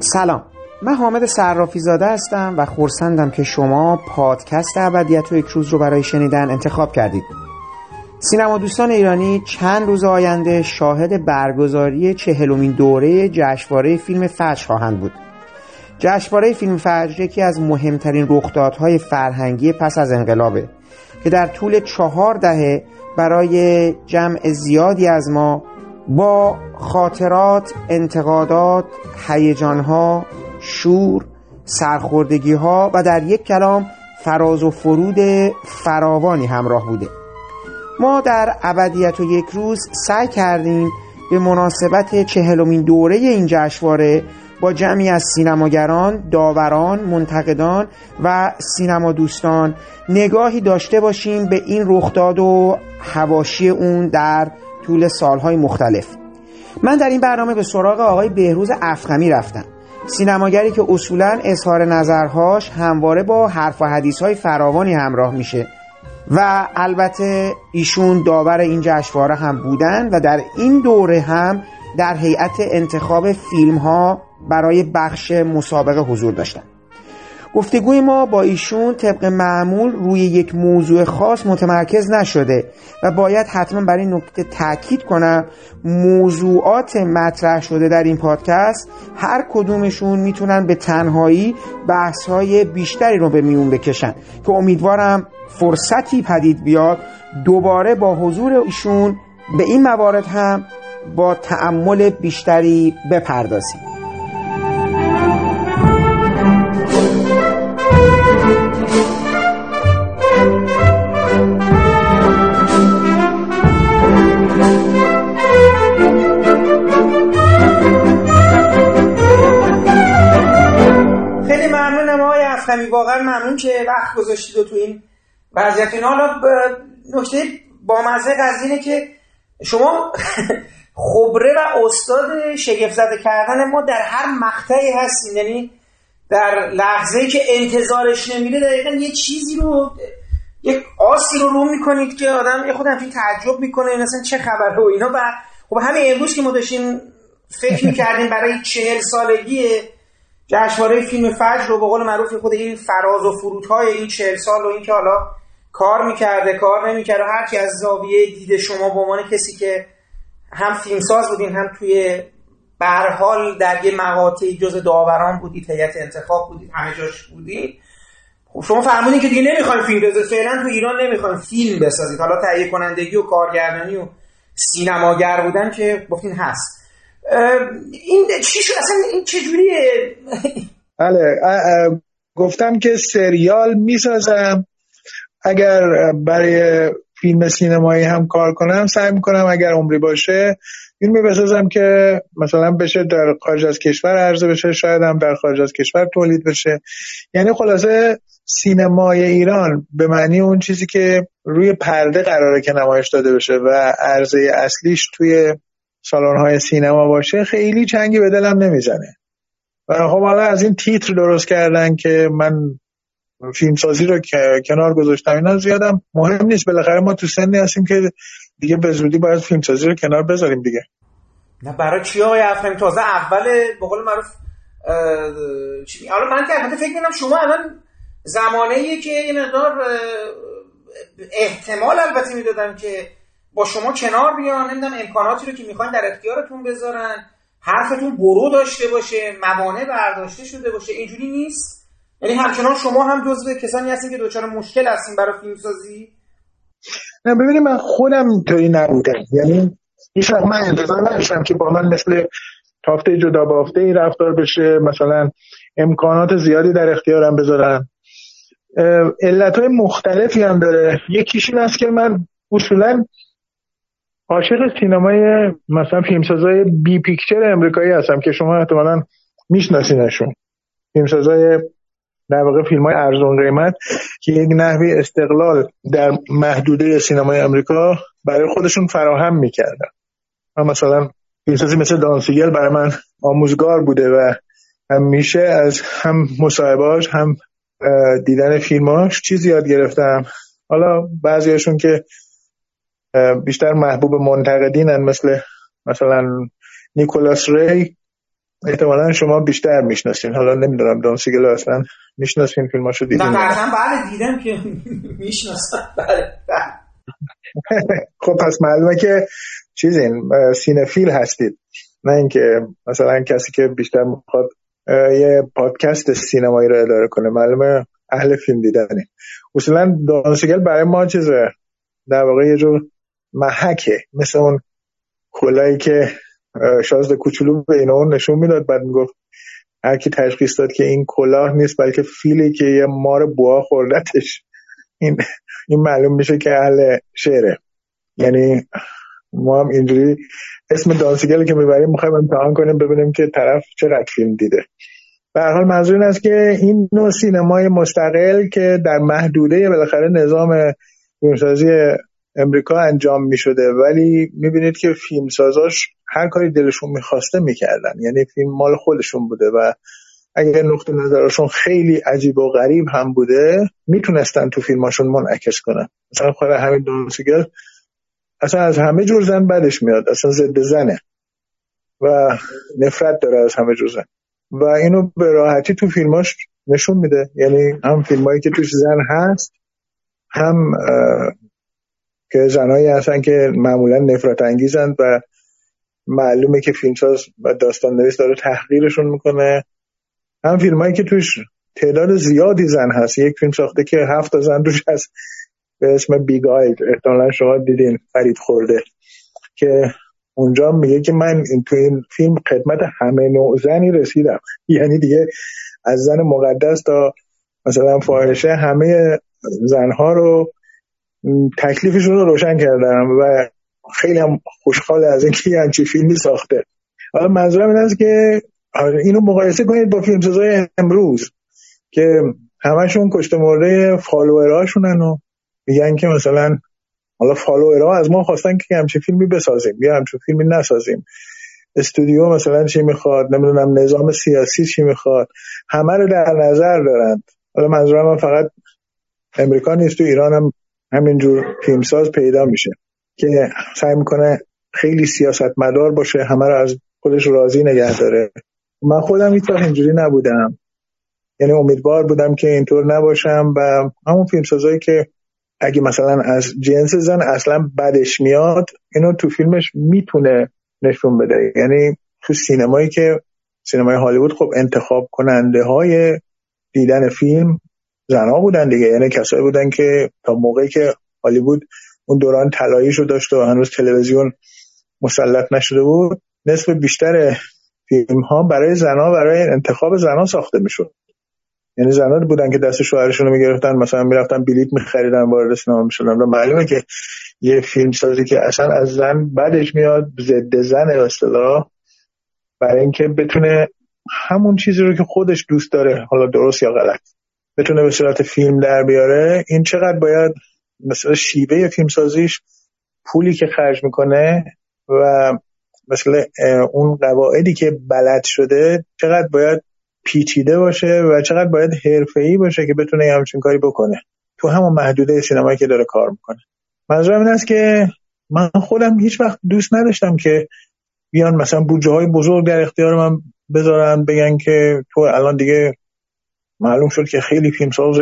سلام من حامد صرافی زاده هستم و خورسندم که شما پادکست ابدیت و یک روز رو برای شنیدن انتخاب کردید. سینما دوستان ایرانی چند روز آینده شاهد برگزاری چهلمین دوره جشنواره فیلم فجر خواهند بود. جشنواره فیلم فجر یکی از مهمترین رخدادهای فرهنگی پس از انقلابه که در طول چهار دهه برای جمع زیادی از ما با خاطرات، انتقادات، هیجانها، شور، سرخوردگی ها و در یک کلام فراز و فرود فراوانی همراه بوده. ما در ابدیت و یک روز سعی کردیم به مناسبت چهلمین دوره این جشنواره با جمعی از سینماگران، داوران، منتقدان و سینما دوستان نگاهی داشته باشیم به این رخداد و هواشی اون در طول سالهای مختلف. من در این برنامه به سراغ آقای بهروز افخمی رفتم. سینماگری که اصولا اظهار نظرهاش همواره با حرف و حدیث های فراوانی همراه میشه. و البته ایشون داور این جشنواره هم بودن و در این دوره هم در هیئت انتخاب فیلم ها برای بخش مسابقه حضور داشتن. گفتگوی ما با ایشون طبق معمول روی یک موضوع خاص متمرکز نشده و باید حتما برای نکته تاکید کنم موضوعات مطرح شده در این پادکست هر کدومشون می‌تونن به تنهایی بحث های بیشتری رو به میون بکشن که امیدوارم فرصتی پدید بیاد دوباره با حضور ایشون به این موارد هم با تعمل بیشتری بپردازیم. رفتمی واقعا ممنون که وقت گذاشتید و تو این وضعیت. اینا حالا نکته با مزه قضیه که شما خبره و استاد شگفت زده کردن ما در هر مقطعی هستین یعنی در لحظه که انتظارش نمیره دقیقا یه چیزی رو یک آسی رو رو می‌کنید که آدم یه خود همچین تعجب می‌کنه مثلا چه خبره و اینا. و خب همین امروز که ما داشتیم فکر می‌کردیم برای چهل سالگی جشنواره فیلم فجر رو به قول معروف خود این فراز و فرودهای این چهل سال و اینکه حالا کار می‌کرده کار نمی‌کرده هر کی از زاویه دید شما به عنوان کسی که هم فیلمساز بودین هم توی برحال در یه مقاطعی جز داوران بودید هیئت انتخاب بودید همه جاش بودید. خب شما فرمودین که دیگه نمی‌خواین فیلم بسازید فعلا تو ایران نمی‌خواین فیلم بسازید. حالا تهیه کنندگی و کارگردانی و سینماگر بودن که گفتین هست. این چی شد؟ اصلا این چجوریه؟ بله گفتم که سریال می‌سازم. اگر برای فیلم سینمایی هم کار کنم سعی می‌کنم اگر عمری باشه فیلمی بسازم که مثلا بشه در خارج از کشور عرضه بشه شاید هم در خارج از کشور تولید بشه. یعنی خلاصه سینمای ایران به معنی اون چیزی که روی پرده قراره که نمایش داده بشه و عرضه اصلیش توی سالن های سینما باشه خیلی چنگی به دلم نمی‌زنه. و خب حالا از این تیتر درست کردن که من فیلمسازی رو کنار گذاشتم اینا زیادم مهم نیست. بالاخره ما تو سنی هستیم که دیگه به زودی باید فیلمسازی رو کنار بذاریم دیگه. نه برای چی آقای افرمی تازه اول به قول معروف حالا من که البته فکر کنم شما الان زمانه که یه مقدار احتمال البته می‌دادم که با شما کنار بیان نمی‌دونم امکاناتی رو که می‌خواین در اختیارتون بذارن. حرفتون برو داشته باشه موانع برداشته شده باشه اینجوری نیست؟ یعنی همچنان شما هم جزو کسانی هستین که دچار مشکل هستین برای فیلمسازی نه ببینید من خودم اینطوری نبودم. یعنی هیچ من انتظار نداشتم که با من مثل تافته جدا بافته ای رفتار بشه. مثلا امکانات زیادی در اختیارم بذارن. علت های مختلفی هم داره. یکیش این است که من اصولا عاشق سینمای مثلا فیلمسازای بی پیکچر امریکایی هستم که شما احتمالا میشناسینشون. فیلمسازای در واقع فیلم های ارزون قیمت که یک نحوی استقلال در محدوده سینمای امریکا برای خودشون فراهم می‌کردن. و مثلا فیلمسازی مثل دانسیگل برای من آموزگار بوده و همیشه از هم مصاحبهاش هم دیدن فیلماش چیزی یاد گرفتم. حالا بعضیشون که بیشتر محبوب منتقدینن مثل مثلا نیکولاس ری. احتمالا شما بیشتر می‌شناسین. حالا نمی‌دونم دان سیگل اصلا می‌شناسین فیلماشو دیدین. نه بله دیدم که می‌شناسم. بله خب پس معلومه که چیزین سینفیل هستید. نه اینکه مثلا کسی که بیشتر می‌خواد یه پادکست سینمایی رو اداره کنه. معلومه اهل فیلم دیدنی. اصولا دانسگل برای ما چیزه؟ در واقع یه جور محکه. مثل اون کلایی که شازده کوچولو به این اون نشون می‌داد. بعد می‌گفت هر کی تشخیص داد که این کلاه نیست بلکه فیلی که یه مار بوا خوردتش. این این معلوم میشه که اهل شعره. یعنی ما هم اینجوری اسم دانسیگل که می‌بریم می‌خوایم امتحان کنیم ببینیم که طرف چقدر فیلم دیده. به حال منظور این است که این نوع سینمای مستقل که در محدوده بالاخره نظام فیلمسازی امریکا انجام می شده ولی می‌بینید که فیلمسازاش هر کاری دلشون می‌خواسته می‌کردن. یعنی فیلم مال خودشون بوده و اگر نقطه نظرشون خیلی عجیب و غریب هم بوده می‌تونستن تو فیلماشون منعکس کنن. مثلا خود همین دونسیگل اصلا از همه جور زن بدش میاد اصلا ضد زنه و نفرت داره از همه جور زن. و اینو به راحتی تو فیلماش نشون میده. یعنی هم فیلمایی که توش زن هست هم که زنایی هستن که معمولا نفرت انگیزند و معلومه که فیلمساز و داستان نویس داره تحقیرشون می‌کنه. هم فیلمایی که توش تعداد زیادی زن هست. یک فیلم ساخته که هفت زن توش هست. به اسم بیگاید احتمالا شما دیدین. فرید خورده. که اونجا میگه که من تو این فیلم خدمت همه نوع زنی رسیدم. یعنی دیگه از زن مقدس تا مثلا فاحشه همه زنها رو تکلیفشون رو روشن کردم و خیلی هم خوشحال از اینکه یه همچی فیلمی ساخته. حالا منظورم این است که آره، اینو مقایسه کنید با فیلمسازای امروز که همشون کشته مرده فالووراشونن و میگن که مثلا حالا فالوورها از ما خواستن که همچین فیلمی بسازیم یا همچین فیلمی نسازیم. استودیو مثلا چی می‌خواد نمی‌دونم نظام سیاسی چی می‌خواد همه رو در نظر دارند. حالا منظورم من فقط امریکا نیست تو ایران هم همینجور فیلمساز پیدا میشه که سعی می‌کنه خیلی سیاست مدار باشه همه رو از خودش راضی نگه داره. من خودم هیچ اینجوری نبودم. یعنی امیدوار بودم که اینطور نباشم و همون فیلمسازایی که اگه مثلا از جنس زن اصلا بدش میاد اینو تو فیلمش می‌تونه نشون بده. یعنی تو سینمایی که سینمای هالیوود خب انتخاب کننده های دیدن فیلم زنها بودن دیگه. یعنی کسایی بودن که تا موقعی که هالیوود اون دوران طلاییشو داشت و هنوز تلویزیون مسلط نشده بود نصف بیشتر فیلم ها برای زنها برای انتخاب زنها ساخته می‌شد. یعنی زنان بودن که دست شوهرشون رو می‌گرفتن مثلا می‌رفتن بلیت میخریدن وارد سینما می‌شدن. و معلومه که یه فیلم سازی که اصلا از زن بعدش میاد ضد زن اصطلاح برای اینکه بتونه همون چیزی رو که خودش دوست داره حالا درست یا غلط. بتونه به صورت فیلم در بیاره این چقدر باید مثلا شیوه فیلم سازیش پولی که خرج می‌کنه و مثل اون قواعدی که بلد شده چقدر باید پیچیده باشه و چقدر باید حرفه‌ای باشه که بتونه همچین کاری بکنه. تو همون محدوده سینمایی که داره کار می‌کنه. منظورم این است که من خودم هیچ وقت دوست نداشتم که بیان مثلا بودجه های بزرگ در اختیار من بذارن بگن که تو الان دیگه معلوم شد که خیلی فیلمساز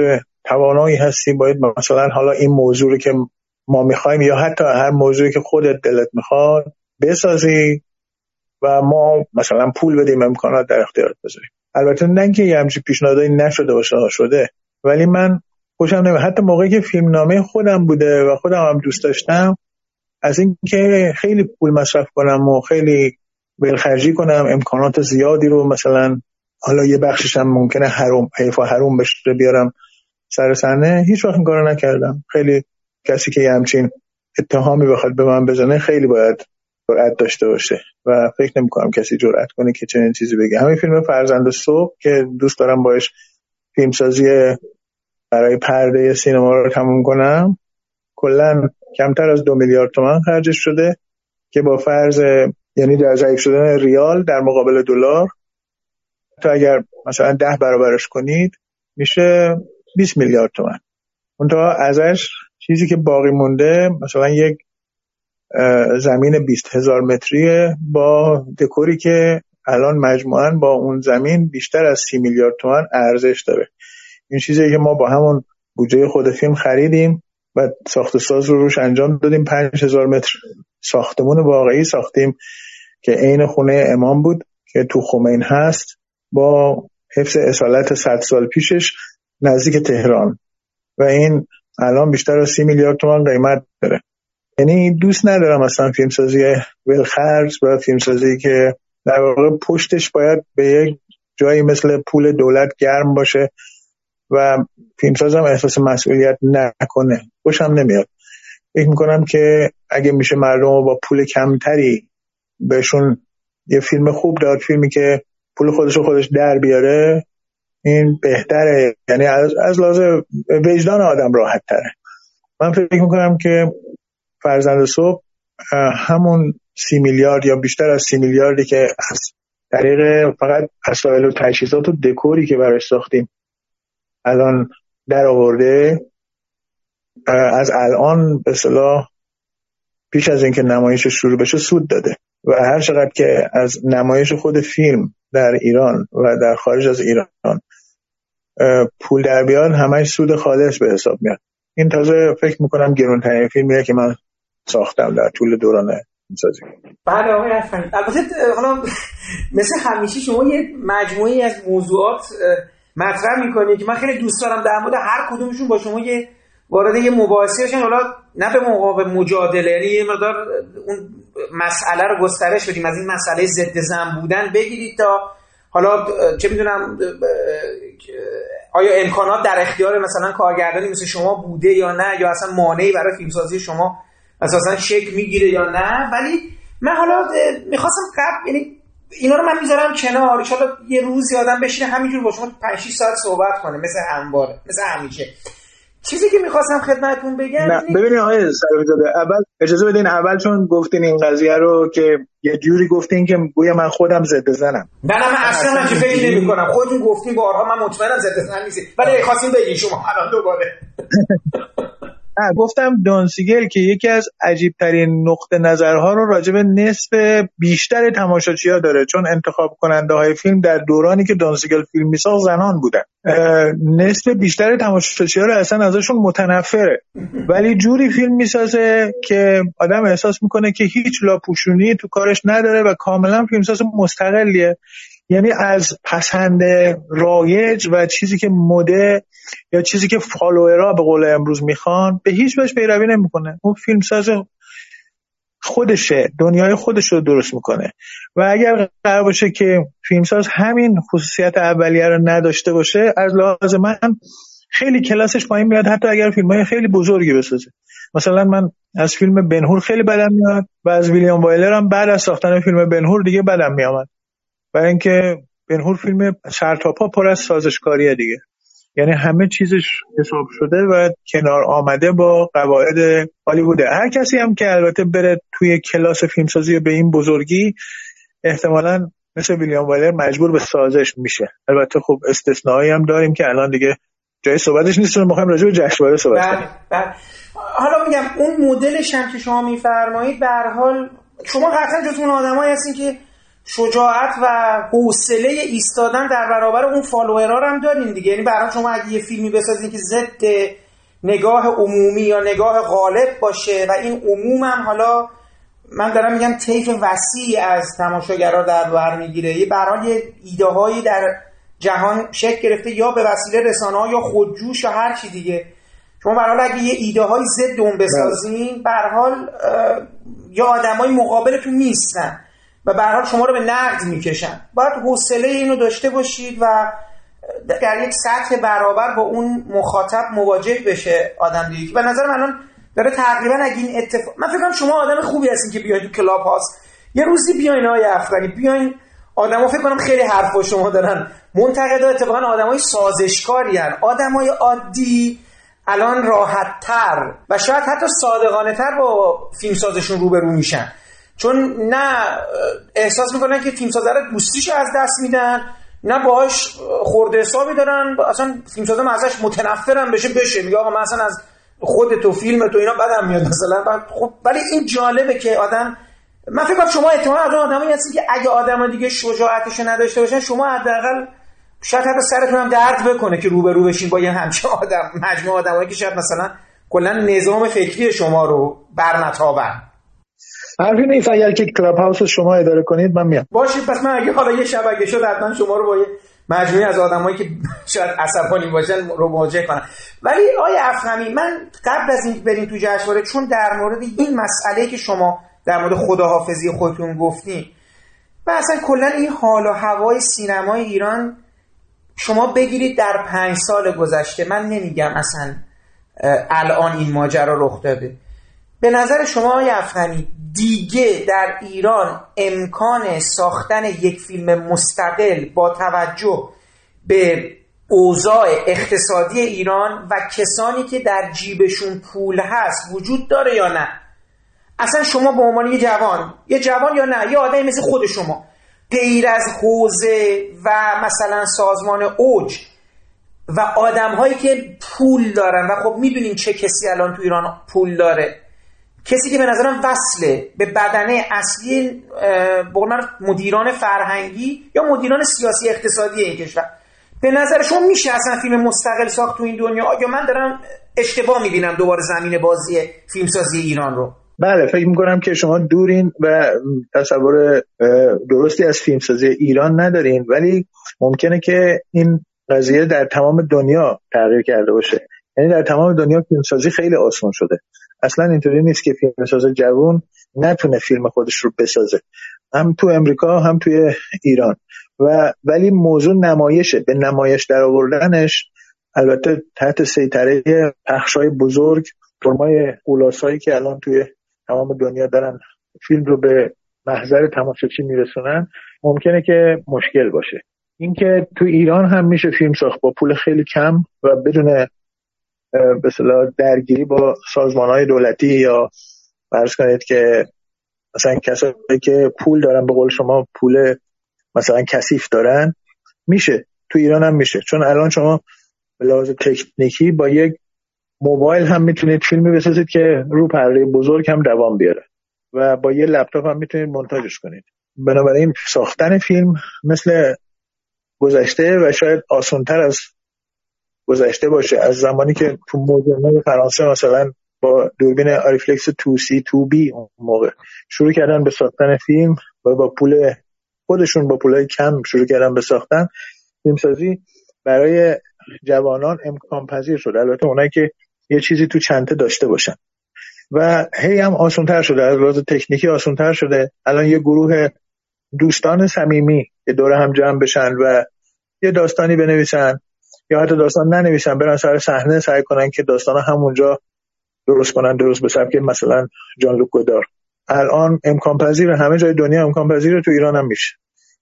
توانایی هستی باید مثلا حالا این موضوع که ما می‌خوایم یا حتی هر موضوعی که خودت دلت می‌خواد بسازی و ما مثلا پول بدیم امکانات در اختیارت بذاریم. البته نه که یه همچین پیشنهادایی نشده باشه شده ولی من خوشم نمیاد. حتی موقعی که فیلم نامه خودم بوده و خودم هم دوست داشتم از اینکه خیلی پول مصرف کنم و خیلی بلخرجی کنم امکانات زیادی رو مثلا حالا یه بخشش هم ممکنه حروم حیفا حروم بشه بیارم سر صحنه. هیچ وقت این کارو نکردم. خیلی کسی که همچین اتهامی بخواد به من بزنه خیلی باید جرأت داشته باشه و فکر نمی کنم کسی جرأت کنه که چنین چیزی بگه. همین فیلم فرزند صبح که دوست دارم باش فیلمسازی برای پرده سینما رو تموم کنم. کلا کمتر از دو میلیارد تومن خرجش شده که با فرض یعنی در ضعیف شدن ریال در مقابل دلار تا اگر مثلا ده برابرش کنید میشه 20 میلیارد تومن. اونتا ازش چیزی که باقی مونده مثلا یک زمین 20 هزار متریه با دکوری که الان مجموعا با اون زمین بیشتر از 30 میلیارد تومن ارزش داره. این چیزی که ما با همون بودجه خود فیلم خریدیم و ساخت ساز رو روش انجام دادیم. 5000 متر ساختمون واقعی ساختیم که عین خونه امام بود که تو خمین هست. با حفظ اصالت 100 سال پیشش نزدیک تهران. و این الان بیشتر از سی میلیارد تومان قیمت داره. یعنی دوست ندارم اصلا فیلمسازی ولخرج و فیلمسازی که در واقع پشتش باید به یک جایی مثل پول دولت گرم باشه و فیلمسازم احساس مسئولیت نکنه. خوشم نمیاد. فکر می‌کنم که اگه میشه مردم رو با پول کمتری بهشون یه فیلم خوب داد فیلمی که پول خودش رو خودش در بیاره این بهتره. یعنی از, از لازم وجدان آدم راحت تره من فکر می‌کنم که فرزند صبح همون سی میلیارد یا بیشتر از سی میلیاردی که از طریق فقط وسایل و تجهیزات و دکوری که براش ساختیم الان در آورده از الان به صلاح پیش از اینکه نمایش شروع بشه سود داده. و هر چقدر که از نمایش خود فیلم در ایران و در خارج از ایران. پول در بیاد همش سود خالص به حساب میاد. این تازه فکر می‌کنم گرونترین فیلمیه که من ساختم در طول دوران سازی بله آقای البته حالا مثل همیشه شما یه مجموعی از موضوعات مطرح می‌کنید که من خیلی دوست دارم در مورد هر کدومشون با شما یه وارد یه مباحثه بشن حالا نه به مقابل مجادله یعنی یه مقدار اون مسئله رو گسترش بدیم از این مسئله ضد زن بودن بگیرید تا حالا چه می‌دونم آیا امکانات در اختیار مثلا کارگردانی مثل شما بوده یا نه؟ یا اصلا مانعی برای فیلمسازی شما اساسا شکل می‌گیره یا نه؟ ولی من حالا می‌خواستم قبل یعنی اینا رو من می‌ذارم کنار. ان یه روزی آدم بشینه همینجور با شما 5 6 ساعت صحبت کنه مثل همواره مثل همیشه. چیزی که می‌خواستم خدمتتون بگم نه ببینید آقای سلامزاده اول اجازه بدین اول چون گفتین این قضیه رو که یه جوری گفتین که گویا من خودم ضد زنم. نه نه من اصلا من فکر نمی کنم خودتون گفتین بارها من مطمئنم ضد زن نیستی ولی خواستیم بگین شما الان دوباره. گفتم دانسیگر که یکی از عجیبترین نقطه نظرها رو راجع به نصف بیشتر تماشاچی ها داره چون انتخاب کننده های فیلم در دورانی که دانسیگر فیلم میساخت زنان بودن. نصف بیشتر تماشاچی ها رو اصلا ازشون متنفره. ولی جوری فیلم می‌سازه که آدم احساس می‌کنه که هیچ لاپوشونی تو کارش نداره و کاملا فیلمساز مستقلیه. یعنی از پسند رایج و چیزی که مده یا چیزی که فالوورها به قول امروز می‌خوان به هیچ وجه پیروی نمی‌کنه. اون فیلمساز خودشه دنیای خودش رو درست می‌کنه. و اگر قرار باشه که فیلمساز همین خصوصیت اولیه رو نداشته باشه از لحاظ من خیلی کلاسش پایین میاد حتی اگر فیلم های خیلی بزرگی بسازه. مثلا من از فیلم بنهور خیلی بدم میاد و از ویلیام وایلر هم بعد از ساختن فیلم بنهور دیگه بدم میامد. برای اینکه بنهور فیلم سرتاپا پر از سازشکاریه دیگه. یعنی همه چیزش حساب شده و کنار آمده با قواعد هالیووده. هر کسی هم که البته بره توی کلاس فیلمسازی به این بزرگی احتمالا مثل ویلیام وایلر مجبور به سازش میشه. البته خب استثنایی هم داریم که الان دیگه جای صحبتش نیست می‌خوایم راجع به جشنواره صحبت بله، کنیم. بله. حالا میگم اون مدلش هم که شما میفرمایید به حال شما قطعا جز اون آدمایی هستین که شجاعت و حوصله ایستادن در برابر اون فالوورا هم دارین دیگه. یعنی برای شما اگه یه فیلمی بسازین که ضد نگاه عمومی یا نگاه غالب باشه و این عموم هم حالا من دارم میگم طیف وسیعی از تماشاگرها در بر می‌گیره. یه برای ایده هایی در جهان شکل گرفته یا به وسیله رسانه ها یا خودجوش یا هر چی دیگه. شما برحال اگه یه ایده های ضد اون بسازین حال یا آدمای مقابلتون نیستن. و به حال شما رو به نقد می‌کشن. باید حوصله اینو داشته باشید و در یک سطح برابر با اون مخاطب مواجه بشه آدم دیگه. به نظر من الان داره تقریبا اگه این اتفاق من فکر شما آدم خوبی هستین که بیاید تو کلاب هاست. یه روزی بیاین های افغانی بیاین. آدما فکر کنم خیلی حرف شما دارن. منتقدا اتفاقا آدمای سازشکاری هن. آدمای عادی الان راحت تر و شاید حتی صادقانه تر با فیلمسازشون روبرو میشن. چون نه احساس می‌کنن که فیلمساز رو دوستیش از دست میدن نه باهاش خورده حسابی دارن اصلا فیلمسازم ازش متنفرم بشه بشه. میگه آقا من اصلا از خودت و فیلم تو اینا بدم میاد مثلا. خب ولی این جالبه که آدم من فکر کنم شما احتمال از آدمایی هستین که اگه آدم دیگه شجاعتش نداشته باشن شما حداقل شاید حتی سرتون هم درد بکنه که روبرو بشین با یه همچه آدم مجموعه آدمایی که شاید مثلا کلا نظام فکری شما رو برنتابن حرفی نیست. اگر که کلاب هاوس شما اداره کنید من میام. باشید پس من اگه حالا یه شب اگه شد حتما شما رو با یه مجموعه از آدمایی که شاید عصبانی باشن رو مواجه کنم. ولی آیا افهمی من قبل از این بریم تو جشنواره چون در مورد این مسئله که شما در مورد خداحافظی خودتون گفتین و اصلا کلا این حال و هوای سینمای ایران شما بگیرید در پنج سال گذشته من نمیگم اصلا الان این ماجرا رخ داده. به نظر شما آقای افغانی دیگه در ایران امکان ساختن یک فیلم مستقل با توجه به اوضاع اقتصادی ایران و کسانی که در جیبشون پول هست وجود داره یا نه؟ اصلا شما به عنوان یه جوان یه جوان یا نه؟ یه آدمی مثل خود شما غیر از حوزه و مثلا سازمان اوج و آدم هایی که پول دارن و خب می‌دونیم چه کسی الان تو ایران پول داره. کسی که به نظرم وصله به بدنه اصلی بقول مدیران فرهنگی یا مدیران سیاسی اقتصادی این کشور. به نظر شما میشه اصلا فیلم مستقل ساخت تو این دنیا؟ یا من دارم اشتباه می‌بینم دوباره زمین بازی فیلمسازی ایران رو؟ بله فکر می‌کنم که شما دورین و تصور درستی از فیلمسازی ایران ندارین ولی ممکنه که این قضیه در تمام دنیا تغییر کرده باشه. یعنی در تمام دنیا فیلمسازی خیلی آسان شده. اصلا اینطوری نیست که فیلمساز جوون نتونه فیلم خودش رو بسازه. هم تو امریکا هم توی ایران. و ولی موضوع نمایشه. به نمایش در آوردنش البته تحت سیطره پخشای بزرگ فرمای اولاسایی که الان توی تمام دنیا دارن فیلم رو به محضر تماشاچی میرسونن ممکنه که مشکل باشه. اینکه تو ایران هم میشه فیلم ساخت با پول خیلی کم و بدون به درگیری با سازمان های دولتی یا فرض کنید که مثلا کسایی که پول دارن به قول شما پول مثلا کثیف دارن میشه. تو ایران هم میشه. چون الان شما به لحاظ تکنیکی با یک موبایل هم می‌تونید فیلمی بسازید که رو پرده بزرگ هم دوام بیاره و با یه لپتاپ هم می‌تونید منتاجش کنید. بنابراین ساختن فیلم مثل گذشته و شاید آسانتر از گذشته باشه. از زمانی که تو موزه فرانسه مثلا با دوربین آریفلکس 2C 2B اون موقع شروع کردن به ساختن فیلم و با پول خودشون با پولای کم شروع کردن به ساختن فیلمسازی برای جوانان امکان پذیر شد. البته اونایی که یه چیزی تو چنته داشته باشن. و هی هم آسونتر شده از لحاظ تکنیکی آسونتر شده. الان یه گروه دوستان صمیمی که دور هم جمع بشن و یه داستانی بنویسن. یا حتی داستان ننویسن برن سر صحنه سعی کنن که داستان همونجا درست کنن درست به سبک مثلا جان لوک گودار. الان امکان پذیر همه جای دنیا امکان پذیر تو ایران هم میشه.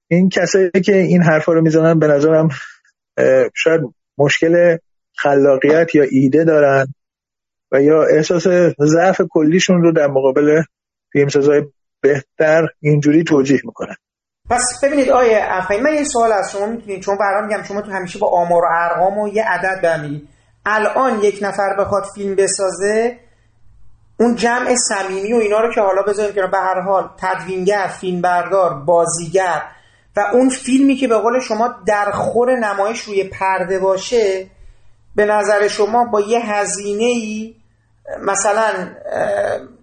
این کسایی که این حرفا رو می‌زنن به نظرم شاید مشکل خلاقیت یا ایده دارن و یا احساس ضعف کلیشون رو در مقابل فیلمسازهای بهتر اینجوری توجیه می‌کنن. پس ببینید آیه افهمی من یه سوال از شما می‌تونید چون برام میگم شما تو همیشه با آمار و ارقام و یه عدد برمیدید الان یک نفر بخواد فیلم بسازه اون جمع صمیمی و اینا رو که حالا بذاریم که به هر حال تدوینگر فیلمبردار بازیگر و اون فیلمی که به قول شما در خور نمایش روی پرده باشه به نظر شما با یه هزینه ای مثلا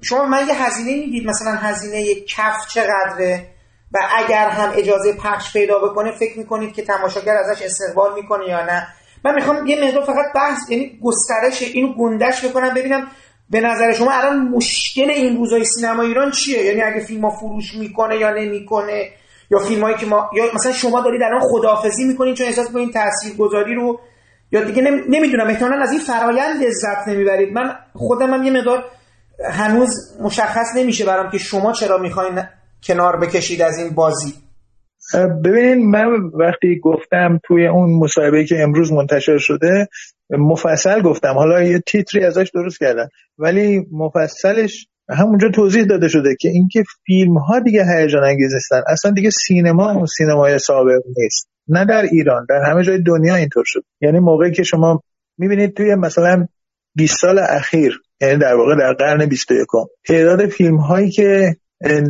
شما من یه هزینه می‌دید مثلا هزینه کف چقدره؟ و اگر هم اجازه پخش پیدا بکنه فکر می‌کنید که تماشاگر ازش استقبال می‌کنه یا نه؟ من می‌خوام یه مقدار فقط بحث یعنی گسترش اینو گندش بکنم ببینم به نظر شما الان مشکل این روزای سینما ایران چیه؟ یعنی اگه فیلم فروش می‌کنه یا نمی‌کنه؟ یا فیلم که ما یا مثلا شما دارید الان خدافزی می‌کنید چون احساس این تاثیرگذاری رو یا دیگه نمی‌دونم احتمالاً از این فرایند لذت نمی‌برید. من خودم هم یه مقدار هنوز مشخص نمیشه برام که شما چرا می‌خواین کنار بکشید از این بازی. ببینید من وقتی گفتم توی اون مصاحبه که امروز منتشر شده مفصل گفتم. حالا یه تیتری ازش درست کردن ولی مفصلش همونجا توضیح داده شده که اینکه فیلم ها دیگه هیجان انگیز نیستن. اصلا دیگه سینما اون سینمای سابق نیست. نه در ایران در همه جای دنیا اینطور شد. یعنی موقعی که شما می‌بینید توی مثلا 20 سال اخیر یعنی در واقع در قرن 21 تعداد فیلم هایی که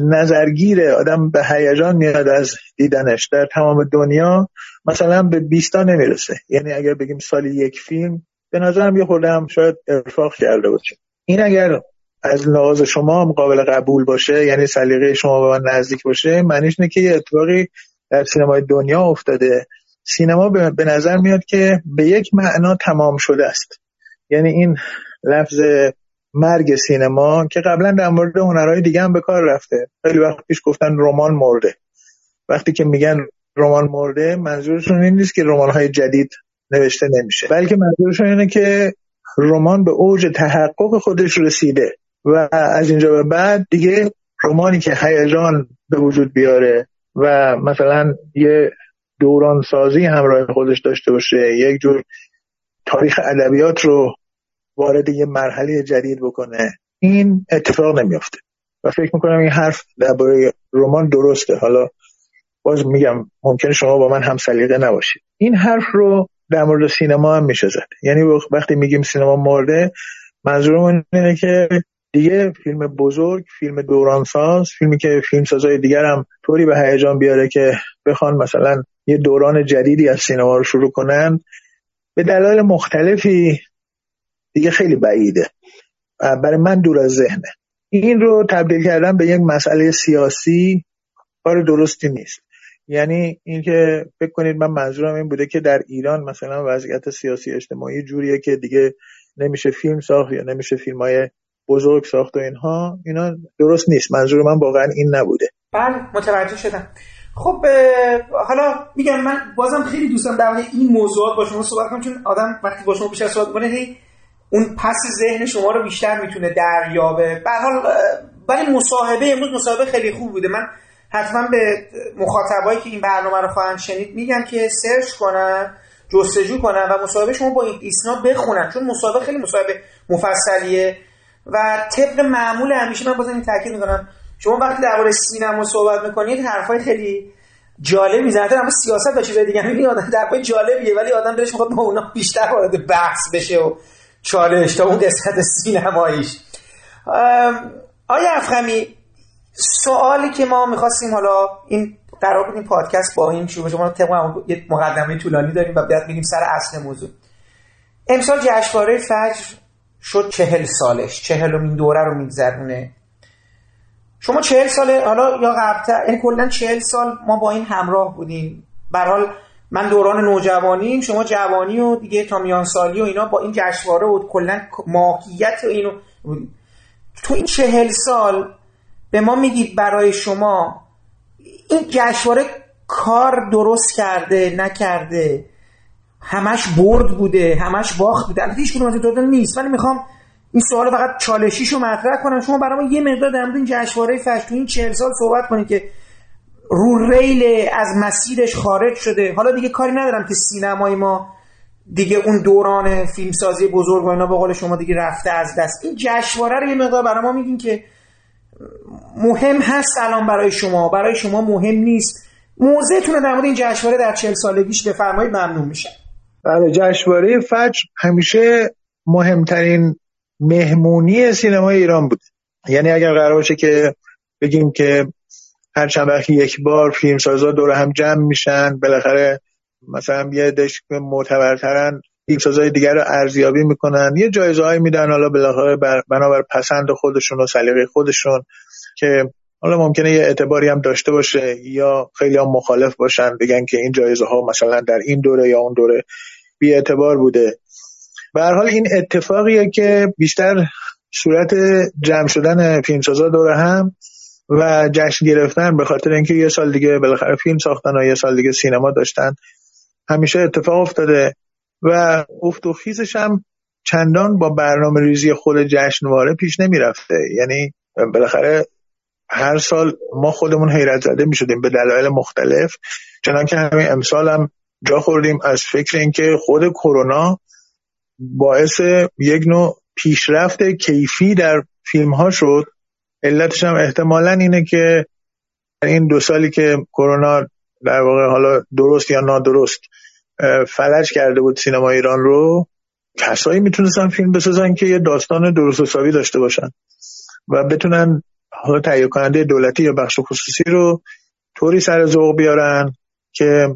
نظرگیر آدم به هیجان میاد از دیدنش. در تمام دنیا مثلا به 20 تا نمی‌رسه. یعنی اگر بگیم سالی یک فیلم به نظرم یه خورده هم شاید ارفاق کرده باشه. این اگر از لحاظ شما قابل قبول باشه یعنی سلیقه شما به من نزدیک باشه معنیش اینه که یه اتفاقی در سینمای دنیا افتاده. سینما به نظر میاد که به یک معنا تمام شده است. یعنی این لفظ مرگ سینما که قبلا در مورد هنرهای دیگه هم به کار رفته. خیلی وقت پیش گفتن رمان مرده. وقتی که میگن رمان مرده منظورشون این نیست که رمانهای جدید نوشته نمیشه. بلکه منظورشون اینه که رمان به اوج تحقق خودش رسیده و از اینجا به بعد دیگه رمانی که هیجان به وجود بیاره و مثلا یه دوران سازی همراه خودش داشته باشه یک جور تاریخ ادبیات رو وارد یه مرحله جدید بکنه این اتفاق نمیافته. و فکر می‌کنم این حرف درباره رمان درسته. حالا باز میگم ممکنه شما با من هم سلیقه نباشید. این حرف رو در مورد سینما هم میشه زد. یعنی وقتی میگیم سینما مرده منظورمون اینه که دیگه فیلم بزرگ فیلم دورانساز فیلمی که فیلمسازای دیگر هم طوری به هیجان بیاره که بخوان مثلا یه دوران جدیدی از سینما رو شروع کنن به دلایل مختلفی دیگه خیلی بعیده. برای من دور از ذهنه. این رو تبدیل کردن به یک مسئله سیاسی کار درستی نیست. یعنی اینکه فکر کنید من منظورم این بوده که در ایران مثلا وضعیت سیاسی اجتماعی جوریه که دیگه نمیشه فیلم ساخت یا نمیشه فیلم های بزرگ ساخت و اینها. اینا درست نیست. منظور من واقعا این نبوده. بله متوجه شدم. خب حالا میگم من بازم خیلی دوستم در این موضوعات با شما صحبت کنم چون آدم وقتی با شما بیشتر صحبت کنه اون پس ذهن شما رو بیشتر می‌تونه دریابه. به حال ولی مصاحبه امروز مصاحبه خیلی خوب بوده. من حتما به مخاطبایی که این برنامه رو خواهند شنید میگم که سرچ کنن جستجو کنن و مصاحبه شما با این ایسنا بخونن. چون مصاحبه خیلی مصاحبه مفصلیه و طبق معمول همیشه من بازم این تاکید می‌کنم. شما وقتی درباره سینما صحبت می‌کنید حرفای خیلی جالب می‌زنه اما سیاست و چیزای دیگه می‌بینی آدم در جالبیه ولی آدم دلش می‌خواد با اونا بیشتر وارد بحث بشه و چالش تا اون قسمت سینماییش. آیا افخمی سوالی که ما می‌خواستیم حالا این قرار بود این پادکست با این شروع شما طبق یه مقدمه طولانی داریم و بعد میریم سر اصل موضوع. امسال جشنواره فجر شد چهل سالش چهلمین دوره رو میگذرونه. شما چهل ساله حالا یا قبلتر این کلا چهل سال ما با این همراه بودیم. حال من دوران نوجوانی شما جوانی و دیگه تا میان سالی و اینا با این جشنواره و کلا ماهیت اینو. تو این چهل سال به ما میگید برای شما این جشنواره کار درست کرده نکرده همش برد بوده همش باخت بوده. البته هیچ کدوم دادن نیست. ولی می‌خوام این سوال فقط چالشیشو مطرح کنم. شما برای ما یه مقدار در این جشنواره فجر تو این 40 سال صحبت کنید که رو ریل از مسیرش خارج شده. حالا دیگه کاری ندارم که سینمای ما دیگه اون دوران فیلمسازی بزرگ و اینا به قول شما دیگه رفته از دست. این جشنواره رو یه مقدار برای ما میگین که مهم هست الان برای شما. برای شما مهم نیست. موضعتون در مورد این جشنواره در چهل سالگیش بفرمایید ممنون میشم. بله جشنواره فجر همیشه مهمترین مهمونی سینمای ایران بود یعنی اگر قرار باشه که بگیم که هر چند وقتی یک بار فیلمسازا دور هم جمع میشن بالاخره مثلا یه دش معتبرترن فیلمسازای دیگر رو ارزیابی می‌کنن. یه جایزه هایی میدن حالا بالاخره بنابر پسند خودشون و سلیقه خودشون که حالا ممکنه یه اعتباری هم داشته باشه یا خیلی هم مخالف باشن بگن که این جایزه ها مثلا در این دوره یا اون دوره بی اعتبار بوده. به حال این اتفاقیه که بیشتر صورت جمع شدن فیلمسازا دوره هم و جشن گرفتن به خاطر اینکه یه سال دیگه بالاخره فیلم ساختن و یه سال دیگه سینما داشتن همیشه اتفاق افتاده و افت و خیزش هم چندان با برنامه ریزی خود جشنواره پیش نمی‌رفته. یعنی بالاخره هر سال ما خودمون حیرت زده می شدیم به دلایل مختلف چنان که همین امسال هم جا خوردیم از فکر اینکه خود کرونا باعث یک نوع پیشرفت کیفی در فیلم ها شد. علتش هم احتمالا اینه که این دو سالی که کرونا در واقع حالا درست یا نادرست فلج کرده بود سینما ایران رو کسایی می‌تونستن فیلم بسازن که یه داستان درست حسابی داشته باشن و بتونن حالا تهیه کننده دولتی یا بخش خصوصی رو طوری سر ذوق بیارن که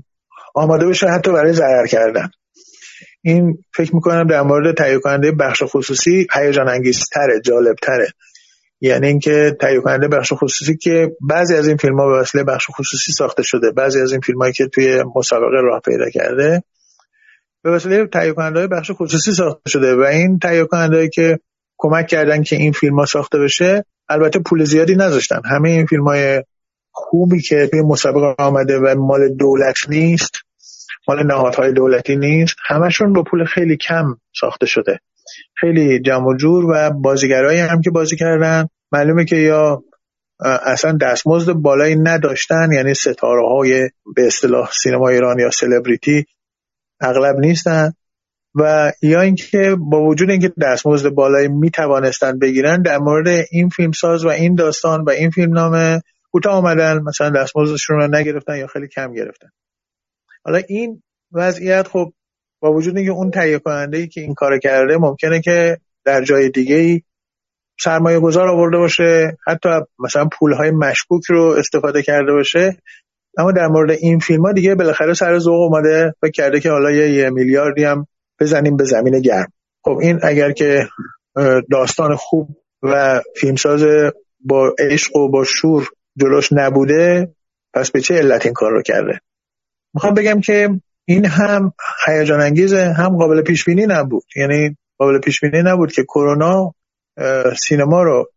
آماده بشه حتی برای ضرر کردن. این فکر می‌کنم در مورد تهیه کننده بخش خصوصی هیجان انگیزتره جالبتره. یعنی اینکه تهیه کننده بخش خصوصی که بعضی از این فیلم ها به وسیله بخش خصوصی ساخته شده بعضی از این فیلم هایی که توی مسابقه راه پیدا کرده به وسیله تهیه کننده بخش خصوصی ساخته شده و این تهیه کننده که کمک کردن که این فیلم ها ساخته بشه البته پول زیادی نذاشتن. همه این فیلم های خوبی که توی مسابقه آمده و مال دولت نیست مال نهادهای دولتی نیست همشون با پول خیلی کم ساخته شده. خیلی جمع جور و بازیگرایی هم که بازی کردن. معلومه که یا اصلا دستمزد بالایی نداشتن یعنی ستاره های به اصطلاح سینما ایران یا سلبریتی اغلب نیستن. و یا اینکه با وجود اینکه دستمزد بالایی می توانستن بگیرن در مورد این فیلمساز و این داستان و این فیلم نامه کوتاه آمدن مثلا دستمزدشون رو نگرفتن یا خیلی کم گرفتن. حالا این وضعیت خب با وجود اینکه اون تهیه کننده ای که این کار کرده ممکنه که در جای دیگه ای سرمایه گذار آورده باشه حتی مثلا پول های مشکوک رو استفاده کرده باشه. اما در مورد این فیلم ها دیگه بالاخره سر ذوق اومده و کرده که حالا یه, یه میلیاردی هم بزنیم به زمین گرم. خب این اگر که داستان خوب و فیلمساز با عشق و با شور جلوش نبوده پس به چه علت این کار رو کرده؟ می‌خوام بگم که این هم هیجان انگیزه هم قابل پیش بینی نبود. یعنی قابل پیش بینی نبود که کرونا سینما رو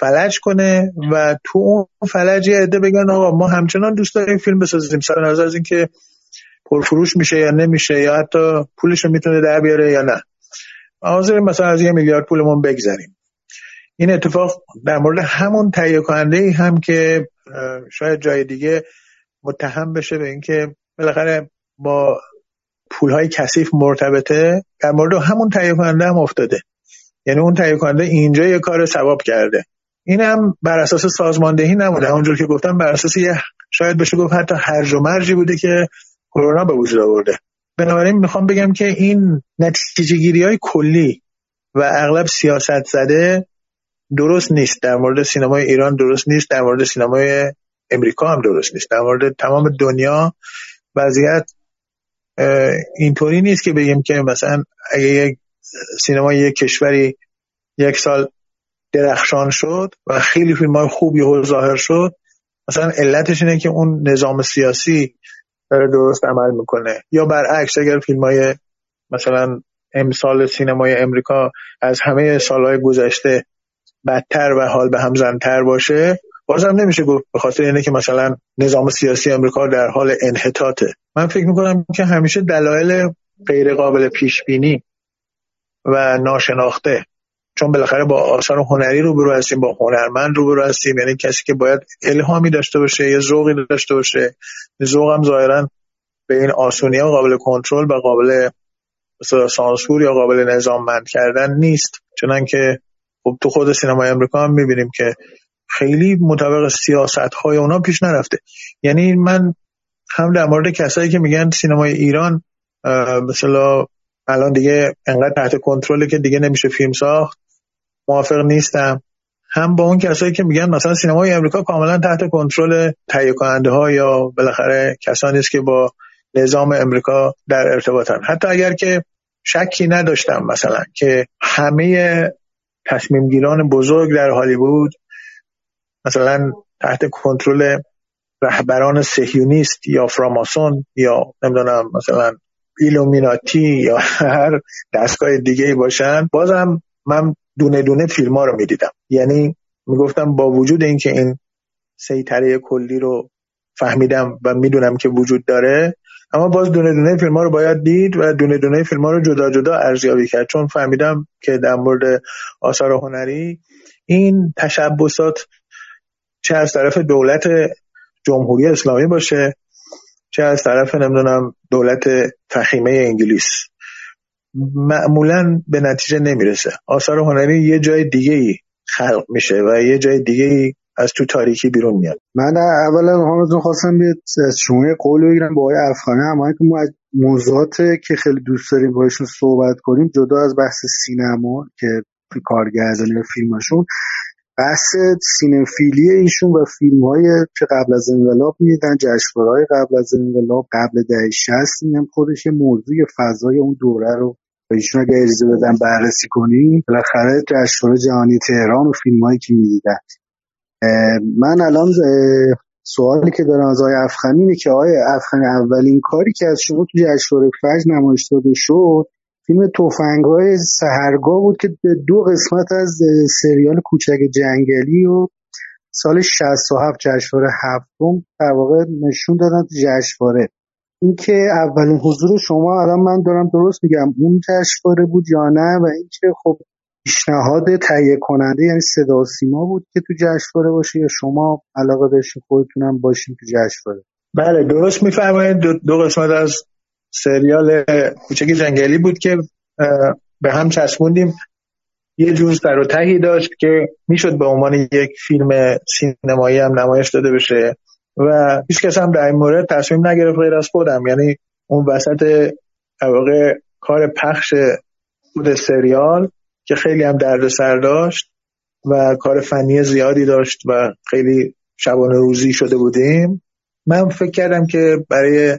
فلج کنه و تو اون فلج یه عده بگن آقا ما همچنان دوست داریم فیلم بسازیم. سر نظر از اینکه پرفروش میشه یا نمیشه یا حتی پولش رو می‌تونه در بیاره یا نه. حاضرین مثلا از یه میلیارد پولمون بگذاریم این اتفاق در مورد همون تهیه کننده هم که شاید جای دیگه متهم بشه به اینکه بالاخره با پولهای کثیف مرتبطه در مورد همون تهیه کننده هم افتاده. یعنی اون تهیه کننده اینجا یه کار ثواب کرده. این هم بر اساس سازماندهی نموده همونجور که گفتم بر اساس یه شاید بشه گفت حتی هرج و مرجی بوده که کرونا به وجود آورده. بنابراین می‌خوام بگم که این نتیجه گیری های کلی و اغلب سیاست زده درست نیست. در مورد سینمای ایران درست نیست. در مورد سینمای امریکا هم درست نیست. در مورد تمام دنیا وضعیت اینطوری نیست که بگیم که مثلا اگه یک سینما یک کشوری یک سال درخشان شد و خیلی فیلم های خوبی ظاهر شد. مثلا علتش اینه که اون نظام سیاسی داره درست عمل می‌کنه. یا برعکس اگر فیلم های مثلا امسال سینمای امریکا از همه سالهای گذشته بدتر و حال به هم زنتر باشه بازم نمیشه گفت به خاطر اینه که مثلا نظام سیاسی امریکا در حال انحطاطه. من فکر می‌کنم که همیشه دلایل غیر قابل پیش بینی و ناشناخته. چون بالاخره با آثار هنری رو برو هستیم با هنرمند رو برو هستیم. یعنی کسی که باید الهامی داشته باشه یا ذوقی داشته باشه. ذوق هم ظاهرا به این آسونی ها قابل کنترل و قابل سانسور یا قابل نظاممند کردن نیست. چنان که خب تو خود سینمای امریکا هم می‌بینیم که خیلی مطابق سیاست های اونا پیش نرفته. یعنی من هم در مورد کسایی که میگن سینمای ایران مثلا الان دیگه انقدر تحت کنترله که دیگه نمیشه فیلم ساخت. موافق نیستم. هم با اون کسایی که میگن مثلا سینمای امریکا کاملا تحت کنترل تهیه کننده ها یا بالاخره کسانی است که با نظام امریکا در ارتباطن. حتی اگر که شکی نداشتم مثلا که همه تصمیم گیران بزرگ در هالیوود مثلا تحت کنترل رهبران سهیونیست یا فراماسون یا نمی‌دونم مثلا ایلومیناتی یا هر دستگاه دیگه باشن بازم من دونه دونه فیلم ها رو می‌دیدم. یعنی می‌گفتم با وجود اینکه این سیطره کلی رو فهمیدم و می‌دونم که وجود داره اما باز دونه دونه فیلم ها رو باید دید و دونه دونه فیلم ها رو جدا جدا ارزیابی کرد. چون فهمیدم که در مورد آثار هنری این تشبسات چه از طرف دولت جمهوری اسلامی باشه چه از طرف نمی‌دونم دولت فخیمه انگلیس. معمولا به نتیجه نمی‌رسه. آثار هنری یه جای دیگه ای خلق میشه و یه جای دیگه ای از تو تاریکی بیرون میاد. من اولا حامدتون خواستم از شما قول بگیرم با آقای افغانه. اما که ما موضوعات که خیلی دوست داریم باشون صحبت کنیم جدا از بحث سینما که کارگردانی و فیلمشون بحث سینفیلی ایشون و فیلم های که قبل از انقلاب می‌دیدن جشنواره قبل از انقلاب قبل دهه 60 هم خودش موضوع فضای اون دوره رو ایشون اگه اجازه بدن بررسی کنیم. بالاخره جشنواره جهانی تهران و فیلم هایی که می‌دیدن. من الان سوالی که دارم از آقای افخمی اینه که آقای افخمی اولین کاری که از شما تو جشنواره فجر نمایش داده شد فیلم توفنگ های سهرگاه بود که دو قسمت از سریال کوچک جنگلی و سال 67 جشنواره هفتم در واقع نشون دادن تو جشنواره. اینکه اولین حضور شما الان من دارم درست میگم اون جشنواره بود یا نه و اینکه خب پیشنهاد تهیه کننده یعنی صدا سیما بود که تو جشنواره باشه یا شما علاقه داشتین خودتونم باشین تو جشنواره. بله درست میفرمایید. دو, دو قسمت از سریال کوچک جنگلی بود که به هم چسبوندیم. یه جور سر و تهی داشت که می‌شد به عنوان یک فیلم سینمایی هم نمایش داده بشه و هیچ کس هم در این مورد تصمیم نگرفت غیر از خودم. یعنی اون وسط واقع کار پخش خود سریال که خیلی هم سر داشت و کار فنی زیادی داشت و خیلی شبانه روزی شده بودیم. من فکر کردم که برای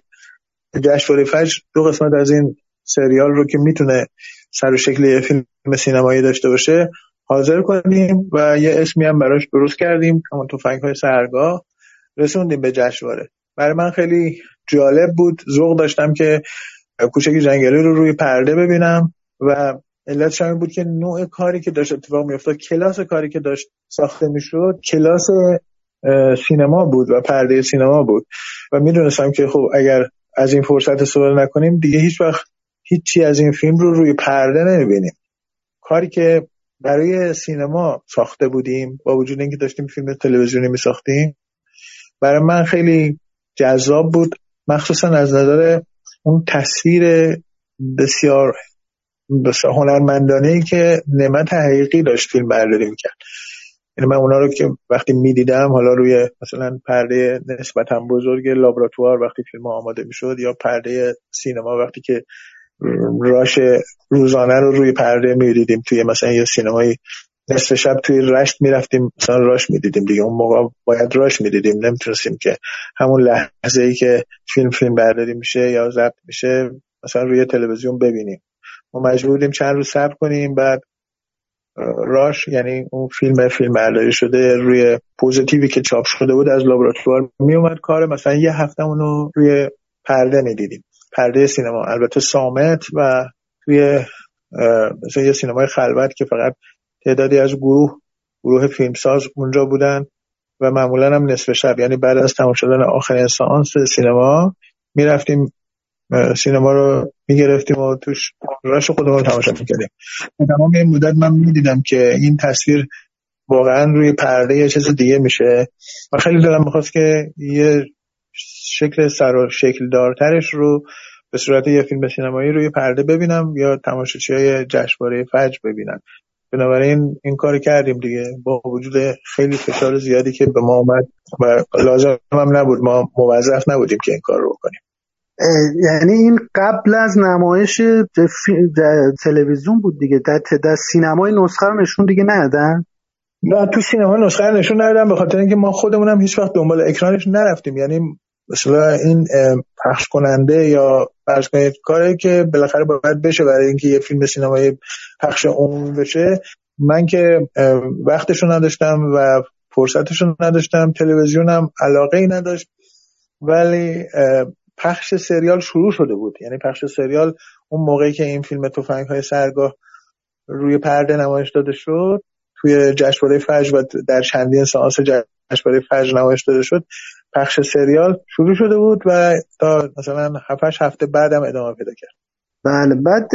جشنواره فجر دو قسمت از این سریال رو که می‌تونه سر و شکل یه فیلم سینمایی داشته باشه حاضر کنیم و یه اسمی هم براش درست کردیم همون فنگ های سرگاه. رسوندیم به جشنواره. برای من خیلی جالب بود. ذوق داشتم که کوچک جنگلی رو روی پرده ببینم و علتش این بود که نوع کاری که داشت اتفاق میافتاد کلاس کاری که داشت ساخته می‌شد کلاس سینما بود و پرده سینما بود. و می‌دونستم که خب اگر از این فرصت استفاده نکنیم. دیگه هیچ وقت هیچی از این فیلم رو روی پرده نمی‌بینیم. کاری که برای سینما ساخته بودیم با وجود اینکه داشتیم فیلم تلویزیونی میساختیم برای من خیلی جذاب بود. مخصوصا از نظر اون تصویر بسیار بسیار هنرمندانه ای که نعمت حقیقی داشت فیلم برداری می‌کرد. یعنی من اونا رو که وقتی می‌دیدم حالا روی مثلا پرده نسبتا بزرگ لابراتوار وقتی فیلم آماده می‌شد یا پرده سینما وقتی که راش روزانه رو روی پرده می‌دیدیم توی مثلا یه سینمای نصف شب توی رشت می‌رفتیم مثلا راش می‌دیدیم دیگه. اون موقع باید راش می‌دیدیم نمی‌تونستیم که همون لحظه ای که فیلم فیلم برداری میشه یا ضبط میشه مثلا روی تلویزیون ببینیم. ما مجبور چند روز صبر کنیم بعد راش یعنی اون فیلم فیلم برداری شده روی پوزیتیوی که چاپ شده بود از لابراتوار میومد کار. مثلا یه هفته اونو روی پرده می‌دیدیم. پرده سینما. البته سامت و توی مثلا یه سینمای خلوت که فقط تعدادی از گروه گروه فیلمساز اونجا بودن و معمولا هم نصف شب. یعنی بعد از تمام شدن آخرین سانس سینما می‌رفتیم سینما رو می‌گرفتیم و توش راش خودمون رو تماشا می‌کردیم. تمام این مدت من می‌دیدم که این تصویر واقعا روی پرده یه چیز دیگه میشه و خیلی دلم می‌خواست که یه شکل سر و شکل دارترش رو به صورت یه فیلم سینمایی روی پرده ببینم یا تماشاچی های جشنواره فجر ببینن. بنابراین این کار کردیم دیگه. با وجود خیلی فشار زیادی که به ما اومد و لازم هم نبود. ما موظف نبودیم که این کار رو بکنیم. یعنی این قبل از نمایش تلویزیون بود دیگه. در, در سینمای نسخه رو نشون دیگه ندادن؟ نه تو سینما نسخه نشون ندادن به خاطر اینکه ما خودمون هم هیچ وقت دنبال اکرانش نرفتیم. یعنی مثلا این پخش کننده یا فرض کنید کاری که بالاخره باید بشه برای اینکه یه فیلم سینمایی پخش عمومی بشه. من که وقتشو نداشتم و فرصتشو نداشتم. تلویزیونم علاقه ای نداشت. ولی پخش سریال شروع شده بود. یعنی پخش سریال اون موقعی که این فیلم توفنگ های سرگاه روی پرده نمایش داده شد توی جشنواره فجر و در چندین سانس جشنواره فجر نمایش داده شد پخش سریال شروع شده بود و تا مثلا 7 هفته بعدم ادامه پیدا کرد. بله بعد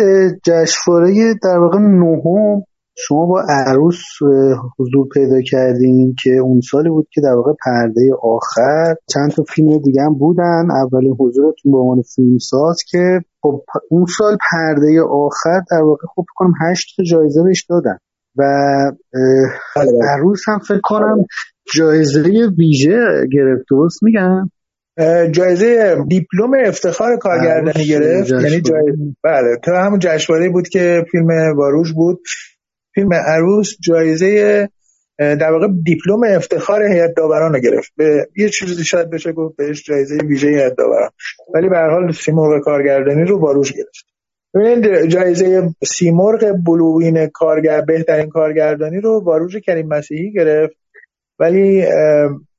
جشنواره در واقع نهم شما با عروس حضور پیدا کردین که اون سالی بود که در واقع پرده آخر چند تا فیلم دیگه هم بودن. اولین حضورتون به عنوان فیلمساز که خب اون سال پرده آخر در واقع خب کنم هشت تا جایزه بهش دادن و بله، بله. عروس هم فکر کنم جایزه ویژه گرفت. درست میگم؟ جایزه دیپلم افتخار کارگردانی گرفت. یعنی جایزه بله تو همون جشنواره بود که فیلم واروش بود. فیلم عروس جایزه در واقع دیپلم افتخار هیئت داوران رو گرفت. به یه چیزی شاید بشه گفت بهش جایزه ویژه هیئت داوران. ولی به هر حال سیمرغ کارگردانی رو باروش گرفت. ببینید جایزه سیمرغ بلوین کارگر بهترین کارگردانی رو باروش کریم مسیحی گرفت. ولی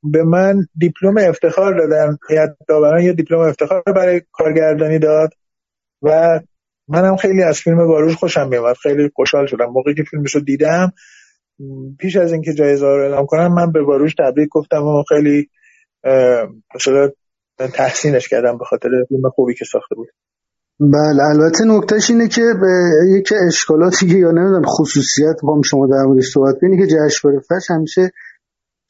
به من دیپلم افتخار دادن. هیئت داوران یه دیپلم افتخار برای کارگردانی داد و منم خیلی از فیلم واروش خوشم میومد خیلی خوشحال شدم. موقعی که فیلمش رو دیدم پیش از اینکه جایزه رو اعلام کنم من به واروش تبریک گفتم و خیلی تحسینش کردم به خاطر فیلم خوبی که ساخته بود. بله البته نکتهش اینه که به یکی اشکالاتی یا نمی‌دونم خصوصیت با شما در موردش صحبت کنید که جشنواره فش همیشه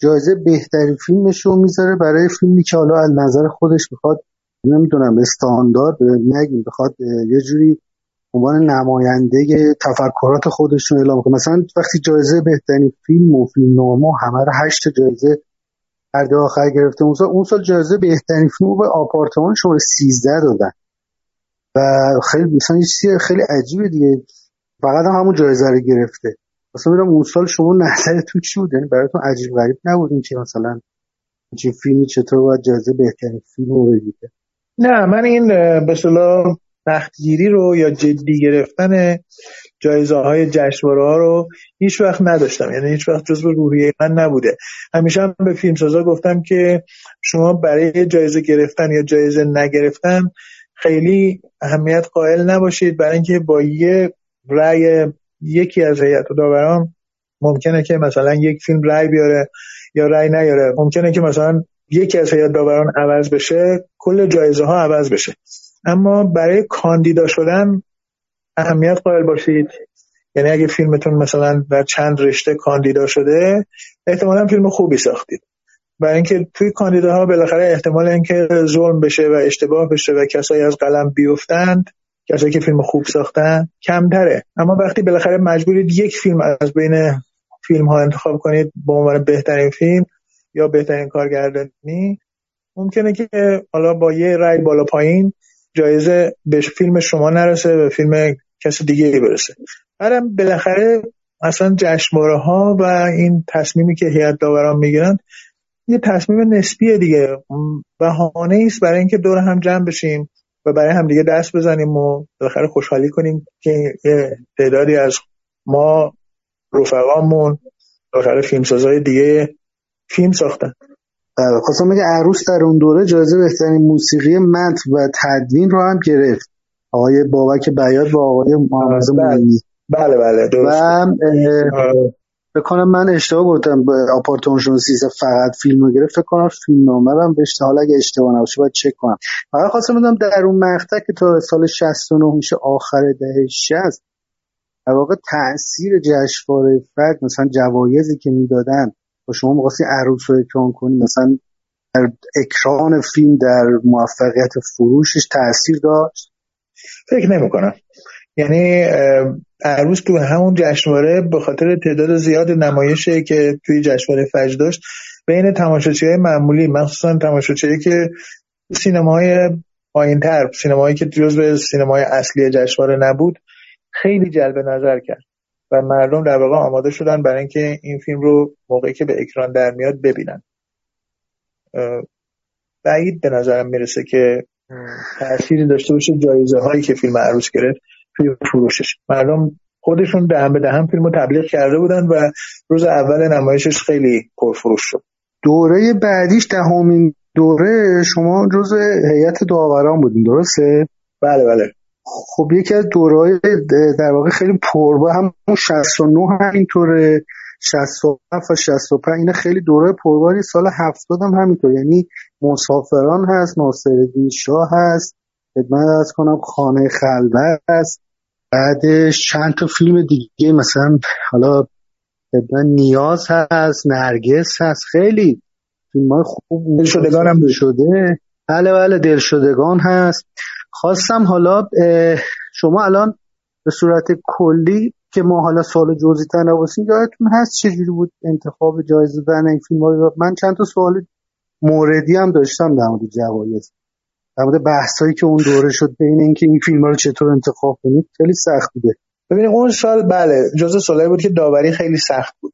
جایزه بهترین فیلمش رو می‌ذاره برای فیلمی که حالا از نظر خودش می‌خواد نمی‌دونم استاندارد نگیم بخواد یه جوری عنوان نماینده تفکرات خودشون اعلام کنه. مثلا وقتی جایزه بهترین فیلم و فیلم نامه همه رو هشت جایزه هر آخر گرفته اون سال, اون سال جایزه بهترین فیلم به آپارتمان شما 13 دادن. و خیلی مثلا یه خیلی عجیبه دیگه. فقط هم همون جایزه رو گرفته. مثلا میرم اون سال شما نظرتون چی بود؟ یعنی براتون عجیب غریب نبود این که مثلا چه فیلمی چطور باید جایزه بهترین فیلم رو بگیره؟ نه من این به تختگیری رو یا جدی گرفتن جایزه های جشنواره ها رو هیچ وقت نداشتم. یعنی هیچ وقت جزو روحیه من نبوده. همیشه هم به فیلمسازا گفتم که شما برای جایزه گرفتن یا جایزه نگرفتن خیلی اهمیت قائل نباشید. برای اینکه با یه رأی یکی از هیئت داوران ممکنه که مثلا یک فیلم رأی بیاره یا رأی نیاره. ممکنه که مثلا یکی از هیئت داوران عوض بشه کل جایزه ها عوض بشه. اما برای کاندیدا شدن اهمیت قائل باشید. یعنی اگه فیلمتون مثلا در چند رشته کاندیدا شده احتمالا فیلم خوبی ساختید. برای اینکه توی کاندیداها بالاخره احتمال اینکه ظلم بشه و اشتباه بشه و کسایی از قلم بیفتند کسایی که فیلم خوب ساختن کمتره. اما وقتی بالاخره مجبورید یک فیلم از بین فیلم ها انتخاب کنید به عنوان بهترین فیلم یا بهترین کارگردانی ممکنه که حالا با یه رای بالا پایین جایزه به فیلم شما نرسه به فیلم کسی دیگه برسه. بعدم بالاخره اصلا جشنواره ها و این تصمیمی که هیئت داوران می‌گیرن یه تصمیم نسبیه دیگه. بهانه است برای اینکه دور هم جمع بشیم و برای هم دیگه دست بزنیم و بالاخره خوشحالی کنیم که یه تعدادی از ما رفقامون بالاخره فیلمسازهای دیگه فیلم ساختن. خواستم بگه عروس در اون دوره جایزه بهترین موسیقی متن و تدوین رو هم گرفت. آقای بابک بیاد با آقای محمد بله. بله بله درست. و بکنم من اشتباه گفتم آپارتمان سیزه فقط فیلم رو گرفت فکر کنم فیلم نامه هم بهش حالا اگه اشتباه نباشه باید چک کنم. فقط خواستم بدم در اون مقطع که تا سال 69 میشه آخر دهه 60 در واقع تاثیر جشنواره فجر مثلا جوایزی که می‌دادن و شما می‌خواستی عروس رو اکران کنی مثلا در اکران فیلم در موفقیت فروشش تاثیر داشت؟ فکر نمی کنم یعنی عروس تو همون جشنواره به خاطر تعداد زیاد نمایشه که توی جشنواره فجر داشت بین تماشاچی های معمولی مخصوصا تماشاچی که سینماهای پایینتر سینمایی که جزو سینمای اصلی جشنواره نبود خیلی جلب نظر کرد. و مردم در واقع آماده شدن برای اینکه این فیلم رو موقعی که به اکران در میاد ببینن. بعید به نظرم می‌رسه که تأثیری داشته باشه جایزه هایی که فیلم عروس گرفت توی فروشش. مردم خودشون دهن به دهن فیلم رو تبلیغ کرده بودن و روز اول نمایشش خیلی پرفروش شد. دوره بعدیش دهمین دوره شما جز هیئت داوران بودین درسته؟ بله بله. خب یکی از دورهای در واقع خیلی پربا همون 69 همینطوره. 67 و 65 اینا خیلی دوره پرباری سال 70 هم همینطور. یعنی مسافران هست ناصرالدین شاه هست خدمت از کنم خانه خلوت هست. بعدش چند تا فیلم دیگه مثلا حالا نیاز هست نرگس هست. خیلی فیلم های خوب دلشدگان هم شده. بله بله دلشدگان هست. خواستم حالا شما الان به صورت کلی که ما حالا سال جزئی نباشیم یادتون هست چجوری بود انتخاب جایزه دادن این فیلم ها؟ من چند تا سوال موردی هم داشتم در مورد جوایز. در مورد بحثایی که اون دوره شد بین اینکه این فیلم رو چطور انتخاب کنید خیلی سخت بوده. ببینید اون سال بله جزء سالهایی بود که داوری خیلی سخت بود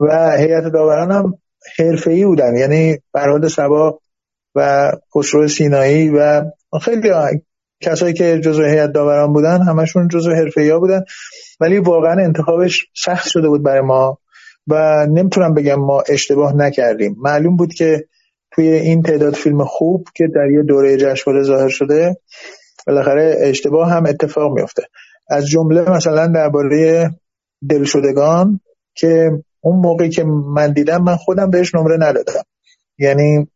و هیئت داوران هم حرفه‌ای بودن. یعنی فرهاد سبا و خسرو سینایی و خیلی کسایی که جزء هیئت داوران بودن همشون جزء حرفه‌ای بودن. ولی واقعا انتخابش سخت شده بود برای ما و نمی‌تونم بگم ما اشتباه نکردیم. معلوم بود که توی این تعداد فیلم خوب که در یه دوره جشنواره ظاهر شده بالاخره اشتباه هم اتفاق میفته از جمله مثلا درباره دلشدگان که اون موقعی که من دیدم من خودم بهش نمره ندادم. یعنی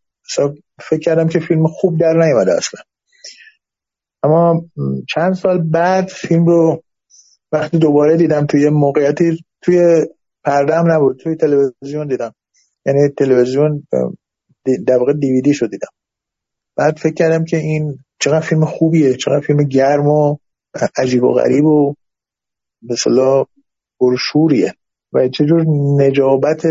فکر کردم که فیلم خوب در نیومده اصلا. اما چند سال بعد فیلم رو وقتی دوباره دیدم توی موقعیتی توی پرده هم نبود توی تلویزیون دیدم. یعنی تلویزیون در واقع دیویدی شو دیدم. بعد فکر کردم که این چقدر فیلم خوبیه چقدر فیلم گرم و عجیب و غریب و مثلا برشوریه و چجور نجابت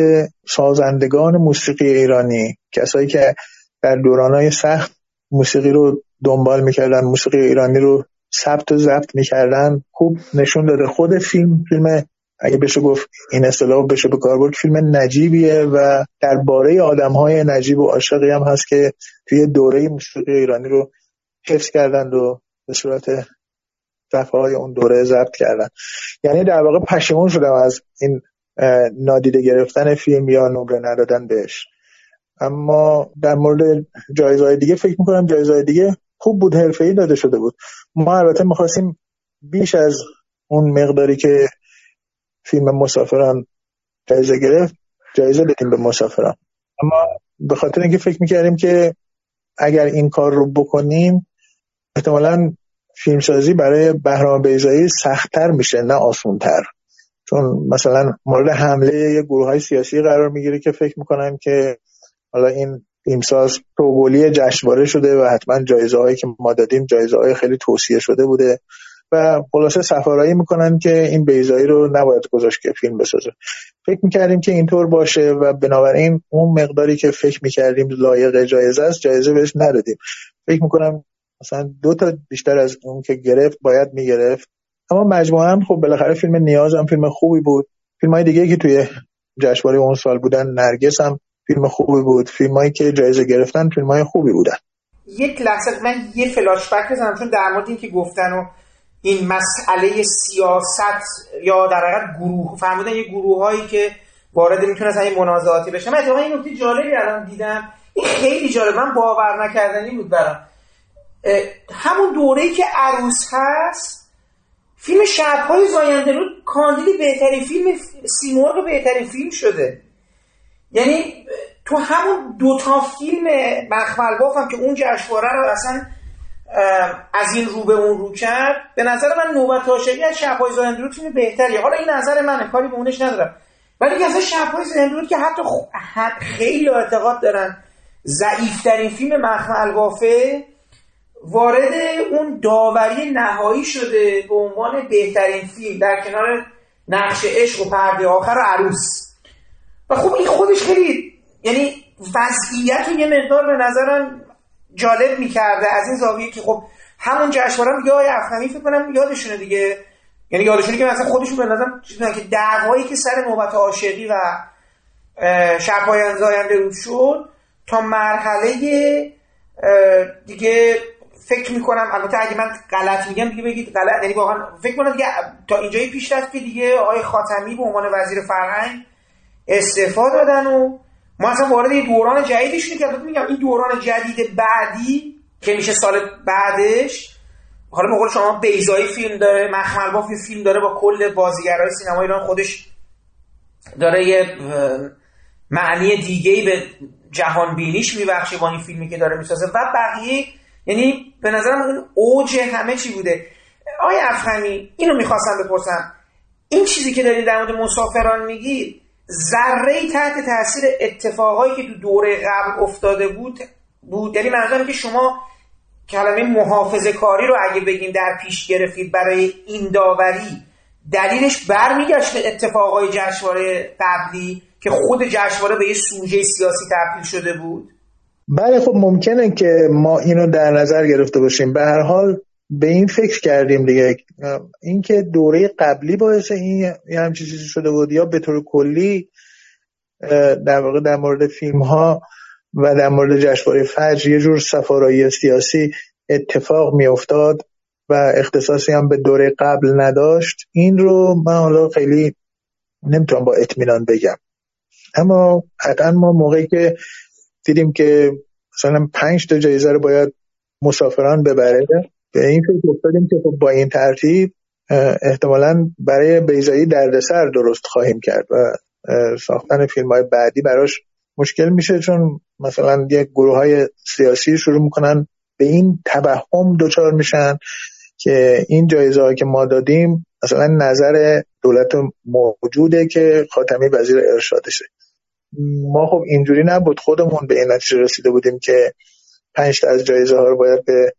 سازندگان موسیقی ایرانی کسایی که در دورانهای سخت موسیقی رو دنبال می‌کردن موسیقی ایرانی رو ثبت و ضبط می‌کردن. خوب نشون داده. خود فیلم فیلم اگه بشه گفت این اصطلاح بشه به کار برد فیلم نجیبیه و درباره آدم های نجیب و عاشقی هم هست که توی دوره موسیقی ایرانی رو حفظ کردند و به صورت صفحه های اون دوره ضبط کردن یعنی در واقع پشیمون شدم از این نادیده گرفتن فیلم یا نمره ندادن بهش. اما در مورد جایزهای دیگه فکر می‌کنم جایزهای دیگه خوب بود حرفه داده شده بود. ما البته می‌خواستیم بیش از اون مقداری که فیلم مسافران جایزه گرفت جایزه بدیم به مسافران. اما به خاطر اینکه فکر می‌کردیم که اگر این کار رو بکنیم احتمالا فیلمسازی برای بهرام بیزایی سختتر میشه نه آسونتر. چون مثلا مورد حمله یه گروه های سیاسی قرار می‌گیره که فکر می‌کنن که حالا این فیلمساز پروگولی جشنواره شده و حتما جایزه هایی که ما دادیم جایزه های خیلی توصیه شده بوده و خلاصه سفارایی می‌کنن که این بیزایی رو نباید گذاشت که فیلم بسازه. فکر می‌کردیم که اینطور باشه و بنابراین اون مقداری که فکر می‌کردیم لایق جایزه است جایزه بهش ندادیم. فکر می‌کنم مثلا دو تا بیشتر از اون که گرفت باید می‌گرفت. اما مجموعا خب بالاخره فیلم نیاز هم فیلم خوبی بود. فیلم های دیگه که توی جشنواره اون سال بودن نرگس هم فیلم خوبی بود. فیلم هایی که جایزه گرفتن فیلم های خوبی بودن. یک لحظه من یه فلاش بک بزنم چون در مورد اینکه گفتن و این مسئله سیاست یا در حقیقت گروه فهمیدن یه گروه هایی که وارد می‌تونستن این منازعاتی بشه من اتفاقا این نکته جالبی الان دیدم. این خیلی جالب. من باور نکردنی بود برام. همون دوره که عروس هست فیلم شبهای زاینده رو کاندید بهترین فیلم سیمرغ بهترین فیلم شده. یعنی تو همون دوتا فیلم مخمل باف که اون جشنواره رو اصلا از این رو به اون رو کرد به نظر من نوبت عاشقی از شبهای زاینده رو فیلم بهتریه. حالا این نظر منه کاری به اونش ندارم. ولی اصلا شبهای زاینده رو که حتی خیلی اعتقاد دارن ضعیفترین فیلم مخمل بافه وارد اون داوری نهایی شده به عنوان بهترین فیلم در کنار نقش عشق و پرده آخر و عروس. و خب این خودش خیلی یعنی وضعیت یه مقدار به نظرم جالب می‌کرده. از این زاویه که خب همون جشنواره یا افغانی فکر کنم یادشونه دیگه. یعنی یادشونه که مثلا خودشون به نظرم که دعوایی که سر نوبت عاشقی و شبهای زاینده رو شد تا مرحله دیگه فکر می‌کنم البته اگه من غلط میگم دیگه بگید غلط. یعنی واقعا فکر کنم دیگه تا اینجایی پیش رفت که دیگه آقای خاتمی به عنوان وزیر فرهنگ استعفا دادن و ما اصلا وارد یه دوران شدیم که میگم این دوران جدید بعدی که میشه سال بعدش حالا به شما بیزایی فیلم داره مخمل باف فیلم داره با کل بازیگرای سینما ایران خودش داره یه معنی دیگه به جهان بینیش میبخشه با این فیلمی که داره می‌سازه. و بقیه یعنی به نظرم اون اوج همه چی بوده. آقای افخمی اینو می‌خواستم بپرسم. این چیزی که دارید در مورد مسافران میگید ذره تحت تاثیر اتفاقایی که تو دوره قبل افتاده بود بود. یعنی منظورم که شما کلمه محافظه کاری رو اگه بگیم در پیش گرفتید برای این داوری دلیلش برمیگشت به اتفاقای جشنواره قبلی که خود جشنواره به یه سوژه سیاسی تبدیل شده بود؟ بله خب ممکنه که ما اینو در نظر گرفته باشیم. به هر حال به این فکر کردیم دیگه. اینکه دوره قبلی باعث این همچین چیزی شده بود یا به طور کلی در واقع در مورد فیلم ها و در مورد جشنواره فجر یه جور سفارایی سیاسی اتفاق میافتاد و اختصاصی هم به دوره قبل نداشت. این رو من حالا خیلی نمی‌تونم با اطمینان بگم. اما قطعا ما موقعی که دیدیم که مثلا پنج تا جایزه رو باید مسافران ببره به این فکر افتادیم که خب با این ترتیب احتمالا برای بیزایی دردسر درست خواهیم کرد و ساختن فیلم های بعدی براش مشکل میشه چون مثلا یک گروه های سیاسی شروع می‌کنن به این توهم دچار میشن که این جایزه که ما دادیم مثلا نظر دولت موجوده که خاتمی وزیر ارشادشه. ما خب اینجوری نبود. خودمون به این نتیجه رسیده بودیم که پنج از جایزه ها رو باید به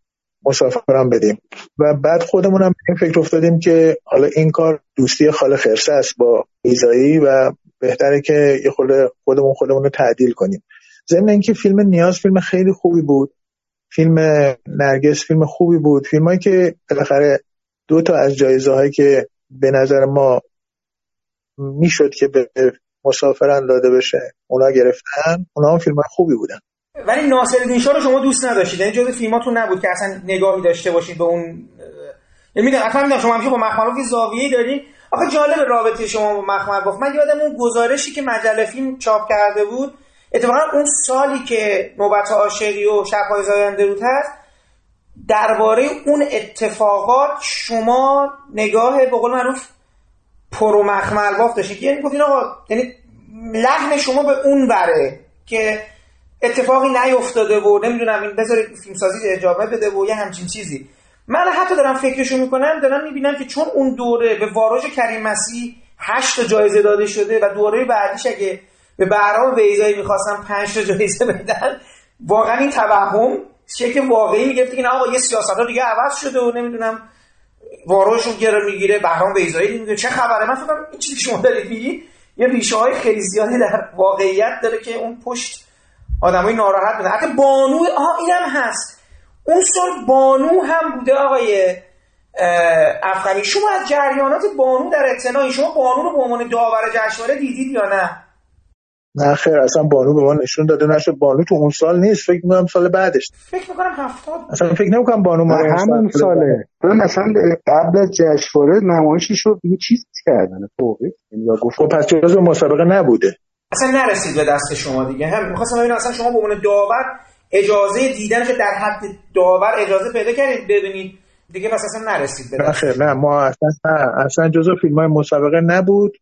مسافران بدیم. و بعد خودمون هم این فکر افتادیم که حالا این کار دوستی خاله خرسه است با ایزایی و بهتره که یه خود خودمون خودمون رو تعدیل کنیم. ضمن اینکه فیلم نیاز فیلم خیلی خوبی بود. فیلم نرگس فیلم خوبی بود. فیلمایی که بالاخره دو تا از جایزه هایی که به نظر ما می‌شد که به مسافران داده بشه اونا گرفتن اونا هم فیلم خوبی بودن. ولی ناصر شاه رو شما دوست نداشتید. یعنی جزء فیلماتون نبود که اصلا نگاهی داشته باشید به اون می‌دونم اصلا می‌دونم شما همیشه با مخملوف زاویه‌ای دارین. آخه جالب رابطه شما با مخمل گفت. من یادم اون گزارشی که مجله فیلم چاپ کرده بود اتفاقا اون سالی که نوبت عاشقی و شب‌های زاینده رود هست درباره اون اتفاقات شما نگاه به قول معروف پرو مخمل باف داشتید یعنی گفتین آقا یعنی لحن شما به اون بره که اتفاقی نیفتاده و نمی‌دونم این بذارید فیلمسازی اجابه بده و یه همچین چیزی. من حتی دارم فکرشو می‌کنم دارم می‌بینم که چون اون دوره به واراج کریم مسیح هشت جایزه داده شده و دوره بعدیش اگه به بهرام ویزایی می‌خواستم پنج جایزه بدن واقعا این توهم شکل واقعی می‌گفته که نه آقا یه سیاست ها دیگه عوض شده و نمی‌دونم واراجشون گره می‌گیره بهرام ویزایی میگه چه خبره. من فکر این چیزی که شما دارید میگی یه ریشه های خیلی زیادی در واقعیت داره که اون پشت آدمای ناراحت بودن. حتی بانو آها اینم هست. اون سال بانو هم بوده آقای افغانی. شما از جریانات بانو در اطلاعی شما بانو رو به عنوان داور جشنواره دیدید یا نه؟ نه خیر اصلا بانو به ما نشون داده نشد. بانو تو اون سال نیست فکر می‌کنم سال بعدش. فکر می‌کنم هفتاد اصلا فکر نمی‌کنم بانو ما همون ساله. مثلا قبل از جشنواره نمایشی شد یه چیز کردن فوقی یا گفت خب پس جزو مسابقه نبوده. اصلا نرسید به دست شما دیگه هم می‌خواستم ببینم اصلا شما به عنوان داور اجازه دیدنش در حد داور اجازه پیدا کردید ببینید دیگه بس اصلا نرسید به دست نه ما اصلا نه. اصلا جزو فیلم های مسابقه نبود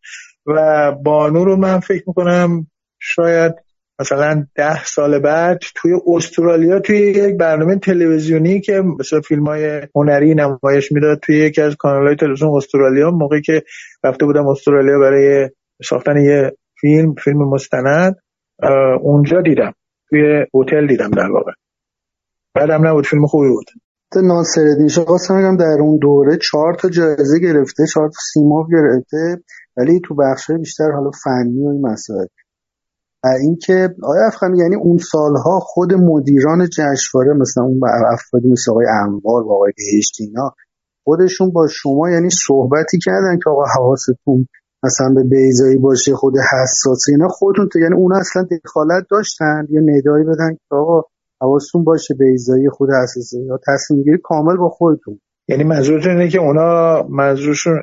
و بانو رو من فکر می‌کنم شاید مثلا ده سال بعد توی استرالیا توی یک برنامه تلویزیونی که مثلا فیلم های هنری نمایش می‌داد توی یکی از کانال های تلویزیون استرالیا موقعی که رفته بودم استرالیا برای ساختن یه فیلم فیلم مستند. اونجا دیدم. توی هتل دیدم در واقع. بعدم نبود فیلم خوبی بود. ناصرالدین شاه خواستم بگم در اون دوره چهار تا جایزه گرفته چهار تا سیماب گرفته ولی تو بخش بیشتر حالا فنی و این مسائل. اینکه آیا افغانی یعنی اون سالها خود مدیران جشنواره مثلا اون افرادی مثل آقای انوار و آقای بهشتینا خودشون با شما یعنی صحبتی کردن که آقا حواستون مثلا به بیزایی باشه خود حساسی اینا خودتون تو یعنی اون اصلا دخالت داشتن. یا ندایی بدن که آقا حواستون باشه بیزایی خود حساسی. یا تصمیم گیری کامل با خودتون. یعنی منظورتون اینه که اونا منظورشون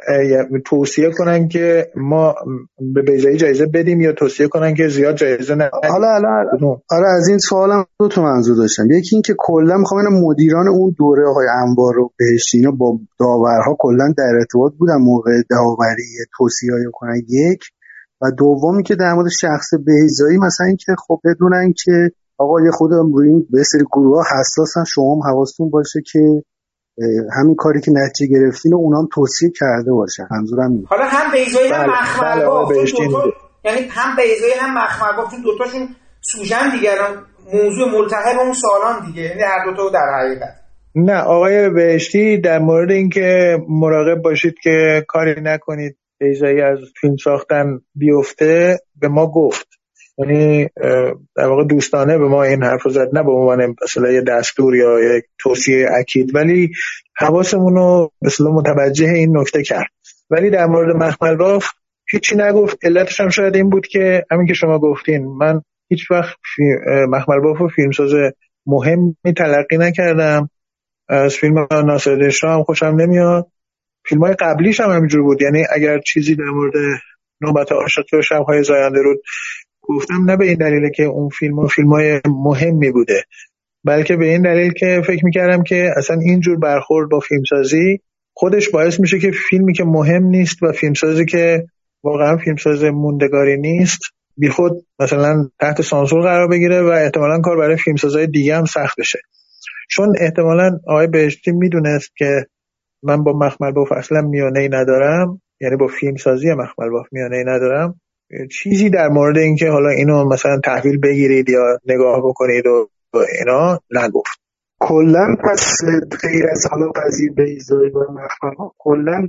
توصیه کنن که ما به بیزایی جایزه بدیم یا توصیه کنن که زیاد جایزه نه حالا حالا آره از این سوالم دو تا منظور داشتم. یکی اینکه کلا می‌خوام مدیران اون دوره آقای انبار و بهشتینا با داورها کلا در ارتباط بودن موقع داوری توصیه کنن یک. و دومی که در مورد شخص بیزایی مثلا اینکه خب بدونن که آقا یه خود روی این به سری گروه ها حساسن شما هم حواستون باشه که همین کاری که نتیجه گرفتین و اونام توصیه کرده باشن منظورم اینه. حالا هم بیزایی هم بله، مخمل بله یعنی هم بیزایی هم مخمل گفت دوتاشون سوژن دیگران موضوع ملتهب اون سالان دیگه یعنی هر دوتا در حقیقت. نه آقای بهشتی در مورد اینکه مراقب باشید که کاری نکنید بیزایی از فیلم ساختن بیفته به ما گفت. یعنی در واقع دوستانه به ما این حرف زد نه به عنوان مثلا یه دستور یا یک توصیه اکید ولی حواسمون رو مثلا متوجه این نکته کرد. ولی در مورد مخمل باف هیچی نگفت. علتش هم شاید این بود که همین که شما گفتین من هیچ وقت مخمل باف و فیلمساز مهمی تلقی نکردم. از فیلم ناصر هم خوشم نمیاد. فیلم های قبلیش هم همینجور بود. یعنی اگر چیزی در مورد نوبت عاشقی و شبهای زاینده رو گفتم نه به این دلیله که اون فیلم فیلم های مهمی بوده بلکه به این دلیل که فکر می‌کردم که اصلا اینجور برخورد با فیلمسازی خودش باعث میشه که فیلمی که مهم نیست و فیلمسازی که واقعا فیلمساز موندگاری نیست بی خود مثلا تحت سانسور قرار بگیره و احتمالا کار برای فیلمسازهای دیگه هم سخت بشه. چون احتمالا آقای بهشتی می‌دونست که من با مخمل باف اصلا میانه ای ندارم یعنی با فیلمسازی مخمل باف میانه ای ندارم. چیزی در مورد اینکه حالا اینو مثلا تحویل بگیرید یا نگاه بکنید و اینا نگفت. کلا پس غیر از حالا قضیه بیزایی و مخمل کلا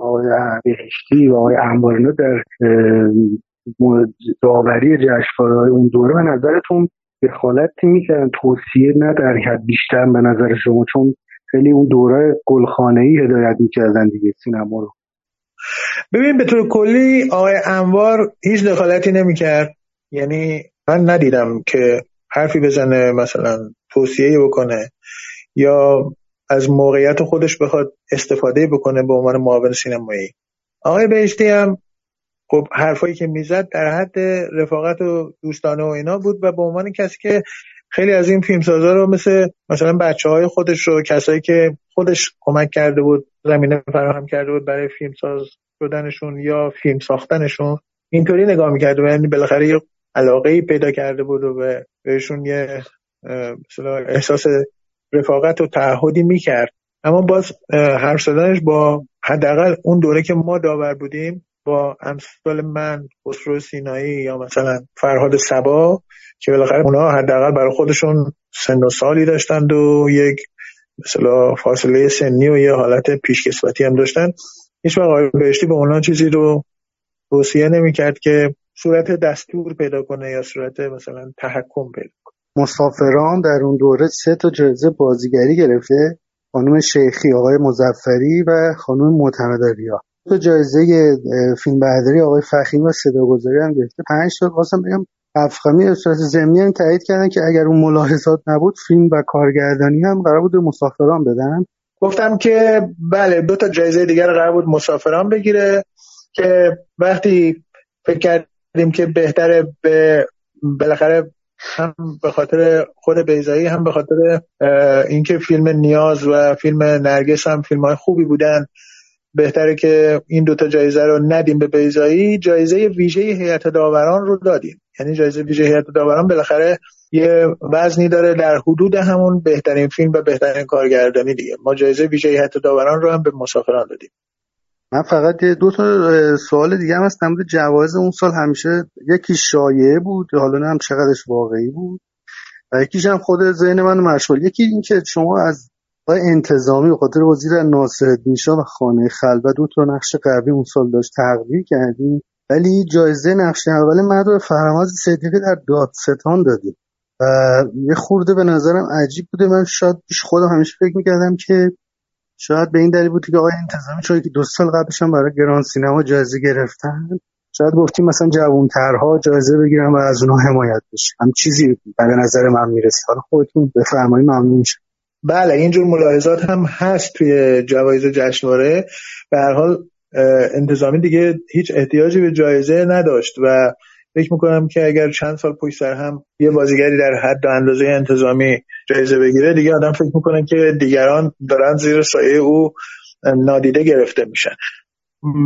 آقای بهشتی و آقای انبارینو در داوری جشنواره‌های اون دوره به نظرتون دخالتی می‌کردن توصیه نه در حد بیشتر به نظر شما؟ چون خیلی اون دوره گلخانه ای هدایت می‌کردن دیگه سینما رو. ببین به طور کلی آقای انوار هیچ دخالتی نمی‌کرد. یعنی من ندیدم که حرفی بزنه مثلا توصیه بکنه یا از موقعیت خودش بخواد استفاده بکنه به عنوان معاون سینمایی. آقای بهشتی هم خب حرفایی که می‌زد در حد رفاقت و دوستانه و اینا بود و به عنوان کسی که خیلی از این فیلمسازا رو مثل مثلا بچه های خودش رو کسایی که خودش کمک کرده بود زمینه فراهم کرده بود برای فیلمساز شدنشون یا فیلم ساختنشون اینطوری نگاه می‌کرده و یعنی بالاخره یه علاقه ای پیدا کرده بود و بهشون یه مثلا احساس رفاقت و تعهدی می‌کرد. اما باز حرف زدنش با حداقل اون دوره که ما داور بودیم با امثال من خسرو سینایی یا مثلا فرهاد سبا که بالاخره اونا حداقل برای خودشون سن و سالی داشتند و یک مثلا فاصله سنی و یه حالت پیشکسوتی هم داشتن. هیچ وقت بهشتی به اونا چیزی رو توصیه نمی‌کرد که صورت دستور پیدا کنه یا صورت مثلا تحکم پیدا کنه. مسافران در اون دوره سه تا جایزه بازیگری گرفته. خانم شیخی آقای مزفری و خانم معتمدریا تو جایزه فیلم برداری آقای فخیم و صداگذاری هم گرفته. پنج تا خواستم بگم افخامی به صورت ضمنی هم تایید کردن که اگر اون ملاحظات نبود فیلم و کارگردانی هم قرار بود مسافران بدن. گفتم که بله دو تا جایزه دیگر قرار بود مسافران بگیره که وقتی فکر کردیم که بهتره به بالاخره هم به خاطر خود بیزایی هم به خاطر اینکه فیلم نیاز و فیلم نرگس هم فیلم های خوبی بودن بهتره که این دوتا جایزه رو ندیم به بیزایی جایزه ویژه هیئت داوران رو دادیم. یعنی جایزه ویژه هیئت داوران بالاخره یه وزنی داره در حدود همون بهترین فیلم و بهترین کارگردانی دیگه. ما جایزه ویژه هیئت داوران رو هم به مسافران دادیم. من فقط دو تا سوال دیگه هم هست. نمود جوایز اون سال همیشه یکی شایعه بود حالا نه هم چقدرش واقعی بود. و یکیش هم خود ذهن من مشغول. یکی این که شما از انتظامی به خاطر وزیر ناصر میشا و خانه خلوت دو تا نقش قوی اون سال داشت تقویه کردیم ولی جایزه نقش اول مرد فرماز صدیقی در دادستان دادیم. و یه خورده به نظرم عجیب بوده. من شاید پیش خودم همیشه فکر می‌کردم که شاید به این دلیل بود که آقای انتظامی چون که دو سال قبلش هم برای گران سینما جایزه گرفتن شاید گفتیم مثلا جوانترها جایزه بگیرن و از اونها حمایت بشه. هم چیزی به نظر من می‌رسه. حالا خودتون بفرمایید ممنون میشه بله اینجور ملاحظات هم هست توی جوایز جشنواره. به هر حال انتظامی دیگه هیچ احتیاجی به جایزه نداشت و فکر می‌کنم که اگر چند سال پشت سر هم یه بازیگری در حد و اندازه انتظامی جایزه بگیره دیگه آدم فکر می‌کنه که دیگران دارن زیر سایه او نادیده گرفته میشن.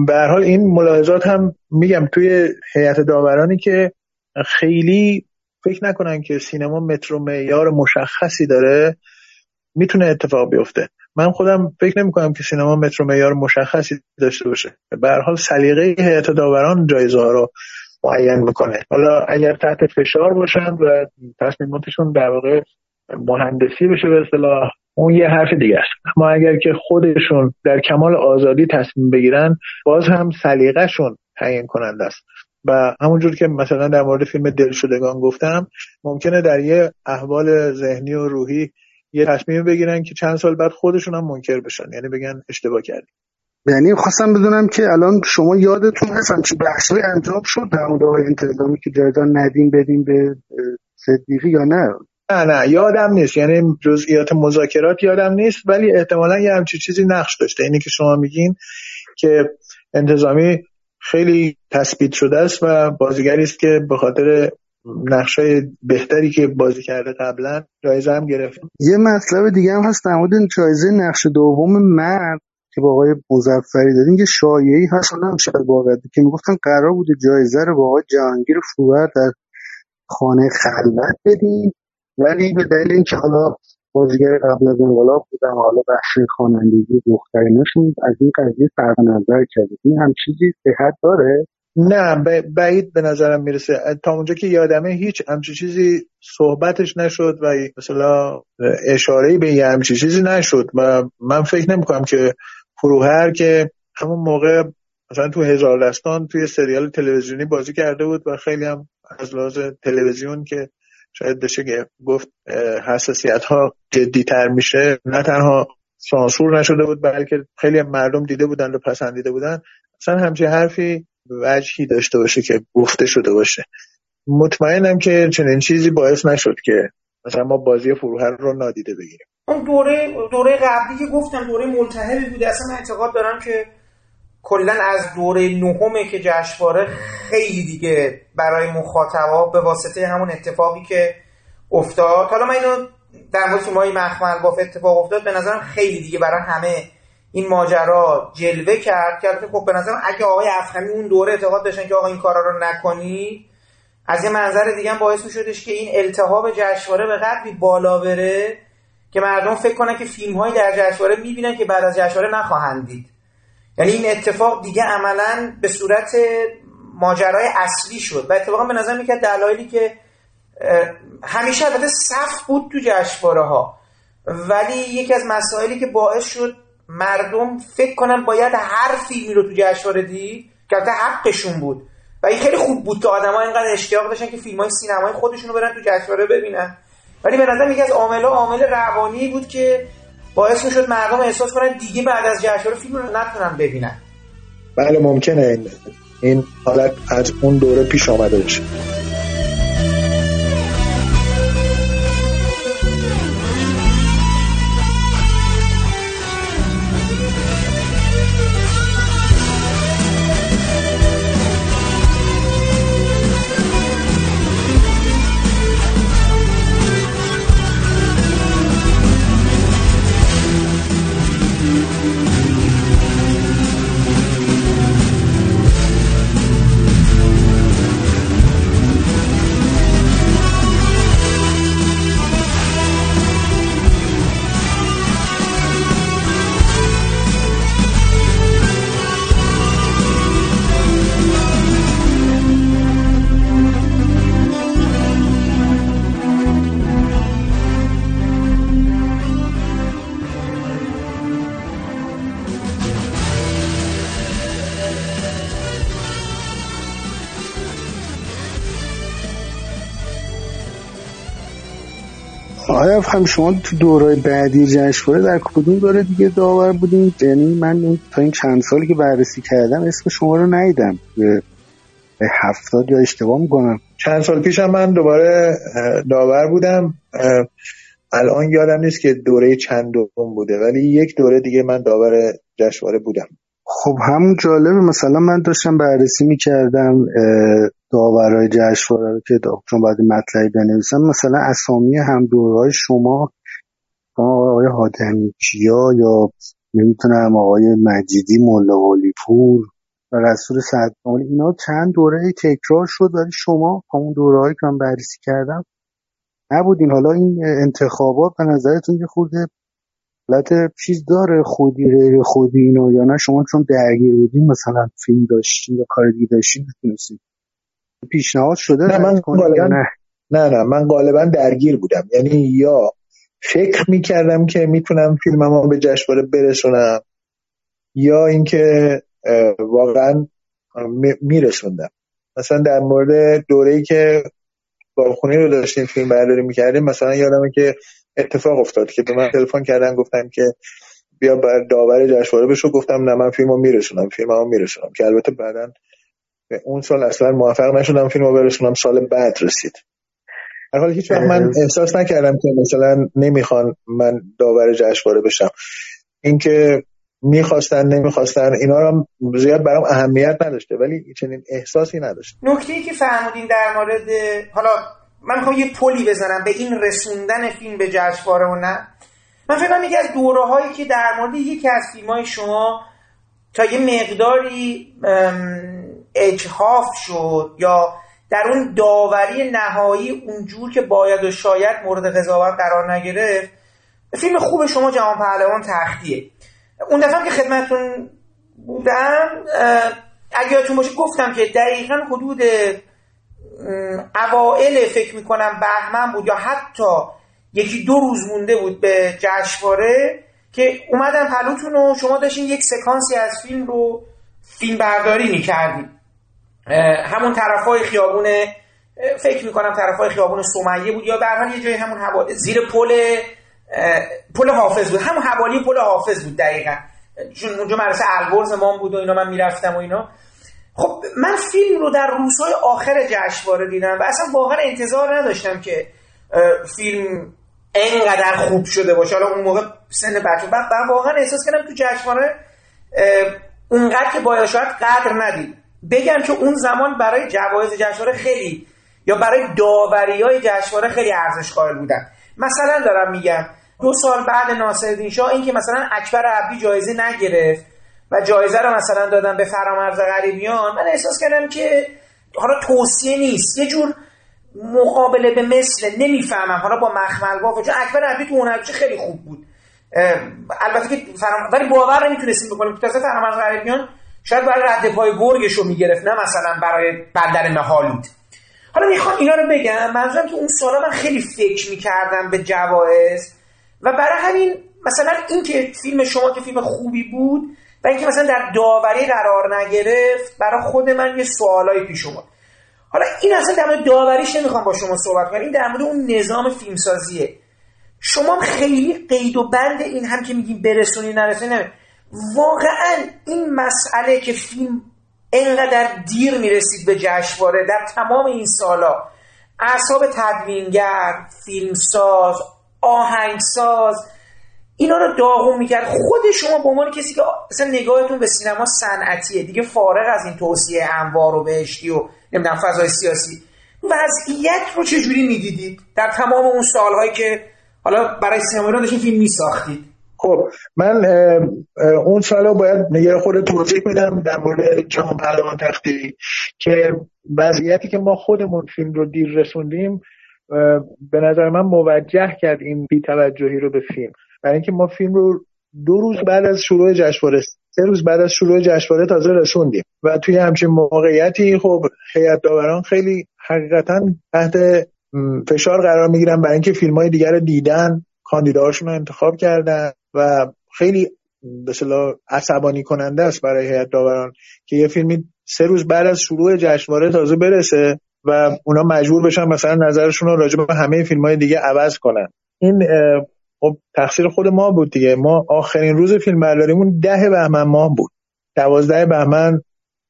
به حال این ملاحظات هم میگم توی هیئت داورانی که خیلی فکر نکنن که سینما مترو معیار مشخصی داره می‌تونه اتفاق بیفته. من خودم فکر نمی کنم که سینما متر معیار مشخصی داشته باشه. به هر حال سلیقه هیئت داوران جایزه رو معین می‌کنه. حالا اگر تحت فشار باشن و تصمیماتشون در واقع مهندسی بشه به اصطلاح اون یه حرف دیگه است. اما اگر که خودشون در کمال آزادی تصمیم بگیرن باز هم سلیقهشون تعیین کننده است. و همونجور که مثلا در مورد فیلم دلشدگان گفتم ممکنه در یه احوال ذهنی و روحی یه تصمیم بگیرن که چند سال بعد خودشون هم منکر بشن. یعنی بگن اشتباه کردیم. یعنی خواستم بدونم که الان شما یادتون هست چه بحثی انجام شد در مورد انتظامی که جایدان ندیم بدیم به صدیقی یا نه؟ نه نه یادم نیست. یعنی جزئیات مذاکرات یادم نیست ولی احتمالا یه همچی چیزی نقش داشته. اینی که شما میگین که انتظامی خیلی تثبیت شده است و بازیگری است که به خاطر نقشای بهتری که بازی کرده قبلا جایزه هم گرفت یه مطلب دیگه هم هست در جایزه نقش دوم مرد که با آقای مزفری دادیم یه شایعی هست حالا هم شاید که می‌گفتن قرار بوده جایزه رو با آقای جهانگیر فروور در خانه خلوت بدیم. ولی به دلیل اینکه حالا بازیگر قبل از انقلاب بودم حالا بخش خوانندگی دخترینشون از این قضیه فرق نظر کرده. این هم چیزی صحت داره؟ نه بعید به نظرم می‌رسه. تا اونجا که یادمه هیچ همچی چیزی صحبتش نشد و مثلا اشاره به یه همچی چیزی نشد و من فکر نمی کنم که فروهر که همون موقع مثلا تو هزار دستان توی سریال تلویزیونی بازی کرده بود و خیلی هم از لحاظ تلویزیون که شاید بشه گفت حساسیت ها جدی تر میشه نه تنها سانسور نشده بود بلکه خیلی مردم دیده بودن و پسندیده بودن. اصلا همچین حرفی وجهی داشته باشه که گفته شده باشه. مطمئنم که چنین چیزی باعث نشد که مثلا ما بازی فروهر رو نادیده بگیریم. اون دوره دوره قبلی که گفتم دوره ملتهبی بوده اصلا من اعتقاد دارم که کلا از دوره نهمه که جشنواره خیلی دیگه برای مخاطبا به واسطه همون اتفاقی که افتاد. حالا من اینو در مورد مخمل باف اتفاق افتاد به نظرم خیلی دیگه برای همه این ماجرا جلوه کرد که خب به نظرم اگه آقای افخمی اون دوره اعتقاد داشتن که آقا این کارا رو نکنی از یه منظر دیگه هم باعث شدش که این التهاب جشنواره به قدری بالا بره که مردم فکر کنن که فیلم در جشنواره می‌بینن که بعد از جشنواره نخواهند دید. یعنی این اتفاق دیگه عملا به صورت ماجرای اصلی شد و اتفاقا به نظر می‌کرد دلایلی که همیشه البته صف بود تو جشنواره ها ولی یکی از مسائلی که باعث شد مردم فکر کنن باید هر فیلمی رو تو جشنواره دید که حقشون بود. و این خیلی خوب بود که آدما اینقدر اشتیاق داشتن که فیلم های سینمایی خودشون رو برن تو جشنواره ببینن. ولی به نظر یکی از عاملا عامل روانی بود که باعث می‌شد مردم احساس کنن دیگه بعد از جشنواره فیلم رو نتونن ببینن. بله ممکنه این این حالت از اون دوره پیش آمده باشه. هم شما تو دورای بعدی جشنواره در کدوم دوره دیگه داور بودین؟ یعنی من تا این چند سالی که بررسی کردم اسم شما رو ندیدم. به هفتاد یا اشتباه می‌کنم. چند سال پیش هم من دوباره داور بودم. الان یادم نیست که دوره چند دوم بوده ولی یک دوره دیگه من داور جشنواره بودم. خب همون جالبه. مثلا من داشتم بررسی می‌کردم داورای جشنواره رو که چون باید مطلعی بنویسم مثلا اسامی هم دورهای شما آقای حاتمی یا نمی‌تونم آقای مجیدی ملا پور و رسول سعد اینا چند دوره تکرار شد ولی شما همون دوره که من بررسی کردم نبودین. حالا این انتخابات به نظرتون یه خورده حالت چیز داره خودی غیر خودی اینو یا نه؟ شما چون درگیر بودین مثلا فیلم داشتین یا کار دیگه داشتین نتونستین پیشنهاد شده نه من غالبا نه؟ نه نه من غالبا درگیر بودم. یعنی یا فکر می‌کردم که می‌تونم فیلممو به جشنواره برسونم یا اینکه واقعا میرسوندم. مثلا در مورد دوره که بابخونی رو داشتیم فیلم برداری می‌کردیم مثلا یادمه که اتفاق افتاد که به من تلفن کردن گفتن که بیا بر داور جشنواره بشو. گفتم نه من فیلمو میرسونم فیلممو میرسونم. که البته بعدا اون سال اصلا موفق نشدم فیلمو برسونم سال بعد رسید. در حالی هیچ وقت من احساس نکردم که مثلا نمی‌خوان من داور جشنواره بشم. اینکه می‌خواستن نمی‌خواستن اینا رو زیاد برام اهمیت نداشته ولی چنین احساسی نداشت. نکته ای که فرمودین در مورد حالا من می‌خوام یه پلی بزنم به این رسوندن فیلم به جشنواره و نه. من فکر یکی از دوره هایی که در مورد یکی از فیلم های شما تا یه مقداری اجهاف شد یا در اون داوری نهایی اونجور که باید و شاید مورد قضاوت قرار نگرفت فیلم خوب شما جهان پهلوان تختیه. اون دفعه که خدمتون بودم اگه یادتون باشه گفتم که دقیقا حدود اوائل فکر می‌کنم بهمن بود یا حتی یکی دو روز مونده بود به جشنواره که اومدن پلوتون و شما داشتین یک سکانسی از فیلم رو فیلم برداری می‌کردیم همون طرفای خیابون فکر می‌کنم طرفای خیابون سمیه بود یا به یه جای همون حوالی زیر پل پل حافظ بود. همون حوالی پل حافظ بود دقیقا. چون اونجا مدرسه البرز ما بود و اینا من می‌رفتم و اینا. خب من فیلم رو در روزهای آخر جشنواره دیدم و اصلا واقعا انتظار نداشتم که فیلم انقدر خوب شده باشه. حالا اون موقع سن بچه بعد واقعا احساس کردم تو جشنواره اونقدر که باید شاید قدر ندید. بگم که اون زمان برای جوایز جشنواره خیلی یا برای داوری های جشنواره خیلی ارزش قائل بودن مثلا دارم میگم دو سال بعد ناصرالدین شاه این که مثلا اکبر عبدی جایزه نگرفت. و جایزه رو مثلا دادن به فرامرز غریبیان من احساس کردم که حالا توصیه نیست. یه جور مقابله به مثل نمی‌فهمم. حالا با مخمل با چون اکبر عبدی تو اون خیلی خوب بود. البته که فرام... ولی باور نمی‌تونستیم بکنیم. که تازه فرامرز غریبیان شاید برای رد پای گرگش رو می‌گرفت نه مثلا برای بندر مهالود حالا می‌خوام اینا رو بگم. منظورم که اون سالا من خیلی فکر می‌کردم به جوایز. و برای همین مثلا این که فیلم شما که فیلم خوبی بود و اینکه مثلا در داوری قرار نگرفت برای خود من یه سوالایی پیش اومد. حالا این اصلا در مورد داوریش نمی‌خوام با شما صحبت کنم این در مورد اون نظام فیلمسازیه. شما خیلی قید و بند این هم که میگیم برسونی نرسونی نمی واقعا این مسئله که فیلم انقدر دیر می‌رسید به جشنواره در تمام این سالا اعصاب تدوینگر فیلمساز آهنگساز اینا رو داغون می‌کرد. خود شما به عنوان کسی که اصلا نگاهتون به سینما صنعتیه. دیگه فارغ از این توصیه انوار و بهشتی و نمی‌دونم فضای سیاسی. وضعیت رو چجوری می‌دیدید؟ در تمام اون سالهایی که حالا برای سینما ایران داشتین فیلم میساختید. خب من اون سالا باید نگه خود توضیح میدم در مورد جهان پهلوان تختی که وضعیتی که ما خودمون فیلم رو دیر رسوندیم به نظر من موجه کرد این بیتوجهی رو به فیلم. برای اینکه ما فیلم رو دو روز بعد از شروع جشنواره سه روز بعد از شروع جشنواره تازه رسوندیم. و توی همچین موقعیتی خب هیئت داوران خیلی حقیقتا تحت فشار قرار می‌گیرن برای اینکه فیلم های دیگر رو دیدن کاندیداهاشون رو انتخاب کردن و خیلی به عصبانی کننده است برای هیئت داوران که یه فیلمی سه روز بعد از شروع جشنواره تازه برسه و اونا مجبور بشن مثلا نظرشون رو راجع به همه فیلم های دیگه عوض کنن. این خب تقصیر خود ما بود دیگه. ما آخرین روز فیلم برداریمون ده بهمن ماه بود. دوازده بهمن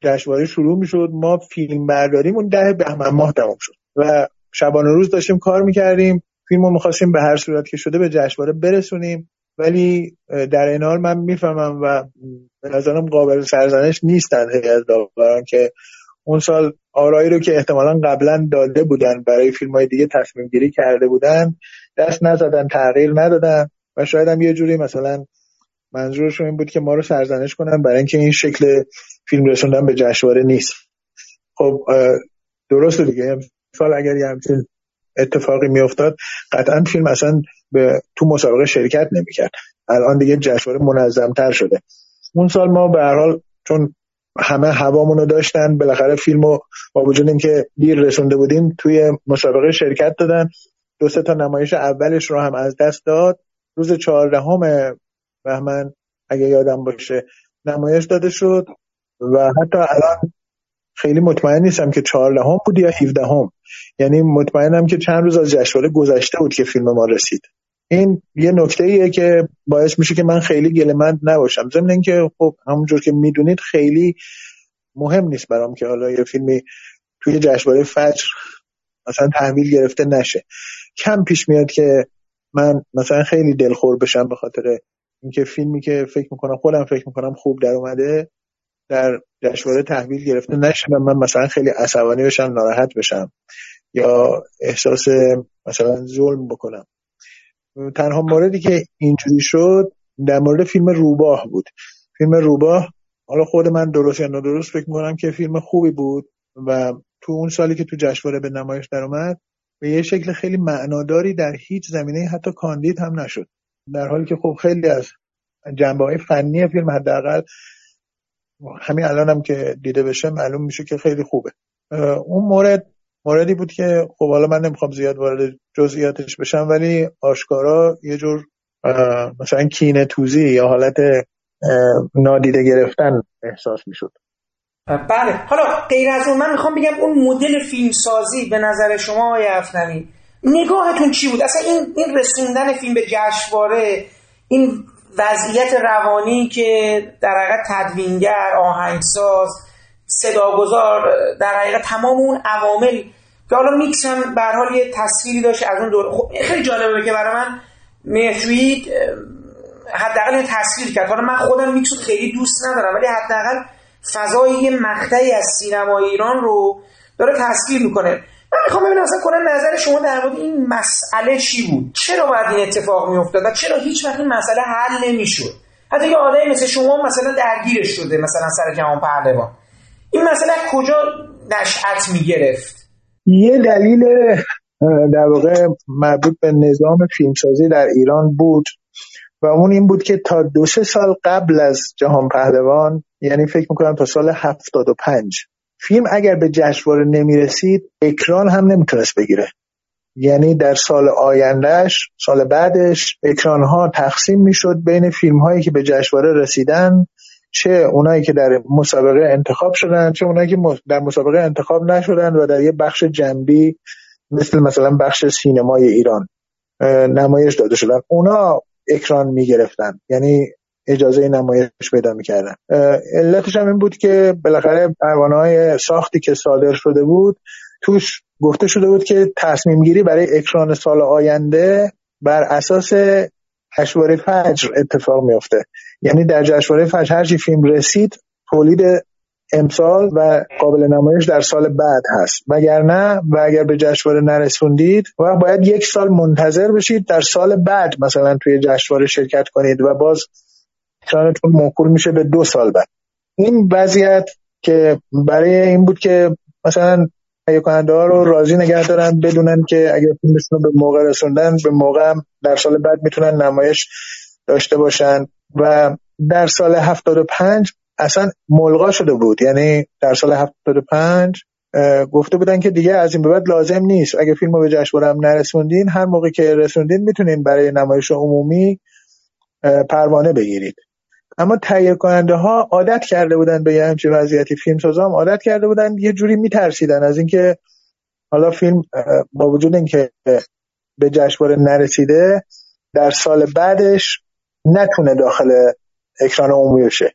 جشنواره شروع می‌شد. ما فیلم برداریمون ده بهمن ماه تمام شد. و شبانه روز داشتیم کار می‌کردیم. فیلم رو می‌خواستیم به هر صورت که شده به جشنواره برسونیم. ولی در این حال من می‌فهمم و به نظرم قابل سرزنش نیستن از داوران که اون سال آرایی رو که احتمالا قبلا داده بودن برای فیلم های دیگه تصمیم گیری کرده بودن دست نزدن تغییر ندادن و شاید هم یه جوری مثلا منظورشون این بود که ما رو سرزنش کنن برای اینکه این شکل فیلم رسوندن به جشنواره نیست. خب درسته دیگه. سال اگر یه همچین اتفاقی میافتاد قطعا فیلم اصلا به تو مسابقه شرکت نمی‌کرد. الان دیگه جشنواره منظمتر شده. اون سال ما به هر حال چون همه هوامونو داشتن بالاخره فیلمو با وجود اینکه دیر رسونده بودیم توی مسابقه شرکت دادن. دو سه تا نمایش اولش رو هم از دست داد. روز چهاردهم بهمن اگه یادم باشه نمایش داده شد و حتی الان خیلی مطمئن نیستم که چهاردهم بود یا 17 هم. یعنی مطمئنم که چند روز از جشنواره گذشته بود که فیلم ما رسید. این یه نکته ایه که باعث میشه که من خیلی گلمند نباشم. ضمن اینکه خب همونجور که می‌دونید خیلی مهم نیست برام که حالا یه فیلمی توی جشنواره فجر مثلا تحویل گرفته نشه. کم پیش میاد که من مثلا خیلی دلخور بشم به خاطر اینکه فیلمی که فکر می‌کنم خودم فکر می‌کنم خوب در اومده در جشنواره تحویل گرفته نشه من مثلا خیلی عصبانی بشم ناراحت بشم یا احساس مثلا ظلم بکنم. تنها موردی که اینجوری شد در مورد فیلم روباه بود. فیلم روباه حالا خود من درست یا نادرست فکر می‌کنم که فیلم خوبی بود و تو اون سالی که تو جشنواره به نمایش در اومد به یه شکل خیلی معناداری در هیچ زمینه حتی کاندید هم نشد. در حالی که خب خیلی از جنبه های فنی فیلم حداقل همین الان هم که دیده بشه معلوم میشه که خیلی خوبه. اون مورد موردی بود که خب حالا من نمی‌خوام زیاد وارد جزئیاتش بشم ولی آشکارا یه جور مثلا کینه توزی یا حالت نادیده گرفتن احساس می‌شد. بله. حالا غیر از اون من می‌خوام بگم اون مدل فیلمسازی به نظر شما آقای افنمی نگاهتون چی بود؟ اصلا این این رسوندن فیلم به جشنواره این وضعیت روانی که در حقیقت تدوینگر آهنگساز صداگذار در حقیقت تمام اون عوامل که حالا میکس هم به حال یه تصویری داشت از اون دور. خب خیلی جالبه که برای من مهشوید حداقل تصویر کرد. حالا من خودم میکس خیلی دوست ندارم ولی حداقل فضای یه مقطعی از سینما ایران رو داره تصویر می‌کنه. من می‌خوام ببینم اصلا کنم نظر شما در مورد این مسئله چی بود؟ چرا باید این اتفاق میافتاد و چرا هیچ وقت این مسئله حل نمی‌شد؟ حتی یه آدمی مثل شما مثلا درگیرش شده مثلا سر جهان پهلوان. این مسئله کجا نشأت می‌گرفت؟ یه دلیل در واقع مربوط به نظام فیلمسازی در ایران بود و اون این بود که تا دو سه سال قبل از جهان پهلوان یعنی فکر می‌کنم تا سال 75 فیلم اگر به جشنواره نمی‌رسید اکران هم نمی‌تونست بگیره. یعنی در سال آیندهش سال بعدش اکران ها تقسیم می‌شد بین فیلم هایی که به جشنواره رسیدن چه اونایی که در مسابقه انتخاب شدن چه اونایی که در مسابقه انتخاب نشدن و در یه بخش جنبی مثل مثلا بخش سینمای ایران نمایش داده شدن. اونا اکران می‌گرفتن. یعنی اجازه نمایش پیدا می‌کردن. علتش هم این بود که بالاخره پروانه های ساختی که صادر شده بود توش گفته شده بود که تصمیم گیری برای اکران سال آینده بر اساس جشنواره فجر اتفاق میفته یعنی در جشنواره فجر هرچی فیلم رسید تولید امسال و قابل نمایش در سال بعد هست. وگرنه و اگر به جشنواره نرسوندید و باید یک سال منتظر بشید در سال بعد مثلا توی جشنواره شرکت کنید و باز اکرانتون موکول میشه به دو سال بعد. این وضعیت که برای این بود که مثلا تهیه کننده ها رو راضی نگه دارن بدونن که اگر فیلمشون رو به موقع رسوندن به موقع در سال بعد می‌تونن نمایش داشته باشن. و در سال 75 اصلا ملغا شده بود. یعنی در سال 75 گفته بودن که دیگه از این به بعد لازم نیست. اگه فیلم رو به جشنواره هم نرسوندین هر موقع که رسوندین می‌تونین برای نمایش عمومی پروانه بگیرید. اما تهیه کننده ها عادت کرده بودن به یه همچین وضعیتی. فیلم هم عادت کرده بودن یه جوری میترسیدن از اینکه حالا فیلم با وجود اینکه به جشنواره نرسیده در سال بعدش نتونه داخل اکران عمومی بشه.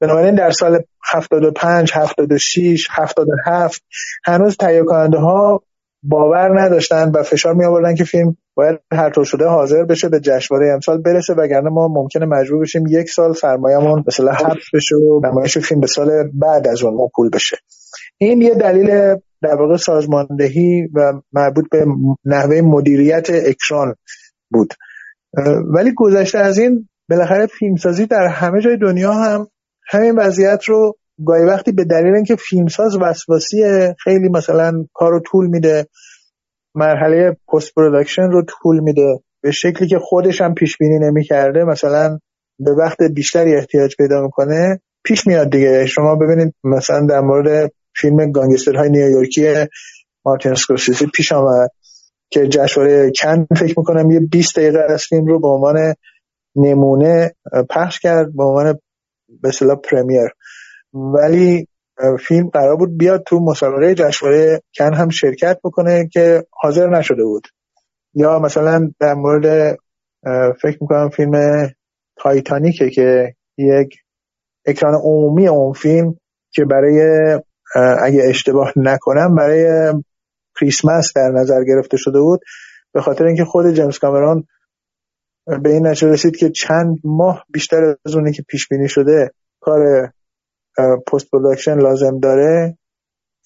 بنابراین در سال 75 76 77 هنوز تهیه کننده ها باور نداشتن و فشار می آوردن که فیلم باید هر طور شده حاضر بشه به جشنواره امسال برسه وگرنه ما ممکنه مجبور بشیم یک سال سرمایه‌مون مثلا حبس بشه و نمایش فیلم به سال بعد از اون موکول بشه. این یه دلیل در واقع سازماندهی و مربوط به نحوه مدیریت اکران بود. ولی گذشته از این بالاخره فیلمسازی در همه جای دنیا هم همین وضعیت رو گاهی وقتی به دلیل اینکه فیلمساز وسواسی خیلی مثلا کار رو طول میده مرحله post production رو طول میده. به شکلی که خودش هم پیش بینی نمی‌کرده مثلا به وقت بیشتری احتیاج پیدا می‌کنه پیش میاد دیگه. شما ببینید مثلا در مورد فیلم گانگسترهای نیویورکی مارتین اسکورسیزی پیش آمد که جشنواره کن فکر می‌کنم یه 20 دقیقه از فیلم رو به عنوان نمونه پخش کرد به عنوان به اصطلاح پرمیر. ولی فیلم قرار بود بیاد تو مسابقه جشنواره کن هم شرکت بکنه که حاضر نشده بود. یا مثلا در مورد فکر می‌کنم فیلم تایتانیکه که یک اکران عمومی اون فیلم که برای اگه اشتباه نکنم برای کریسمس در نظر گرفته شده بود. به خاطر اینکه خود جیمز کامرون به این نتیجه رسید که چند ماه بیشتر از اونی که پیش بینی شده کار post production لازم داره.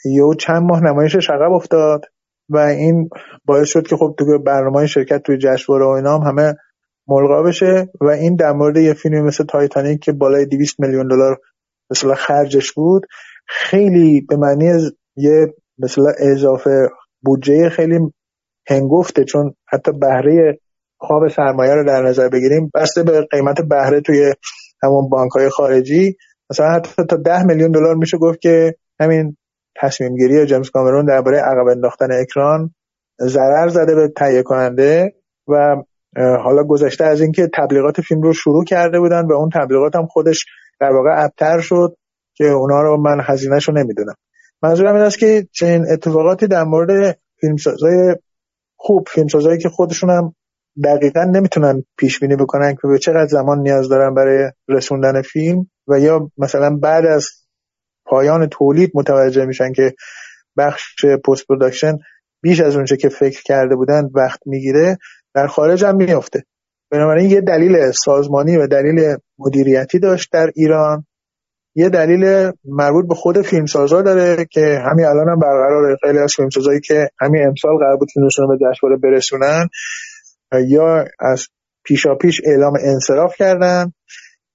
یه چند ماه نمایشش عقب افتاد و این باعث شد که خب تو برنامه شرکت توی جشنواره و اینا هم همه ملغا بشه و این در مورد یه فیلمی مثل تایتانیک که بالای 200 میلیون دلار مثلا خرجش بود خیلی به معنی یه مثلا اضافه بودجه خیلی هنگفته چون حتی بهره خواب سرمایه رو در نظر بگیریم بسته به قیمت بهره توی همون بانک های خارجی. مثلا حتی تا ده میلیون دلار میشه گفت که همین تصمیم گیری جیمز کامرون درباره عقب انداختن اکران ضرر زده به تهیه کننده و حالا گذشته از اینکه تبلیغات فیلم رو شروع کرده بودن و اون تبلیغات هم خودش در واقع ابتر شد که اونا رو من هزینهش رو نمی‌دونم. منظورم این است که چنین اتفاقاتی در مورد فیلمسازای خوب فیلمسازایی که خودشون هم دقیقا نمی‌تونن پیش بینی بکنن که به چقدر زمان نیاز دارن برای رسوندن فیلم و یا مثلا بعد از پایان تولید متوجه میشن که بخش post production بیش از اونچه که فکر کرده بودن وقت می‌گیره در خارج هم میفته بنابراین یه دلیل سازمانی و دلیل مدیریتی داشت در ایران. یه دلیل مربوط به خود فیلمسازا داره که همین الان هم برقرار خیلی از فیلمسازایی که همین امسال قرار بود فیلمشون به جشنواره برسونن یا از پیشا پیش اعلام انصراف کردن.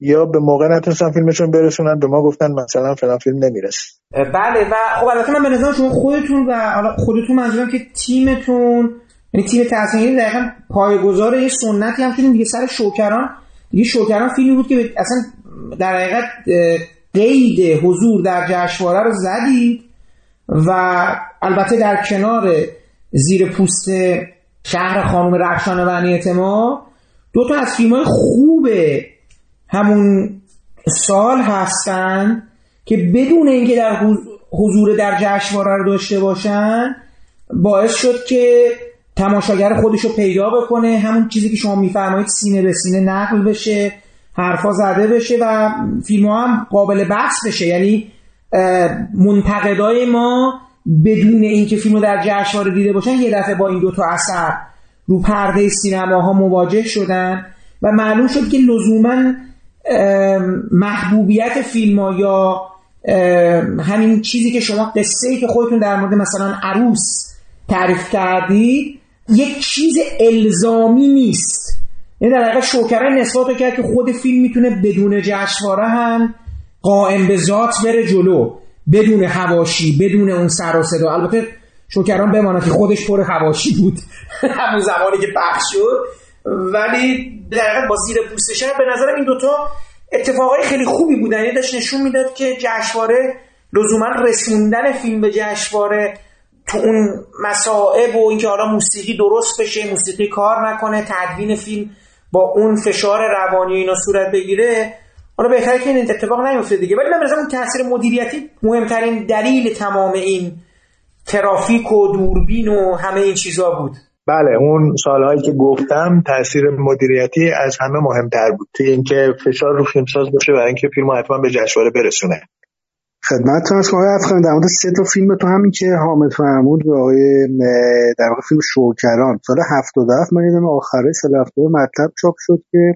یا به موقع نتونستن فیلمشون برسونن به ما گفتن مثلا فلان فیلم نمی‌رسه. بله و خب البته من به نظر شما خودتون و خودتون منظورم که تیمتون یعنی تیم تصمیمی دقیقا پایگزار یه سنتی هم دیگه سر شوکران. دیگه شوکران فیلمی بود که اصلا در حقیقت قید حضور در جشنواره رو زدید و البته در کنار زیر پوست شهر خانم رخشان بنی اعتماد دو تا از فیلم های خوب همون سال هستن که بدون اینکه در حضور در جشنواره رو داشته باشن باعث شد که تماشاگر خودش رو پیدا بکنه. همون چیزی که شما میفرمایید سینه به سینه نقل بشه حرفا زده بشه و فیلم هم قابل بحث بشه. یعنی منتقدای ما بدون اینکه فیلم رو در جشنواره دیده باشن یه دفعه با این دوتا اثر رو پرده سینماها مواجه شدن و معلوم شد که لزوما محبوبیت فیلم ها یا همین چیزی که شما قصه ای که خودتون در مورد مثلا عروس تعریف کردید یک چیز الزامی نیست. یعنی در حقیقت شوکره نسبت کرد که خود فیلم می‌تونه بدون جشنواره هم قائم به ذات بره جلو. بدون هواشی بدون اون سر و صدا. البته شوکران بماند که خودش پر هواشی بود. همون زمانی که پخش شد. ولی در با زیر پوستش به نظرم این دوتا اتفاقای خیلی خوبی بودن یعنی داشت نشون می‌داد که جشنواره لزوما رسوندن فیلم به جشنواره تو اون مسائب و اینکه حالا موسیقی درست بشه موسیقی کار نکنه تدوین فیلم با اون فشار روانی اینا صورت بگیره حالا بهتره که این اتفاق نیفته دیگه. ولی من اون تاثیر مدیریتی مهمترین دلیل تمام این ترافیک و دوربین و همه این چیزا بود. بله اون سالهایی که گفتم تاثیر مدیریتی از همه مهمتر بود. توی اینکه فشار رو فیلمساز باشه برای اینکه فیلم حتما به جشنواره برسونه. خدمتتون آقای افغان. در مورد سه تا فیلم تو همین که حامد فرمود و آقای در واقع فیلم شوکران. سال 77 من یادم آخره سال هفته مطلب چاپ شد که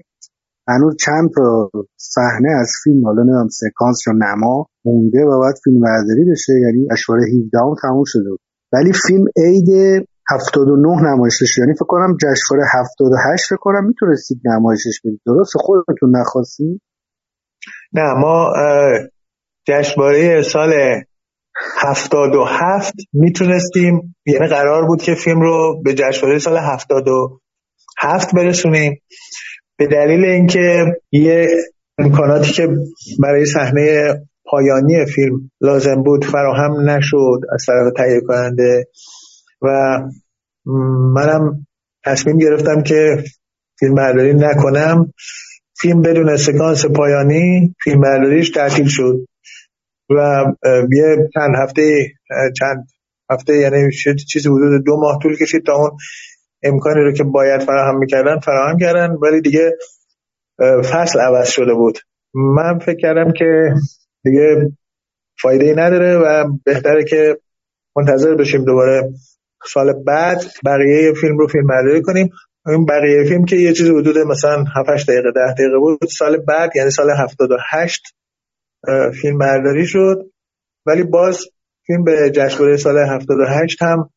هنوز چند تا صحنه از فیلم حالا نمی‌دونم سکانس یا نما مونده و بعد فیلم برداری بشه. یعنی اشواره 17 هم تموم شده بود. ولی فیلم عید 79 نمایشش یعنی فکر کنم جشنواره 78 فکر کنم می‌تونستید نمایشش بدید. درست خودتون نخواستید نه ما جشنواره سال 77 می‌تونستیم یعنی قرار بود که فیلم رو به جشنواره سال 70 هفت برسونیم. به دلیل اینکه یه امکاناتی که برای صحنه پایانی فیلم لازم بود فراهم نشد از طرف تهیه کننده و منم تصمیم گرفتم که فیلم برداری نکنم. فیلم بدون سکانس پایانی فیلم برداریش تعطیل شد. و یه چند هفته چند هفته یعنی چیزی حدود دو ماه طول کشید تا اون امکانی رو که باید فراهم می‌کردن فراهم کردن. ولی دیگه فصل عوض شده بود. من فکر کردم که دیگه فایده ای نداره و بهتره که منتظر بشیم دوباره سال بعد بقیه فیلم رو فیلم برداری کنیم. این بقیه فیلم که یه چیز حدود مثلا 7 دقیقه 10 دقیقه بود سال بعد یعنی سال 78 فیلم برداری شد. ولی باز فیلم به جشنواره سال 78 هم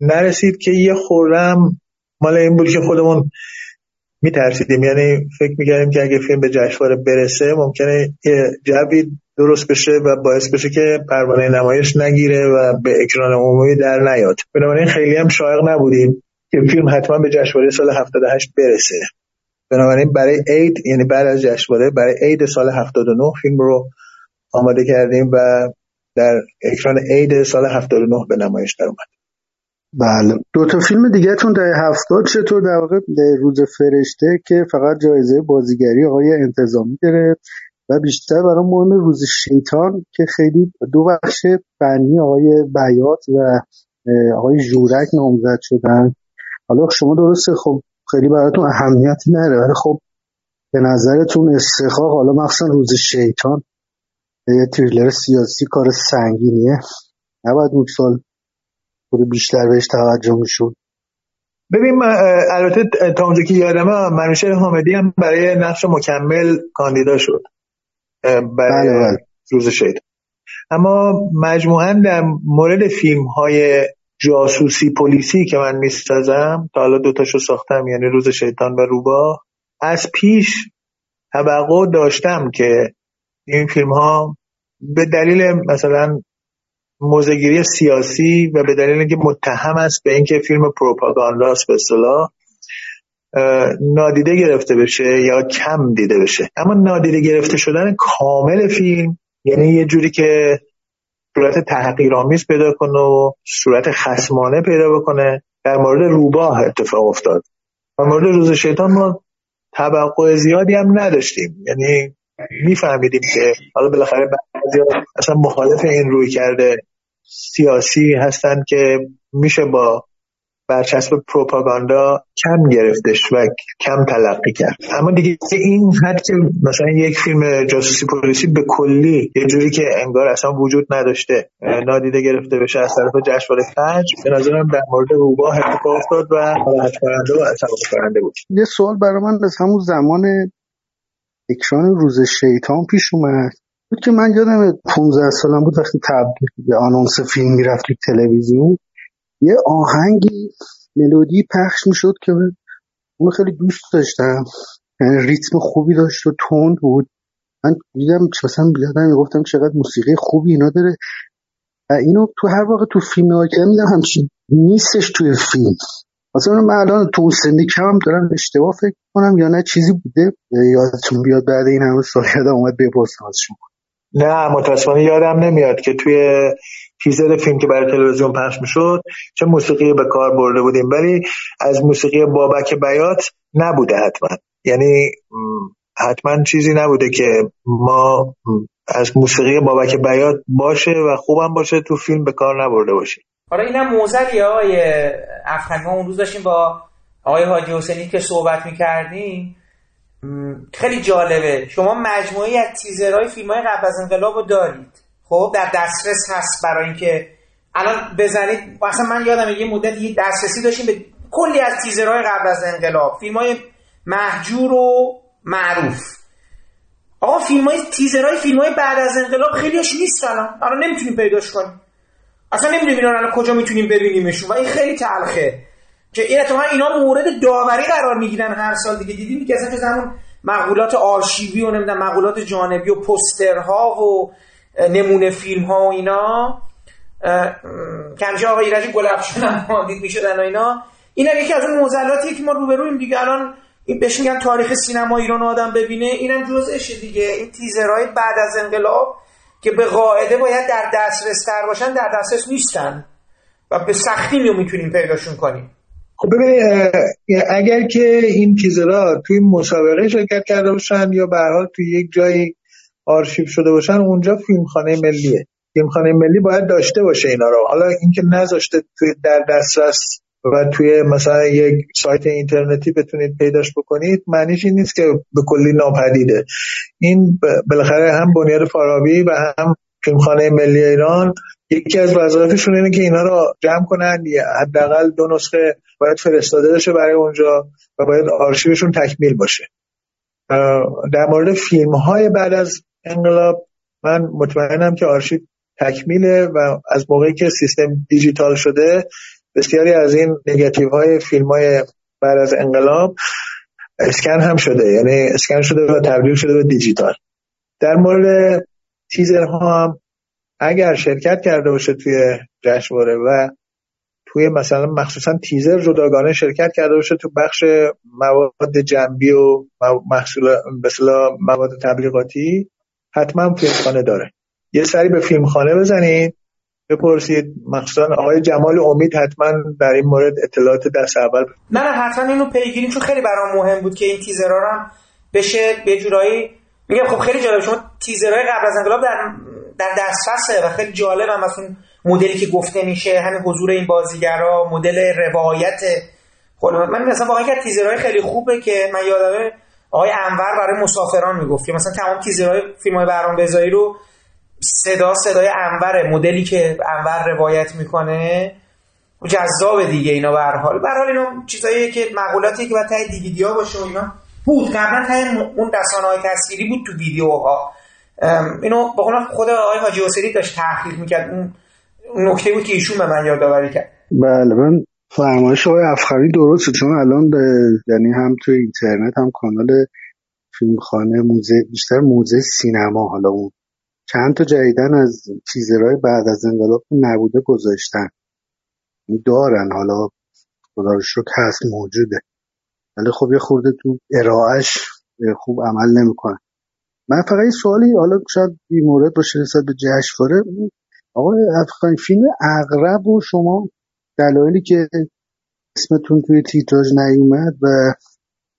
نرسید که یه خورم مال این بود که خودمون میترسیدیم. یعنی فکر می‌کردیم که اگه فیلم به جشنواره برسه ممکنه یه جوی درست بشه و باعث بشه که پروانه نمایش نگیره و به اکران عمومی در نیاد. بنابراین خیلی هم شایق نبودیم که فیلم حتما به جشنواره سال 78 برسه. بنابراین برای عید یعنی بعد از جشنواره برای عید سال 79 فیلم رو آماده کردیم و در اکران عید سال 79 به نمایش در اومد. بله. دو تا فیلم دیگه تون در هفتاد چطور؟ در واقع روز فرشته که فقط جایزه بازیگری آقای انتظامی گرفت و بیشتر برای مهم روز شیطان که خیلی دو بخش فنی آقای بیات و آقای جورک نامزد شدن. حالا شما درسته خب خیلی براتون اهمیتی نره ولی خب به نظرتون استحقاق حالا مخصوصا روز شیطان یه تریلر سیاسی کار سنگینیه. نباید اون سال خود بیشتر بهش توجه میشون ببین البته تا اونجا که یادمه منوشه حامدی هم برای نقش مکمل کاندیدا شد. برای بله بله. روز شیطان اما مجموعا در مورد فیلم های جاسوسی پلیسی که من می‌سازم تا حالا دوتاشو ساختم یعنی روز شیطان و روبا از پیش توقع داشتم که این فیلم ها به دلیل مثلا موزگیری سیاسی و به دلیل اینکه متهم است به اینکه فیلم پروپاگانداست به اصطلاح نادیده گرفته بشه یا کم دیده بشه. اما نادیده گرفته شدن کامل فیلم یعنی یه جوری که صورت تحقیرآمیز پیدا کنه و صورت خسمانه پیدا بکنه در مورد روباه اتفاق افتاد. در مورد روز شیطان ما توقع زیادی هم نداشتیم. یعنی میفهمیدیم که حالا بالاخره بعضی اصلا مخالف این روی کرده سیاسی هستند که میشه با برچسب پروپاگاندا کم گرفتش و کم تلقی کرد. اما دیگه این حد که مثلا یک فیلم جاسوسی پلیسی به کلی یه جوری که انگار اصلا وجود نداشته نادیده گرفته بشه از طرف جشنواره فجر به نظرم در مورد روباه اتفاق افتاد و کننده و کننده بود. یه سوال برای من از همون زمان اکران روز شیطان پیش اومد. بود که من یادم 15 سالم بود وقتی تبدیل به آنونس فیلم می‌رفت تلویزیون. یه آهنگی ملودی پخش می‌شد که اون خیلی دوست داشتم. یعنی ریتم خوبی داشت و تند بود. من دیدم مثلا بیادم می‌گفتم چقدر موسیقی خوبی اینا داره. و اینو تو هر واقع تو فیلم ها که میدم همچین نیستش توی فیلم. مثلا من الان تو سنی کم دارم اشتباه فکر کنم یا نه چیزی بوده. یادتون بیاد بعد این همه سال یادم اومد بپرسم از شما نه متاسفانه یادم نمیاد که توی تیزر فیلم که برای تلویزیون پخش می‌شد چه موسیقی به کار برده بودیم. ولی از موسیقی بابک بیات نبوده حتما. یعنی حتما چیزی نبوده که ما از موسیقی بابک بیات باشه و خوبم باشه تو فیلم به کار نبرده باشیم. آره اینم موزلی آقای ما اون روز داشتیم با آقای حاجی حسینی که صحبت می‌کردیم. خیلی جالبه. شما مجموعی از تیزرهای فیلم های قبل از انقلاب رو دارید. خب در دسترس هست برای اینکه الان بزنید مثلا من یادم یه مدت یه دسترسی داشتیم به کلی از تیزرهای قبل از انقلاب. فیلم های محجور و معروف. آقا فیلم های تیزرهای فیلم های بعد از انقلاب خیلیش نیست الان. الان نمی‌تونیم پیداش کنیم. اصلا نمی‌دونیم الان کجا می‌تونیم ببینیمشون. و این خیلی تلخه که این اتفاقا اینا مورد داوری قرار می‌گیرن هر سال دیگه. دیدیم که اصلا زمان مقولات آرشیوی و نمی‌دونم مقولات جانبی و پسترها و نمونه فیلم ها و اینا که همیشه آقای ایرج گل افشان هم دید می‌شدن و اینا. این یکی از اون معضلاتی که ما روبرویم دیگه الان این بهش میگن تاریخ سینما ایران آدم ببینه. اینم جزءشه دیگه. این تیزرهای بعد از انقلاب که به قاعده باید در دسترس تر باشن در دسترس نیستن و به سختی می می‌تونیم پیداشون کنیم. خب ببینید اگر که این تیزرها توی مسابقه شرکت کرده باشن یا به حال توی یک جایی آرشیو شده باشن اونجا فیلمخانه ملیه. فیلمخانه ملی باید داشته باشه اینا رو. حالا اینکه نذاشته توی در دسترس و توی مثلا یک سایت اینترنتی بتونید پیداش بکنید معنیش این نیست که به کلی ناپدیده. این بالاخره هم بنیاد فارابی و هم فیلمخانه ملی ایران یکی از وظایفشون اینه که اینا رو جمع کنن حداقل دو نسخه باید فرستاده بشه برای اونجا و باید آرشیوشون تکمیل باشه. در مورد فیلم های بعد از انقلاب. من مطمئنم که آرشیو تکمیله و از موقعی که سیستم دیجیتال شده بسیاری از این نگاتیو های فیلم های بعد از انقلاب اسکن هم شده. یعنی اسکن شده و تبدیل شده به دیجیتال. در مورد تیزر ها هم اگر شرکت کرده باشه توی جشنواره و توی مثلا مخصوصا تیزر جداگانه شرکت کرده باشه تو بخش مواد جنبی و محصول مثلا مواد تبلیغاتی حتما فیلمخانه داره. یه سری به فیلمخانه بزنید بپرسید. مخصوصا آقای جمال امید حتما در این مورد اطلاعات دست اول نه نه حتما اینو پیگیریم چون خیلی برام مهم بود که این تیزرها هم بشه به جورایی میگم. خب خیلی جالب شما تیزرهای قبل از انقلاب در در دسترسه و خیلی جالب هم اون مدلی که گفته میشه همین حضور این بازیگرا مدل روایت. خود من مثلا واقعا تیزرهای خیلی خوبه که من یادمه آقای انور برای مسافران می‌گفت که مثلا تمام تیزرهای فیلم های برام بزایی رو صدا صدای انور مدلی که انور روایت می‌کنه جذاب دیگه اینا به هر حال. به حال اینا چیزاییه که مقولاتی که باید ته دیویدیو باشه و اینا. بود قبلا ته اون رسانه های تصویری بود تو ویدیوها. اینو با خود آقای حاجی حسینی داشت تحقیق می‌کرد. اون نکته بود که ایشون به من یادآوری کرد. بله من فرمایش آقای افخری درسته چون الان یعنی هم تو اینترنت هم کانال فیلمخانه موزه بیشتر موزه سینما حالا اون چند تا جدیدن از تیزرهای بعد از انقلاب نبوده گذاشتن. دارن حالا خدا رو شکر هست موجوده. ولی خب یه خورده تو ارائهش خوب عمل نمی‌کنه من فقط یه سوالی حالا شاید بی مورد باشه نسبت به جشنواره. آقای افغان فیلم اغرب و شما دلایلی که اسمتون توی تیتراژ نیومد و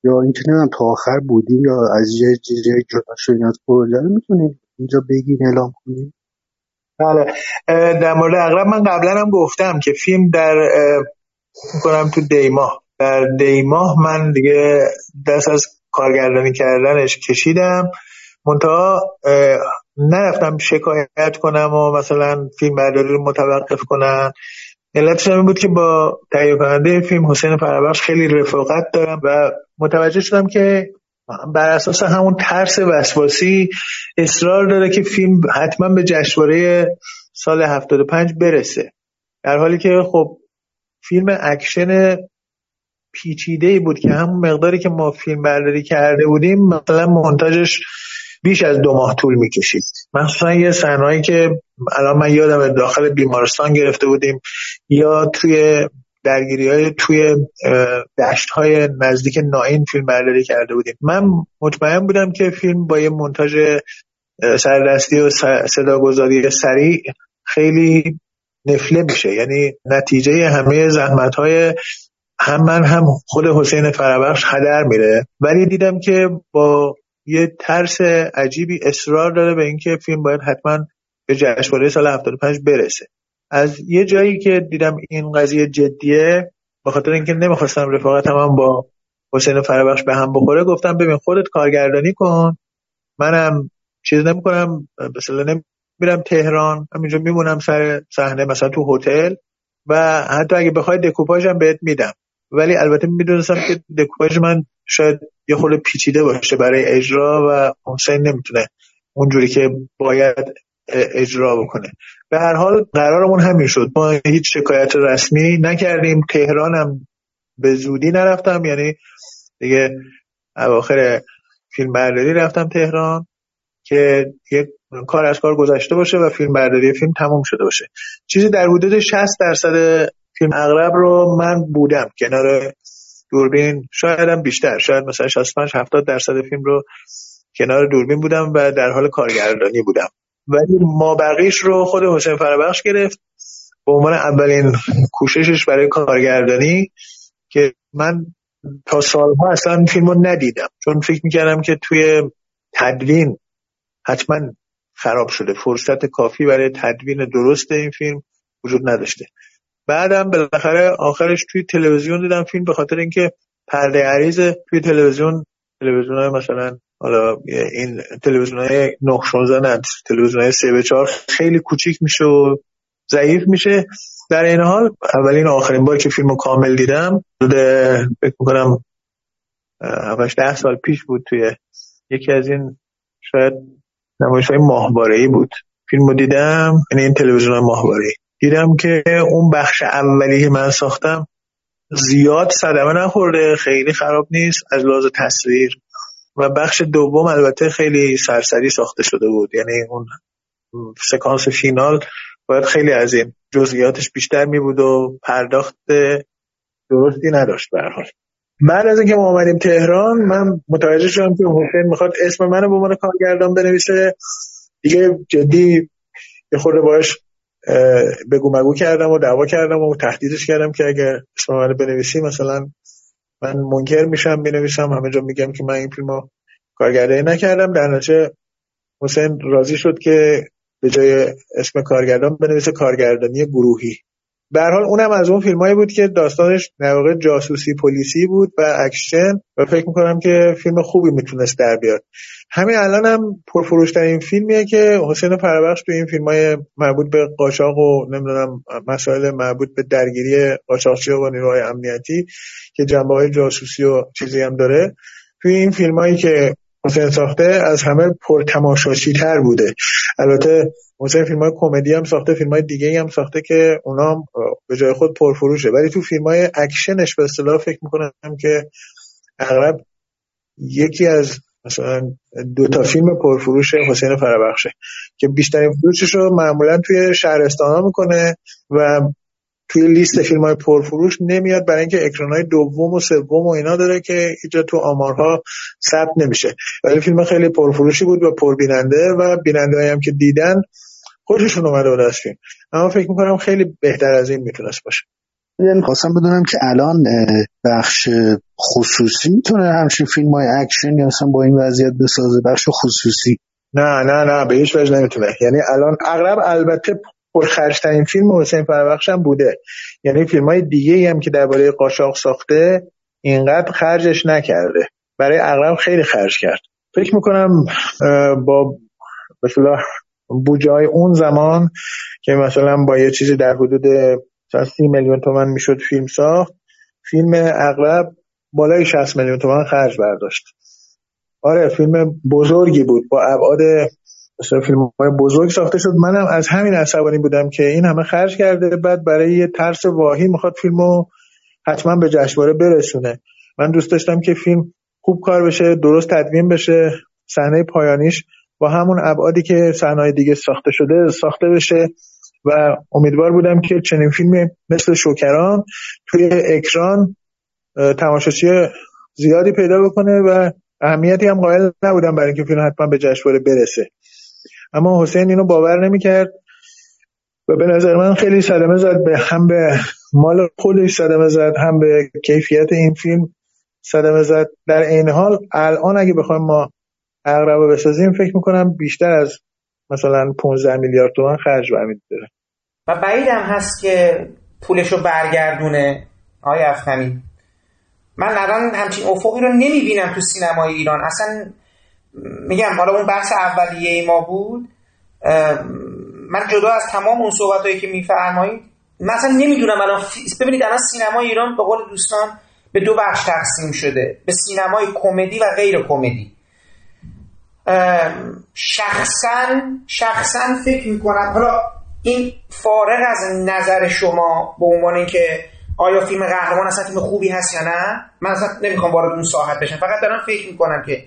یا اینکه نمی‌دونم تا آخر بودیم یا از یه جای جدا شدین از پروژه رو می‌تونید اینجا بگین اعلام کنید بله. در مورد اغرب من قبلا هم گفتم که فیلم در می‌کنم تو دیماه. در دیماه من دیگه دست از کارگردانی کردنش کشیدم. منتها نرفتم شکایت کنم و مثلا فیلم برداری رو متوقف کنم. علتش این بود که با تهیه کننده فیلم حسین فرح‌بخش خیلی رفاقت دارم و متوجه شدم که بر اساس همون ترس وسواسی اصرار داره که فیلم حتما به جشنواره سال 75 برسه. در حالی که خب فیلم اکشن پیچیده بود که همون مقداری که ما فیلم برداری کرده بودیم مثلا مونتاژش بیش از دو ماه طول می‌کشید. مخصوصا یه صحنه‌ای که الان من یادم داخل بیمارستان گرفته بودیم. یا توی درگیری های توی دشت های نزدیک ناین فیلم برداری کرده بودیم. من مطمئن بودم که فیلم با یه منتاج سردستی و صداگذاری سریع خیلی نفله میشه. یعنی نتیجه همه زحمت های هم من هم خود حسین فرابخش هدر میره. ولی دیدم که با یه ترس عجیبی اصرار داره به اینکه فیلم باید حتما به جشنواره سال 75 برسه. از یه جایی که دیدم این قضیه جدیه به خاطر اینکه نمی‌خواستم رفاقتم هم با حسین فربخش به هم بخوره گفتم ببین خودت کارگردانی کن. منم چیز نمی‌کنم مثلا نمیرم تهران همینجا میمونم سر صحنه مثلا تو هتل. و حتی اگه بخوای دکوپاژم بهت میدم. ولی البته می‌دونستم که دکوپاژ من شاید یه خورده پیچیده باشه برای اجرا و حسین نمی‌تونه اونجوری که باید اجرا بکنه. به هر حال قرارمون همین شد. ما هیچ شکایت رسمی نکردیم. تهرانم به زودی نرفتم. یعنی دیگه اواخر فیلم برداری رفتم تهران که یک کار از کار گذشته باشه و فیلم برداری فیلم تموم شده باشه. چیزی در حدود 60 درصد فیلم اغرب رو من بودم. کنار دوربین شایدم بیشتر. شاید مثلا 65 70 درصد فیلم رو کنار دوربین بودم و در حال کارگردانی بودم. ولی ما بقیش رو خود حسین فربخش گرفت. به عنوان اولین کوششش برای کارگردانی که من تا سالها اصلا فیلم رو ندیدم. چون فکر می‌کردم که توی تدوین حتما خراب شده. فرصت کافی برای تدوین درست این فیلم وجود نداشته. بعدم بالاخره آخرش توی تلویزیون دیدم فیلم به خاطر اینکه پرده عریض توی تلویزیون تلویزیون های مثلا حالا این تلویزیون های نقش تلویزیون های 3 به 4 خیلی کوچیک میشه و ضعیف میشه. در این حال اولین آخرین بار که فیلم کامل دیدم فکر می‌کنم 7 ده سال پیش بود توی یکی از این شاید نمایش های ماهواره ای بود. فیلم رو دیدم یعنی این تلویزیون ماهواره دیدم که اون بخش اولی که من ساختم زیاد صدمه نخورده خیلی خراب نیست از لحاظ تصویر و بخش دوم البته خیلی سرسری ساخته شده بود. یعنی اون سکانس فینال باید خیلی از این جزئیاتش بیشتر می بود و پرداخت درستی نداشت به حال. بعد از اینکه ما آمدیم تهران من متوجه شدم که حسین می‌خواد اسم منو به عنوان کارگردان بنویسه. دیگه جدی یه خورده باش بگو مگو کردم و دعوا کردم و تهدیدش کردم که اگه اسم منو بنویسی مثلا من منکر میشم بنویسم همه جا میگم که من این فیلمو کارگردانی نکردم. در نتیجه حسین راضی شد که به جای اسم کارگردان بنویسه کارگردانی گروهی. به حال اونم از اون فیلمایی بود که داستانش در واقع جاسوسی پلیسی بود و اکشن و فکر می‌کنم که فیلم خوبی می‌تونست در بیاد. همین الان هم پرفروشترین فیلمیه که حسین فرح‌بخش تو این فیلم های مربوط به قاچاق و نمی‌دونم مسائل مربوط به درگیری قاچاقچی و نیروهای امنیتی که جنبه های جاسوسی و چیزی هم داره توی این فیلم که حسین ساخته از همه پرتماشاچی تر بوده. البته حسین فیلم های کمدی هم ساخته فیلم های دیگه هم ساخته که اونا هم به جای خود پرفروشه. ولی تو فیلم های اکشنش به اصطلاح فکر می‌کنم که اغلب یکی از مثلا دو تا فیلم پرفروش حسین فربخشه که بیشترین فروشش رو معمولا توی شهرستان ها می‌کنه و توی لیست فیلم های پرفروش نمیاد برای اینکه اکران های دوم و سوم و اینا داره که اینجا تو آمارها ثبت نمیشه. ولی فیلم خیلی پرفروشی بود و پربیننده و بیننده هم که دیدن خوششون اومده بود از فیلم. اما فکر می‌کنم خیلی بهتر از این می‌تونست باشه. یعنی خواستم بدونم که الان بخش خصوصی می‌تونه همچین فیلم های اکشن یا اصلا با این وضعیت بسازه؟ بخش خصوصی. نه نه نه به هیچ وجه نمی‌تونه. یعنی الان اغلب البته پرخرجترین فیلم حسین فرح‌بخش هم بوده. یعنی فیلم های دیگه هم که درباره قاچاق ساخته اینقدر خرجش نکرده. برای اغلب خیلی خرج کرد. فکر می‌کنم با مثلا بودجه اون زمان که مثلا با یه چیزی در حدود سی میلیون تومن می‌شد فیلم ساخت فیلم اغلب بالای 60 میلیون تومن خرج برداشت. آره فیلم بزرگی بود. با ابعاد مثلا فیلم های بزرگ ساخته شد. منم از همین عصبانی بودم که این همه خرج کرده بعد برای یه ترس واهی می‌خواد فیلمو حتما به جشنواره برسونه. من دوست داشتم که فیلم خوب کار بشه درست تدوین بشه صحنه پایانیش با همون ابعادی که صحنه دیگه ساخته شده ساخته بشه و امیدوار بودم که چنین فیلمی مثل شوکران توی اکران تماشاچی زیادی پیدا بکنه و اهمیتی هم قائل نبودم برای اینکه فیلم حتما به جشنواره برسه. اما حسین اینو باور نمی‌کرد و به نظر من خیلی صدمه زد به هم به مال خودش صدمه زد هم به کیفیت این فیلم صدمه زد. در این حال الان اگه بخوایم ما اقربا بسازیم فکر می‌کنم بیشتر از مثلا 15 میلیارد تومان خرج برمید داره و بعیدم هست که پولشو برگردونه. آقای افخمی من الان همچین افقی رو نمی‌بینم تو سینمای ایران. اصلا میگم حالا اون بحث اولیه ما بود. من جدا از تمام اون صحبت هایی که میفرمایید مثلا نمی‌دونم الان ببینید الان سینمای ایران به قول دوستان به دو بخش تقسیم شده. به سینمای کمدی و غیر کمدی. شخصا شخصا فکر می‌کنم. حالا این فارغ از نظر شما به عنوان اینکه آیا فیلم قهرمان اصلا فیلم خوبی هست یا نه من اصلا نمی‌خوام وارد اون ساحت بشم. فقط دارم فکر می‌کنم که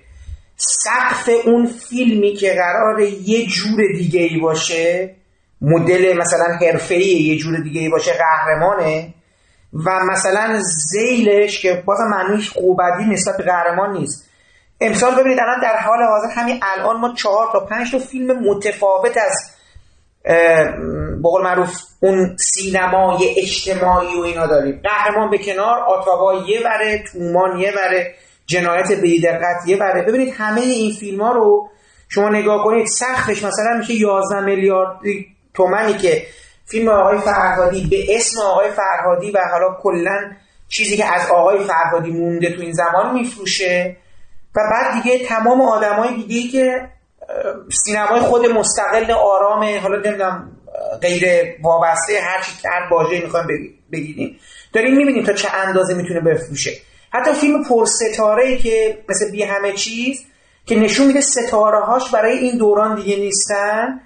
سقف اون فیلمی که قرار یه جور دیگه ای باشه مدل مثلا حرفه‌ای یه جور دیگه ای باشه قهرمانه و مثلا زیلش که بازم معنیش خوبدی نسبت به قهرمان نیست. امسال ببینید الان در حال حاضر همین الان ما چهار تا پنج تا فیلم متفاوت از بقول معروف اون سینمای اجتماعی و اینا داریم. قهرمان به کنار آتاوا یه وره تومان یه وره جنایت بیدقت یه وره. ببینید همه این فیلم ها رو شما نگاه کنید سختش مثلا میشه 11 میلیارد تومنی که فیلم آقای فرهادی به اسم آقای فرهادی و حالا کلا چیزی که از آقای فرهادی مونده تو این زمان میفروشه. و بعد دیگه تمام آدمای دیگه که سینمای خود مستقل آرام حالا نمی‌دونم غیر وابسته هر چی هر واژه‌ای می‌خوایم بگیریم. داریم می‌بینیم تا چه اندازه می‌تونه بفروشه. حتی فیلم پرستاره ای که مثل بی همه چیز که نشون میده ستاره هاش برای این دوران دیگه نیستن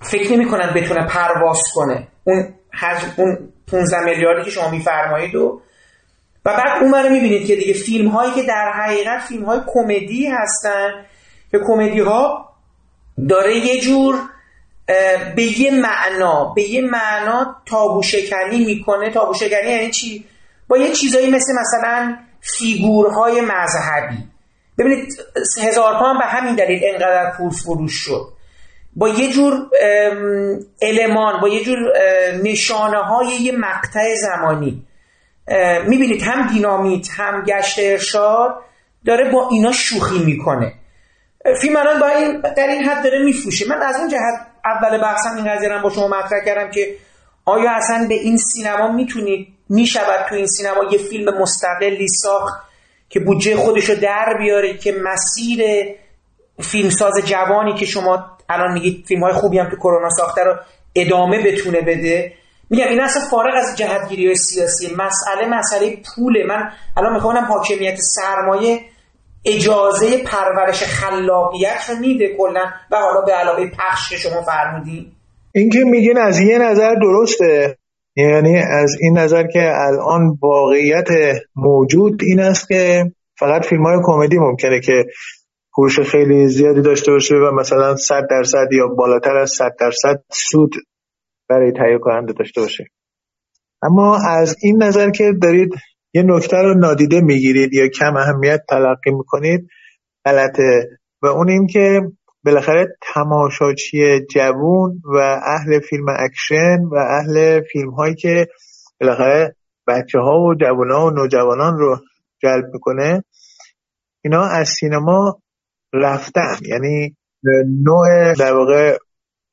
فکر نمی‌کنن بتونه پرواز کنه. اون حجم اون 15 میلیاردی که شما میفرمایید و و بعد اون رو می‌بینید که دیگه فیلم هایی که در حقیقت فیلم های کمدی هستن که کمدی ها داره یه جور به یه معنا به یه معنا تابو شکنی می‌کنه. تابو شکنی یعنی چی؟ با یه چیزایی مثل مثلا فیگورهای مذهبی. ببینید هزار هم به همین دلیل انقدر پول فروش شد. با یه جور المان با یه جور نشانه های یه مقطع زمانی. می‌بینید هم دینامیت هم گشت ارشاد داره با اینا شوخی می‌کنه. فیلم الان با این در این حد داره میفروشه. من از اون جهت اول بحثم این قضیه با شما مطرح کردم که آیا اصلا به این سینما می‌تونید می‌شود تو این سینما یه فیلم مستقلی ساخت که بودجه خودشو در بیاره که مسیر فیلمساز جوانی که شما الان میگید فیلم های خوبی هم تو کرونا ساخته رو ادامه بتونه بده؟ میگم این اصلا فارغ از جهتگیری سیاسی مسئله مسئله پوله. من الان می‌خوام حاکمیت سرمایه اجازه پرورش خلاقیت رو میده کلا. و حالا به علاوه پخش شما فرمودین. این که میگین از یه نظر درسته. یعنی از این نظر که الان واقعیت موجود این است که فقط فیلم های کمدی ممکنه که فروش خیلی زیادی داشته باشه و مثلا 100 درصد یا بالاتر از 100 درصد سود برای تهیه کننده داشته باشه. اما از این نظر که دارید یه نکته رو نادیده می‌گیرید یا کم اهمیت تلقی می‌کنید غلطه. و اون این که بالاخره تماشاچی جوون و اهل فیلم اکشن و اهل فیلم هایی که بالاخره بچه ها و جوان ها و نوجوانان رو جلب می‌کنه اینا از سینما رفتن. یعنی نوع در واقع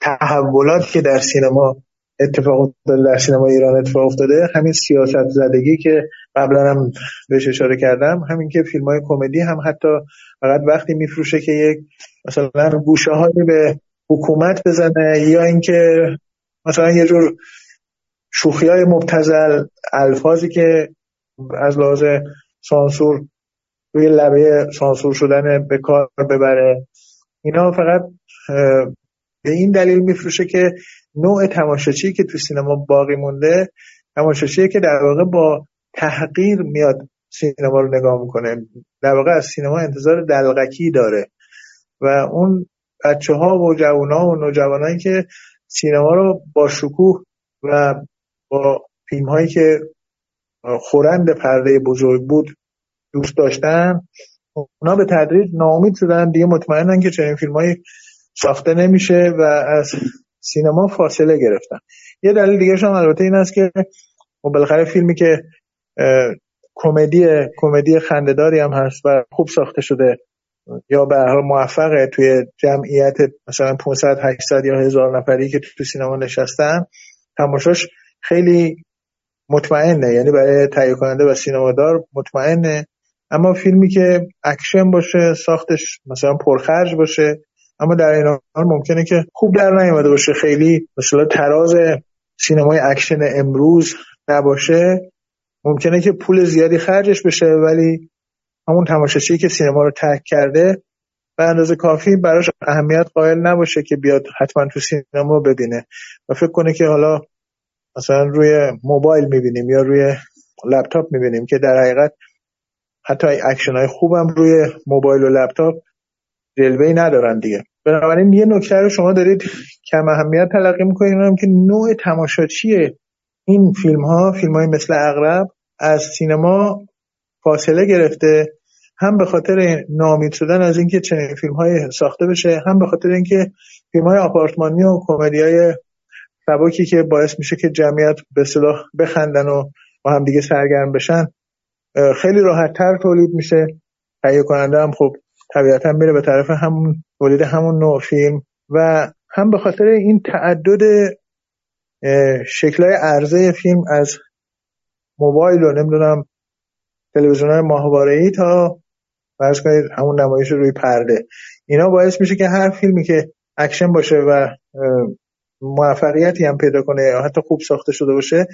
تحولات که در سینما اتفاق افتاده در سینما ایران اتفاق افتاده همین سیاست زدگی که قبلا هم بهش اشاره کردم همین که فیلم های کمدی هم حتی فقط وقتی میفروشه که یک مثلا گوشه هایی به حکومت بزنه یا اینکه مثلا یه جور شوخی های مبتزل الفاظی که از لحاظ سانسور روی لبه سانسور شدن به کار ببره. اینا فقط به این دلیل میفروشه که نوع تماشاچی که تو سینما باقی مونده تماشاچی که در واقع با تحقیر میاد سینما رو نگاه می‌کنه. در واقع از سینما انتظار دلغکی داره. و اون بچه ها و جوان ها و نوجوانایی که سینما رو با شکوه و با فیلم هایی که خورند پرده بزرگ بود دوست داشتن اونا به تدریج ناامید شدن. دیگه مطمئنن که چنین فیلمایی ساخته نمیشه و از سینما فاصله گرفتن. یه دلیل دیگه هم البته این است که و بالاخره فیلمی که کمدی کمدی خندهداری هم هست و خوب ساخته شده یا به هر موفقه توی جمعیت مثلا 500 800 یا هزار نفری که تو سینما نشستن تماشاش خیلی مطمئنه. یعنی برای تهیه کننده و سینمادار مطمئنه. اما فیلمی که اکشن باشه ساختش مثلا پرخرج باشه اما در این حال ممکنه که خوب در نیامده باشه. خیلی مثلا تراز سینمای اکشن امروز نباشه. ممکنه که پول زیادی خرجش بشه ولی همون تماشاچی که سینما رو ترک کرده به اندازه کافی براش اهمیت قائل نباشه که بیاد حتما تو سینما ببینه. و فکر کنه که حالا مثلا روی موبایل می‌بینیم یا روی لپتاپ می‌بینیم که در حقیقت حتی اکشن های خوبم روی موبایل و لپتاپ جلوه ندارن دیگه. بنابراین یه نکته رو شما دارید کم اهمیت تلقی می‌کنید. که نوع تماشاچی این فیلم ها فیلم های مثل عقرب از سینما فاصله گرفته هم به خاطر ناامید شدن از اینکه چنین فیلم های ساخته بشه هم به خاطر اینکه فیلم های آپارتمانی و کمدی های سبکی که باعث میشه که جمعیت به صلاح بخندن و با هم دیگه سرگرم بشن خیلی راحت تر تولید میشه. تهیه کننده هم خب طبیعتا میره به طرف همون تولید همون نوع فیلم و هم به خاطر این تعدد شکلهای عرضه فیلم از موبایل و نمی‌دونم تلویزیون های ماهواره ای تا فرض کنید همون نمایش روی پرده. اینا باعث میشه که هر فیلمی که اکشن باشه و موفقیتی هم پیدا کنه یا حتی خوب ساخته شده باشه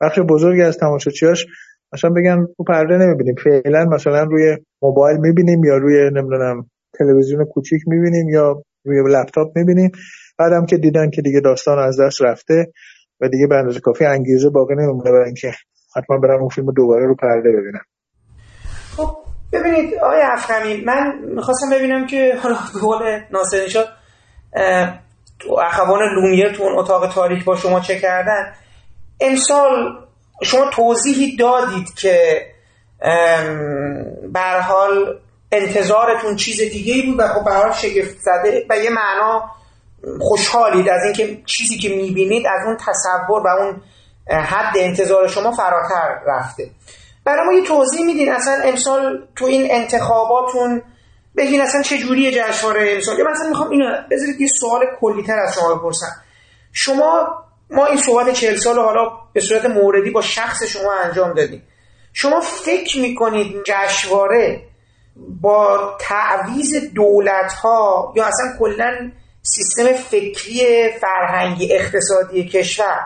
بخش بزرگی از تماشاچیاش مثلا بگن رو پرده نمی‌بینیم. فعلا مثلا روی موبایل می‌بینیم یا روی نمی‌دونم تلویزیون کوچیک می‌بینیم یا روی لپتاپ می‌بینیم. بعدم که دیدن که دیگه داستان از دست رفته و دیگه به اندازه کافی انگیزه باقی نمیمونه برای اینکه حتما برن اون فیلم دوباره رو پرده ببینن خب ببینید آقای افخمی من می‌خواستم ببینم که حالا قول ناصر شد تو اخوان لومیر تو اون اتاق تاریخ با شما چه کردن. امسال شما توضیحی دادید که بر حال انتظارتون چیز دیگه ای بود و خب به شگفت زده و یه معنا خوشحالید از اینکه چیزی که می‌بینید از اون تصور و اون حد انتظار شما فراتر رفته. برای ما یه توضیح میدین اصلا امسال تو این انتخاباتون بگین اصلا چه جوریه جشنواره امسال؟ یا مثلا می‌خوام اینو بذارید یه سوال کلیتر از شما بپرسم. شما ما این صحبت چهل سال حالا به صورت موردی با شخص شما انجام دادیم. شما فکر می‌کنید جشنواره با تعویز دولت ها یا اصلا کلا سیستم فکری فرهنگی اقتصادی کشور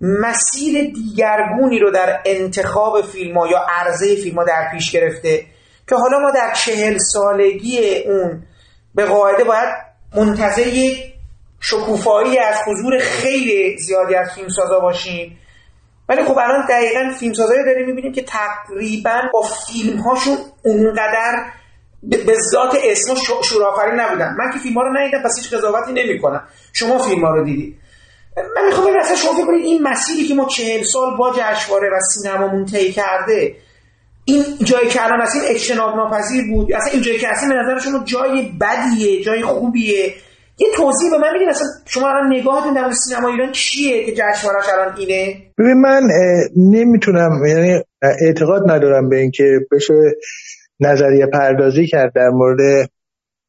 مسیر دیگرگونی رو در انتخاب فیلم ها یا عرضه فیلم ها در پیش گرفته که حالا ما در چهل سالگی اون به قاعده باید منتظر یک شکوفایی از حضور خیلی زیادی از فیلمسازا باشیم. ولی خب الان دقیقا فیلمسازایی داریم می‌بینیم که تقریبا با فیلم هاشون اونقدر به ذات اسم شورافرین نبودن. من که فیلم ها رو ندیدم پس هیچ قضاوتی نمی‌کنم. شما فیلم ها رو دیدید. من می‌خوام ببینم اصلا شما فکر این مسیری که ما چهل سال با جشنواره و سینمامون طی کرده این جایی که الان هستیم اجتناب ناپذیر بود اصلا این جایی که هستیم به نظر شما جای بدیه جای خوبیه؟ یه توضیح به من میدین اصلا شما الان نگاهتون در سینما ایران چیه که جشنوارهش الان اینه ببین من نمی‌تونم یعنی اعتقاد ندارم به اینکه بشه نظریه پردازی کرد در مورد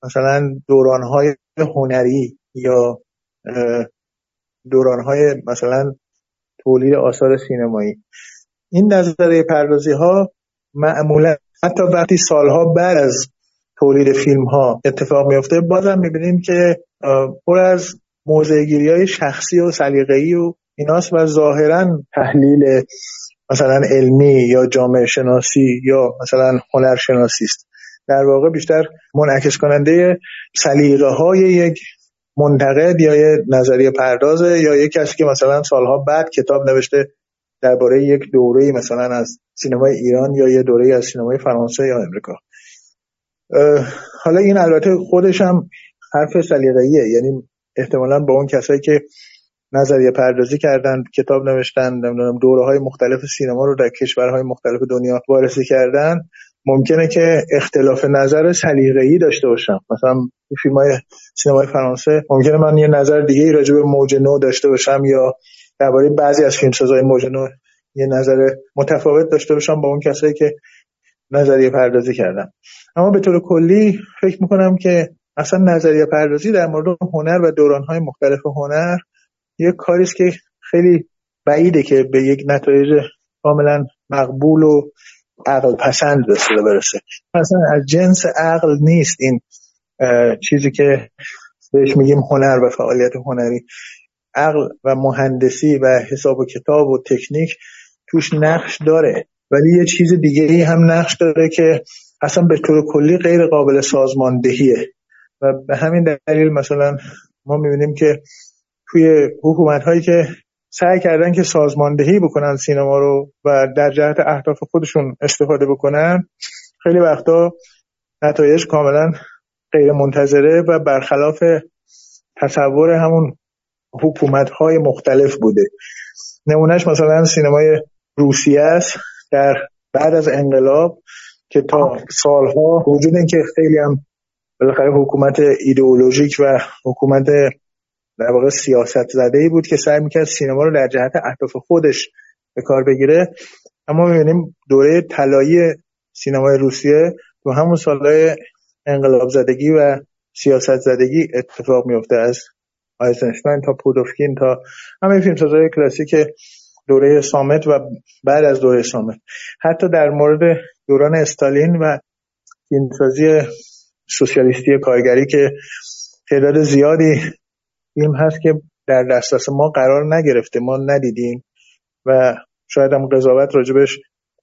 مثلا دورانهای هنری یا دورانهای مثلا تولید آثار سینمایی. این نظریه پردازی ها معمولا حتی وقتی سالها بعد از تولید فیلم ها اتفاق میفته بازم می‌بینیم که پر از موضعگیری های شخصی و سلیقه‌ای و ایناست و ظاهرا تحلیل مثلا علمی یا جامعه شناسی یا مثلا هنرشناسی است. در واقع بیشتر منعکس کننده سلیقه های یک منتقد یا یه نظریه پردازه یا یک کسی که مثلا سالها بعد کتاب نوشته درباره یک دوره مثلا از سینمای ایران یا یه دوره از سینمای فرانسه یا امریکا. حالا این البته خودش هم حرف سلیقه‌ایه. یعنی احتمالا با اون کسایی که نظریه پردازی کردن کتاب نوشتن نمی‌دونم دوره های مختلف سینما رو در کشورهای مختلف دنیا وارسی کردن ممکنه که اختلاف نظر سلیقه‌ای داشته باشم مثلا فیلم های سینمای فرانسه ممکنه من یه نظر دیگه راجع به موج نو داشته باشم یا درباره بعضی از فیلمسازهای موج نو یه نظر متفاوت داشته باشم با اون کسایی که نظریه پردازی کردن. اما به طور کلی فکر می‌کنم که اصلا نظریه پردازی در مورد هنر و دورانهای مختلف هنر یه کاریست که خیلی بعیده که به یک نتایج کاملا مقبول و عقل پسند رسیده برسه. اصلا از جنس عقل نیست این چیزی که بهش میگیم هنر و فعالیت هنری. عقل و مهندسی و حساب و کتاب و تکنیک توش نقش داره ولی یه چیز دیگه هم نقش داره که اصلا به طور کلی غیر قابل سازماندهیه. و به همین دلیل مثلا ما می‌بینیم که توی حکومت هایی که سعی کردن که سازماندهی بکنن سینما رو و در جهت اهداف خودشون استفاده بکنن خیلی وقتا نتایج کاملا غیر منتظره و برخلاف تصور همون حکومت های مختلف بوده. نمونهش مثلا سینمای روسیه است در بعد از انقلاب که تا سالها وجود اینکه خیلی هم بالاخره حکومت ایدئولوژیک و حکومت در واقع سیاست زده ای بود که سعی می‌کرد سینما رو در جهت اهداف خودش به کار بگیره. اما می‌بینیم دوره طلایی سینمای روسیه تو همون سالهای انقلاب زدگی و سیاست زدگی اتفاق میفته از آیزنشتاین تا پودوفکین تا همه فیلمسازهای کلاسیک دوره سامت و بعد از دوره سامت. حتی در مورد دوران استالین و فیلمسازی سوسیالیستی کارگری که تعداد زیادی فیلم هست که در دسترس ما قرار نگرفته ما ندیدیم و شاید هم قضاوت راجبش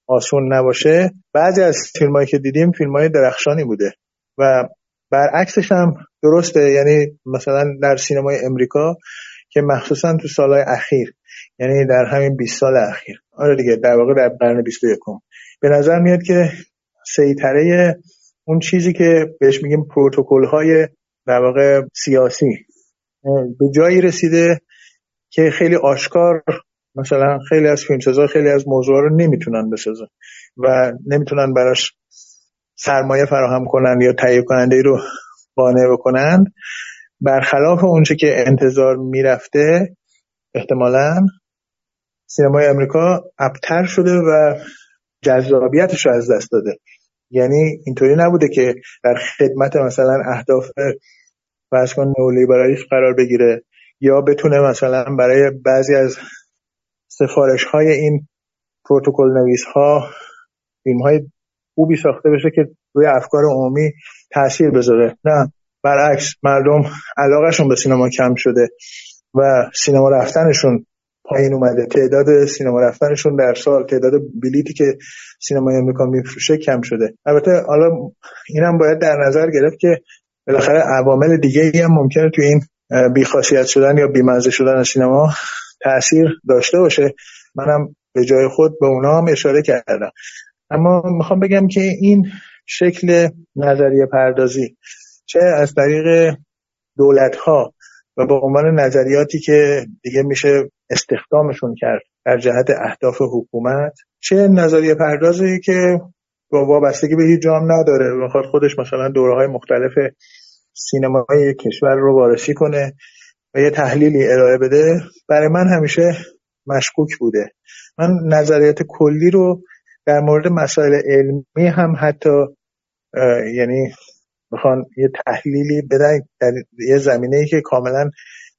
آسون نباشه. بعضی از فیلم هایی که دیدیم فیلم های درخشانی بوده و برعکسش هم درسته. یعنی مثلا در سینمای امریکا که مخصوصا تو سالهای اخیر یعنی در همین 20 سال اخیر. آره دیگه در واقع در قرن 21 به نظر میاد که سیطره اون چیزی که بهش میگیم پروتکل های در واقع سیاسی. به جایی رسیده که خیلی آشکار مثلا خیلی از فیلمسازا خیلی از موضوع رو نمی‌تونن بسازن و نمی‌تونن براش سرمایه فراهم کنن یا تهیه کننده رو قانع بکنن. برخلاف اونچه که انتظار می‌رفته احتمالا سینمای امریکا ابتر شده و جذابیتش رو از دست داده. یعنی اینطوری نبوده که در خدمت مثلا اهداف فرض کن نئولیبرالیسم قرار بگیره یا بتونه مثلا برای بعضی از سفارش های این پروتکل نویس ها فیلم های خوبی ساخته بشه که روی افکار عمومی تاثیر بذاره. نه برعکس مردم علاقهشون به سینما کم شده و سینما رفتنشون پایین اومده. تعداد سینما رفتنشون در سال تعداد بلیتی که سینمای امریکا میفروشه کم شده. البته حالا اینم باید در نظر گرفت که بالاخره عوامل دیگه هم ممکنه تو این بیخاصیت شدن یا بیمزه شدن سینما تاثیر داشته باشه. منم به جای خود به اونا هم اشاره کردم. اما می‌خوام بگم که این شکل نظریه پردازی چه از طریق دولت ها و به عنوان نظریاتی که دیگه میشه استخدامشون کرد در جهت اهداف حکومت چه نظریه پردازی که با وابستگی به هیچ جام نداره می‌خواد خودش مثلا دوره های مختلف سینمای کشور رو وارسی کنه و یه تحلیلی ارائه بده برای من همیشه مشکوک بوده. من نظریات کلی رو در مورد مسائل علمی هم حتی یعنی می‌خوان یه تحلیلی بدن در یه زمینه ای که کاملا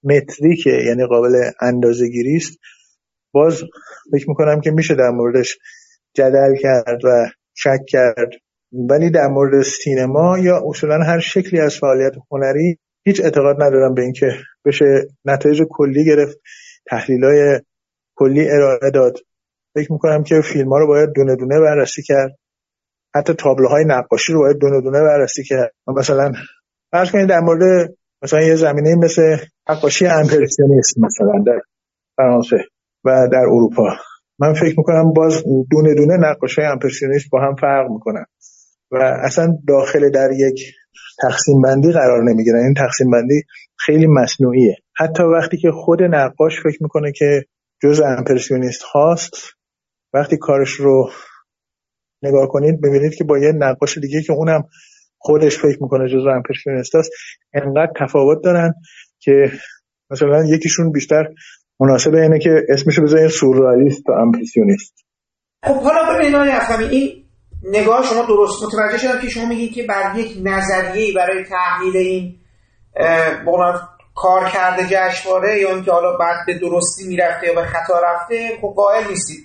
متریکه یعنی قابل اندازه است. باز فکر می‌کنم که میشه در موردش جدل کرد و شک کرد. ولی در مورد سینما یا اصولا هر شکلی از فعالیت هنری هیچ اعتقاد ندارم به اینکه بشه نتایج کلی گرفت تحلیل های کلی ارائه داد. فکر می‌کنم که فیلم ها رو باید دونه دونه بررسی کرد. حتی تابلوهای نقاشی رو باید دونه دونه بررسی کرد. مثلا فرض کنید در مورد مثلا یه زمینه مثل نقاشی امپرسیونیسم مثلا در فرانسه و در اروپا. من فکر می‌کنم باز دونه دونه نقاشی امپرسیونیست با هم فرق می‌کنن و اصلا داخل در یک تقسیم بندی قرار نمی‌گیرن. این تقسیم بندی خیلی مصنوعیه. حتی وقتی که خود نقاش فکر می‌کنه که جز امپرسیونیست هاست وقتی کارش رو نگاه کنید ببینید که با یه نقاش دیگه که اونم خودش فکر می‌کنه جز امپرسیونیست هست انقدر تفاوت دارن که مثلا یکیشون بیشتر مناسبه اینه که اسمشو بذارین سورئالیست و امپرسیونیست خب حالا ببینید این نگاه شما درست متوجه شدم که شما میگید که بر یک نظریه برای تحلیل این کار کرده جشنواره یا اینکه حالا بعد به درستی می‌رفته یا به خطا رفته خب قائل نیستید.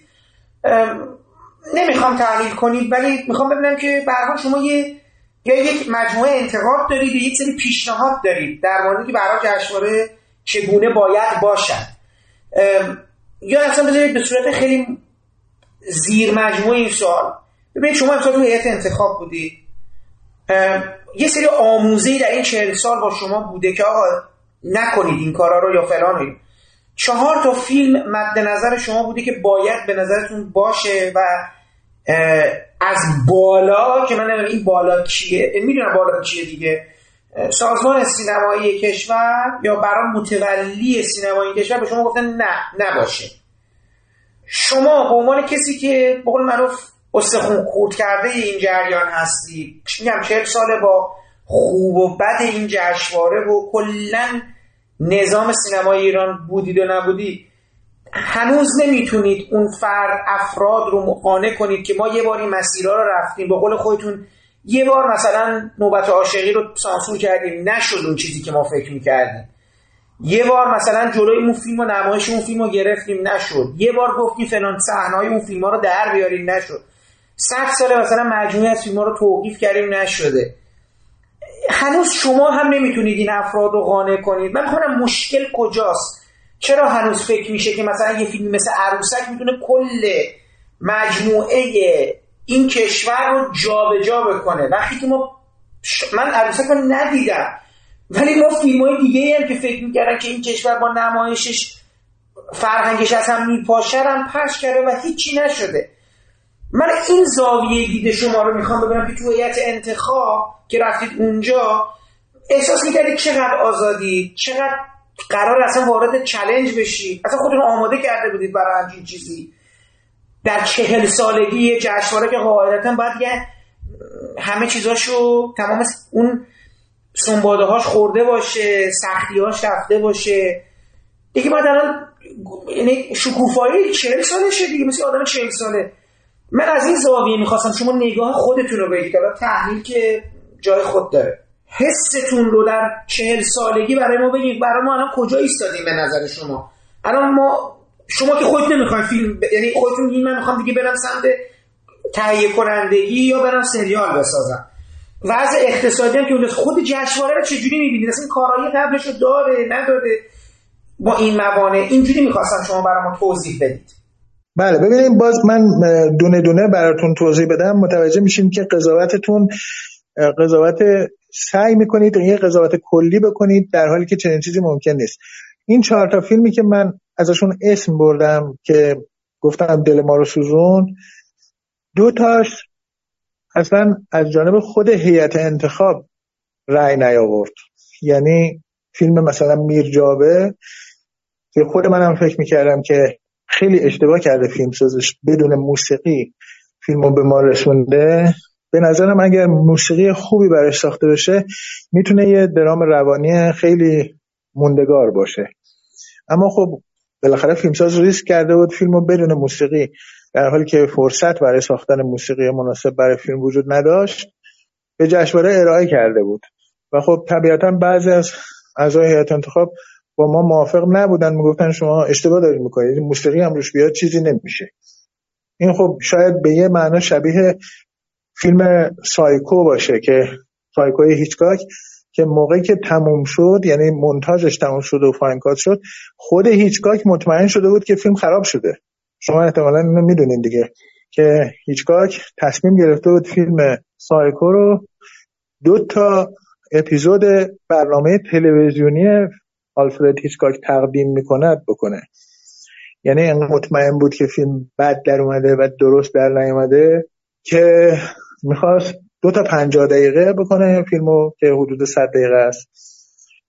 نمی‌خوام تحلیل کنید ولی می‌خوام ببینم که برها شما یه یا یک مجموعه انتقاد دارید و یک سری پیشنهاد دارید در موردی که برای جشنواره چگونه باید باشد. یا اصلا بذارید به صورت خیلی زیر مجموعه این سوال. ببینید شما امسال تو هیئت انتخاب بودید. یه سری آموزه در این چهل سال با شما بوده که آقا نکنید این کارا رو یا فلان چهار تا فیلم مد نظر شما بوده که باید به نظرتون باشه و از بالا که من این بالا چیه می‌دونم بالا چیه دیگه. سازمان سینمایی کشور یا برای متولی سینمایی کشور به شما گفتن نه نباشه. شما به عنوان کسی که به قول معروف استخون خورد کرده این جریان هستی میگم چهل ساله با خوب و بد این جشنواره و کلا نظام سینمای ایران بودید و نبودی هنوز نمی‌تونید اون فرد افراد رو مقانع کنید که ما یه باری مسیرها رو رفتیم. به قول خودتون یه بار مثلا نوبت عاشقی رو سانسور کردیم. نشد اون چیزی که ما فکر می‌کردیم. یه بار مثلا جلوی اون فیلم و نمایش اون فیلم رو گرفتیم. نشد. یه بار گفتیم فلان صحنه‌های اون فیلم رو در بیاریم. نشد. صد سال مثلا مجموعه از فیلم ها رو توقیف کردیم. نشده. هنوز شما هم نمی‌تونید این افراد رو قانع کنید. من می‌خوام مشکل کجاست. چرا هنوز فکر میشه که مثلا یه فیلم مثل عروسک می‌تونه کل مجموعه این کشور رو جابجا جا بکنه؟ وقتی که ما من عروسک رو ندیدم. ولی ما فیلم های دیگه هم که فکر می‌کردن که این کشور با نمایشش فرهنگش از هم میپاشه هم پش کرده و هیچی نشده. من این زاویه دید شما رو می‌خوام ببینم که تو هیئت انتخاب که رفتید اونجا احساس می‌کردید چقدر آزادی چقدر قرار اصلا وارد چلنج بشید اصلا خودتون آماده کرده بودید برای همچین چیزی. در چهل سالگی جشنواره که قاعدتا باید یه همه چیزاشو تمام اون سنباده هاش خورده باشه سختی هاش رفته باشه. دیگه باید الان یعنی شکوفایی چهل سالشه دیگه مثل آدم چهل ساله. من از این زاویه می‌خواستم شما نگاه خودتون رو بگید تحلیل که جای خود داره. حستون رو در چهل سالگی برای ما بگید. برای ما الان کجا ایستادیم به نظر شما؟ الان ما شما که خودت نمی‌خواین فیلم ب... یعنی خودتون میگین من می‌خوام دیگه برم سمت تهیه کنندگی یا برم سریال بسازم. وضع اقتصادی هم که خود جشنواره رو چجوری می‌بینید؟ اصلا کارایی قبلش رو داره نداره. با این موانع اینجوری می‌خواستم شما برای ما توضیح بدید. بله ببینید باز من دونه دونه براتون توضیح بدم. متوجه میشیم که قضاوتتون قضاوت سعی می‌کنید یه قضاوت کلی بکنید در حالی که چنین چیزی ممکن نیست. این چهار تا فیلمی که من ازشون اسم بردم که گفتم دل ما رو سوزون دو تاش اصلا از جانب خود هیئت انتخاب رأی نیاورد. یعنی فیلم مثلا میرجابه که خود منم فکر می‌کردم که خیلی اشتباه کرده فیلم سازش بدون موسیقی فیلمو به ما رسونده. به نظرم اگر موسیقی خوبی برش ساخته بشه می‌تونه یه درام روانی خیلی موندگار باشه. اما خب بالاخره فیلمساز ریسک کرده بود فیلمو بدون موسیقی. در حالی که فرصت برای ساختن موسیقی مناسب برای فیلم وجود نداشت به جشنواره ارائه کرده بود. و خب طبیعتا بعضی از اعضای هیئت انتخاب با ما موافق نبودن. می‌گفتن شما اشتباه دارید می‌کنید. موسیقی هم روش بیاد چیزی نمیشه. این خب شاید به یه معنا شبیه فیلم سایکو باشه که سایکوی هیچکاک که موقعی که تموم شد یعنی مونتاژش تموم شد و fine cut شد خود هیچکاک مطمئن شده بود که فیلم خراب شده. شما احتمالا اینو می‌دونین دیگه که هیچکاک تصمیم گرفته بود فیلم سایکو رو دو تا اپیزود برنامه تلویزیونی آلفرد هیچکاک تقدیم می‌کند بکنه. یعنی مطمئن بود که فیلم بد در اومده و درست در نیومده که می‌خواست دو تا پنجاه دقیقه بکنه فیلمو که حدود صد دقیقه است.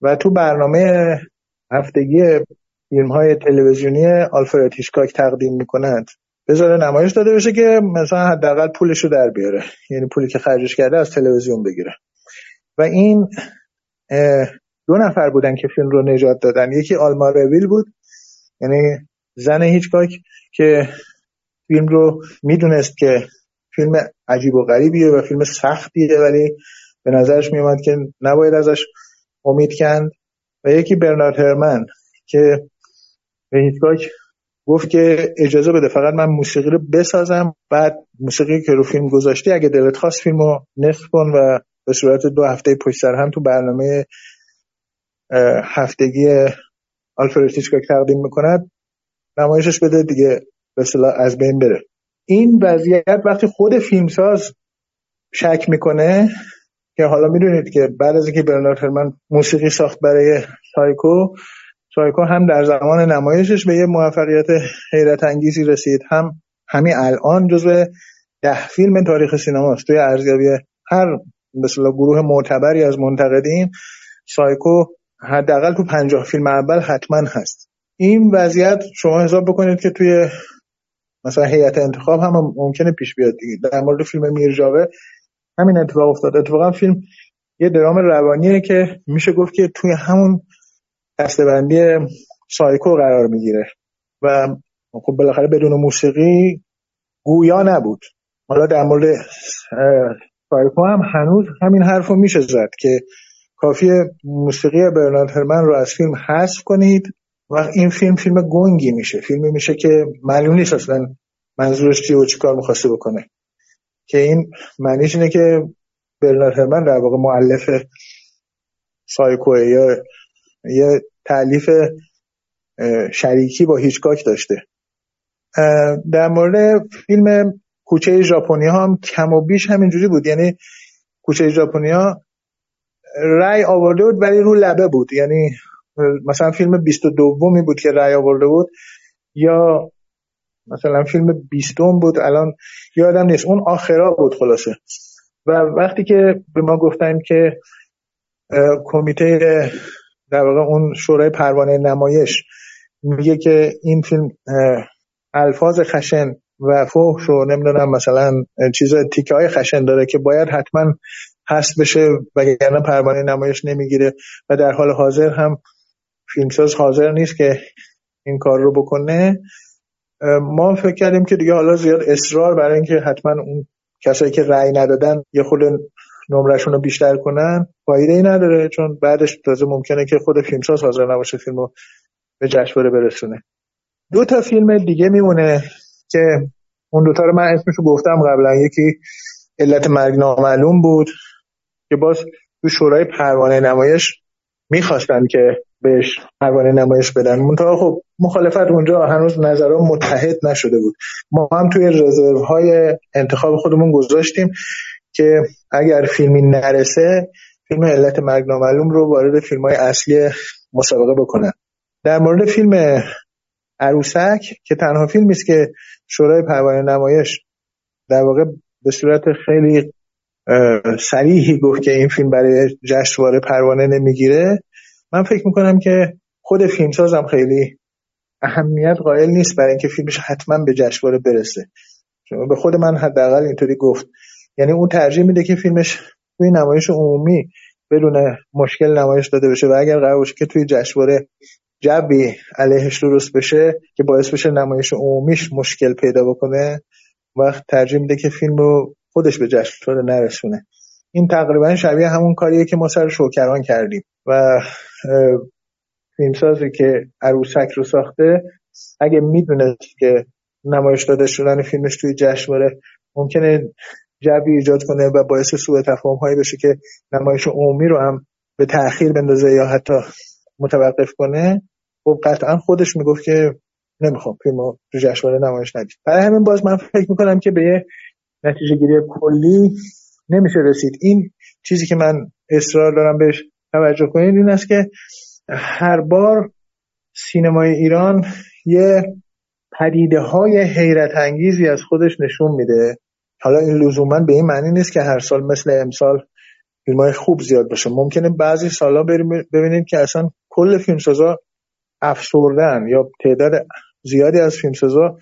و تو برنامه هفتگی فیلم های تلویزیونی آلفرد هیچکاک تقدیم می‌کنند. بذاره نمایش داده بشه که مثلا حداقل پولش رو در بیاره. یعنی پولی که خرجش کرده از تلویزیون بگیره. و این دو نفر بودن که فیلم رو نجات دادن. یکی آلما رویل بود یعنی زن هیچکاک که فیلم رو می‌دونست که فیلم عجیب و غریبیه و فیلم سختیه ولی به نظرش میومد که نباید ازش امید کند و یکی برنارد هرمن که به هیچکاک گفت که اجازه بده فقط من موسیقی رو بسازم بعد موسیقی که رو فیلم گذاشتی اگه دلت خواست فیلم رو نصف کن و به صورت دو هفته پشت سر هم تو برنامه هفتگی آلفرد هیچکاک تقدیم می‌کند نمایشش بده دیگه به از بین بره. این وضعیت وقتی خود فیلمساز شک می‌کنه که حالا می‌دونید که بعد از اینکه برنارد هرمن موسیقی ساخت برای سایکو سایکو هم در زمان نمایشش به یه موفقیت حیرت انگیزی رسید. هم همین الان جزو ده فیلم تاریخ سینما است توی ارزیابی هر مثلا گروه معتبری از منتقدین سایکو حداقل تو پنجاه فیلم اول حتما هست. این وضعیت شما حساب بکنید که توی مثلا هیئت انتخاب هم ممکنه پیش بیاد دیگه. در مورد فیلم میرجاوه همین اتفاق افتاد. اتفاقا فیلم یه درام روانیه که میشه گفت که توی همون دستبندی سایکو قرار می‌گیره. و خب بالاخره بدون موسیقی گویا نبود. حالا در مورد سایکو هم هنوز همین حرف رو میشه زد که کافی موسیقی برنارد هرمن رو از فیلم حذف کنید. و این فیلم فیلم گنگی میشه. فیلمی میشه که معلوم نیست اصلا منظورش چیه و چی کار می‌خواسته بکنه. که این معنیش اینه که برنارد هرمن در واقع معلف سایکوه یا یه تعلیف شریکی با هیچکاک داشته. در مورد فیلم کوچه ژاپنی هم کم و بیش همینجوری بود. یعنی کوچه ژاپنیا رای آورده بود ولی رو لبه بود. یعنی مثلا فیلم 22 بود که رای آورده بود یا مثلا فیلم بیستم بود الان یادم نیست. اون آخرا بود خلاصه. و وقتی که به ما گفتن که کمیته در واقع اون شورای پروانه نمایش میگه که این فیلم الفاظ خشن و فحش و نمی‌دونم مثلا چیز تیکه های خشن داره که باید حتما هست بشه وگرنه پروانه نمایش نمی‌گیره و در حال حاضر هم فیلمساز حاضر نیست که این کار رو بکنه. ما فکر کردیم که دیگه حالا زیاد اصرار برای اینکه حتما اون کسایی که رأی ندادن یه خود نمرشون رو بیشتر کنن فایده ای نداره چون بعدش تازه ممکنه که خود فیلمساز حاضر نباشه فیلم به جشنواره برسونه. دو تا فیلم دیگه میمونه که اون دوتا رو من اسمشو گفتم قبلا. یکی علت مرگ نامعلوم بود که باز تو شورای پروانه نمایش می‌خواستن که بهش پروانه نمایش بدن. منتها خب مخالفت اونجا هنوز نظرها متحد نشده بود. ما هم توی رزرو های انتخاب خودمون گذاشتیم که اگر فیلمی نرسه فیلم علت مرگ نامعلوم رو وارد فیلم های اصلی مسابقه بکنن. در مورد فیلم عروسک که تنها فیلمی است که شورای پروانه نمایش در واقع به صورت خیلی سریحی گفت که این فیلم برای جشنواره پروانه نمی‌گیره. من فکر می‌کنم که خود فیلمسازم خیلی اهمیت قائل نیست برای اینکه فیلمش حتما به جشنواره برسه. به خود من حداقل اینطوری گفت. یعنی اون ترجیح میده که فیلمش توی نمایش عمومی بدون مشکل نمایش داده بشه و اگر قرار باشه که توی جشنواره جوی علیهش درست بشه که باعث بشه نمایش عمومیش مشکل پیدا بکنه وقت ترجیح میده که فیلم رو خودش به جشنواره نرسونه. این تقریبا شبیه همون کاریه که ما سر شوکران کردیم. و فیلمسازی که عروسک رو ساخته اگه می‌دونست که نمایش داده شدن فیلمش توی جشنواره ممکنه جوی ایجاد کنه و باعث سوء تفاهم هایی بشه که نمایش عمومی رو هم به تاخیر بندازه یا حتی متوقف کنه. خب قطعا خودش می‌گفت که نمی‌خوام فیلم تو جشنواره نمایش ندید. برای همین باز من فکر می‌کنم که به نتیجه گیری کلی نمیشه رسید. این چیزی که من اصرار دارم بهش توجه کنید این است که هر بار سینمای ایران یه پدیده های حیرت انگیزی از خودش نشون میده. حالا این لزوما به این معنی نیست که هر سال مثل امسال فیلم های خوب زیاد باشه. ممکنه بعضی سالا ببینید که اصلا کل فیلمسازا افسردن یا تعداد زیادی از فیلمسازا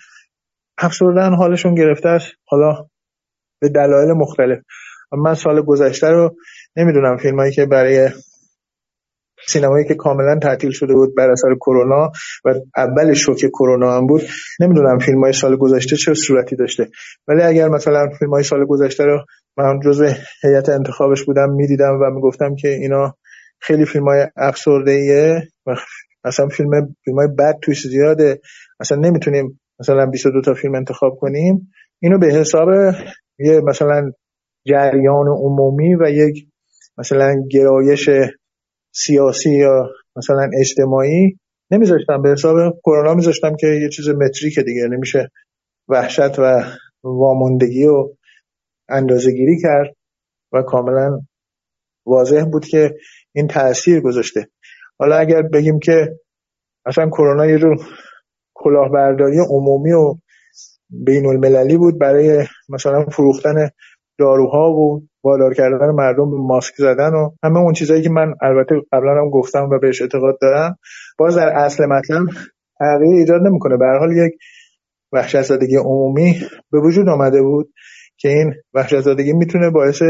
افسردن حالشون گرفته است. حالا به دلایل مختلف. من سال گذشته رو نمی‌دونم. فیلمایی که برای سینمایی که کاملا تعطیل شده بود بر اثر کرونا و اول شوک کرونا هم بود نمی‌دونم فیلم های سال گذشته چه صورتی داشته. ولی اگر مثلا فیلم های سال گذشته رو من جزء هیئت انتخابش بودم می‌دیدم و می‌گفتم که اینا خیلی فیلم های افسرده ایه و مثلا فیلم فیلم های بد توش زیاده. مثلا نمی‌تونیم مثلا 22 تا فیلم انتخاب کنیم. اینو به حساب یه مثلا جریان عمومی و یک مثلا گرایش سیاسی یا مثلا اجتماعی نمیذاشتم. به حساب کرونا میذاشتم که یه چیز متریک دیگه نمیشه وحشت و واموندگی و اندازه گیری کرد و کاملا واضح بود که این تاثیر گذاشته. حالا اگر بگیم که مثلا کرونا یه جور کلاهبرداری عمومی و بین المللی بود برای مثلا فروختن داروها و وادار کردن مردم به ماسک زدن و همه اون چیزایی که من البته قبلا هم گفتم و بهش اعتقاد دارم باز در اصل مطلب تغییر ایجاد نمی‌کنه. به حال یک وحشت عمومی به وجود آمده بود که این وحشت می‌تونه باعث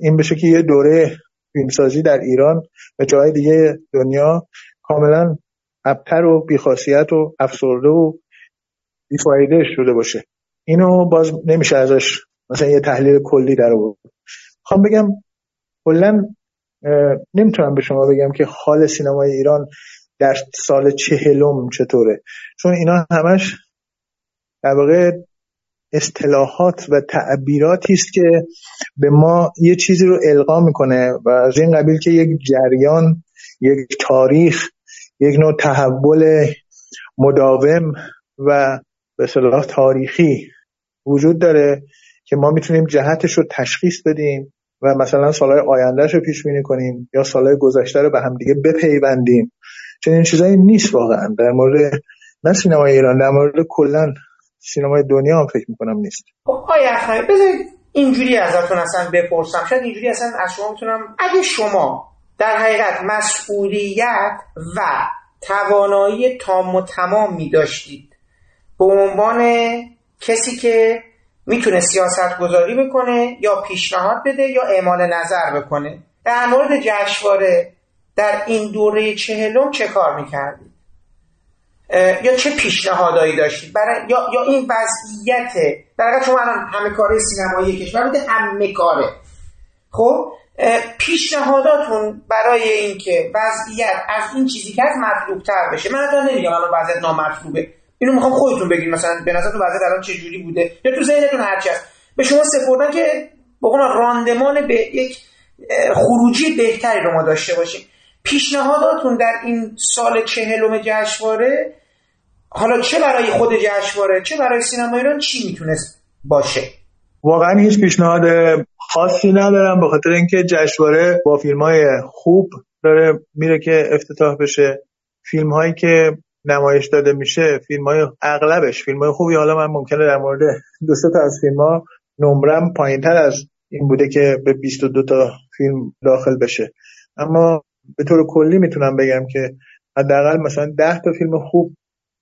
این بشه که یه دوره فیلمسازی در ایران و جای دیگه دنیا کاملا ابتر و بیخاصیت و افسرده و بیفایده شده باشه. اینو باز نمیشه ازش مثلا یه تحلیل کلی در آورد. خواهم بگم کلا نمی‌تونم به شما بگم که حال سینمای ایران در سال چهلم چطوره. چون اینا همش در واقع اصطلاحات و تعبیراتی است که به ما یه چیزی رو القا می‌کنه و از این قبیل که یک جریان یک تاریخ یک نوع تحول مداوم و به صلاح تاریخی وجود داره که ما می‌تونیم جهتش رو تشخیص بدیم و مثلا سالهای آیندهش رو پیش بینی کنیم یا سالهای گذشته رو به هم دیگه بپیوندیم. چنین چیزایی نیست واقعا. در مورد نه سینمای ایران در مورد کلا سینمای دنیا هم فکر می‌کنم نیست. خب آیا بذارید اینجوری ازتون اصلا بپرسم. شاید اینجوری اصلا از شما می‌تونم اگه شما در حقیقت مسئولیت و توانایی تام و تمام می داشتید به عنوان کسی که می‌تونه سیاست گذاری بکنه یا پیشنهاد بده یا اعمال نظر بکنه. در مورد جشنواره در این دوره چهلم چه کار می‌کردید؟ یا چه پیشنهادایی داشتید؟ برای یا, یا این وضعیت در شما الان همه کاره سینمایی کشور بوده همه کاره. خب پیشنهاداتون برای اینکه وضعیت از این چیزی که از مطلوب تر بشه من حتی نمیگم الان وضعیت نامطلوبه. اینو می‌خوام خودتون بگین. مثلا به نظرتون وضعیت الان چه جوری بوده؟ یا تو ذهنتون هرچی هست. به شما سپردن که به راندمان به یک خروجی بهتری رو ما داشته باشیم. پیشنهاداتون در این سال چهلم جشنواره حالا چه برای خود جشنواره چه برای سینما ایران چی می‌تونست باشه؟ واقعا هیچ پیشنهاد خاصی ندارم به خاطر اینکه جشنواره با فیلم های خوب داره میره که افتتاح بشه. فیلم هایی که نمایش داده میشه فیلم های اغلبش فیلم های خوبی. حالا من ممکنه در مورد دو تا از فیلم ها نمرم پایین تر از این بوده که به 22 تا فیلم داخل بشه. اما به طور کلی می‌تونم بگم که حداقل مثلا 10 تا فیلم خوب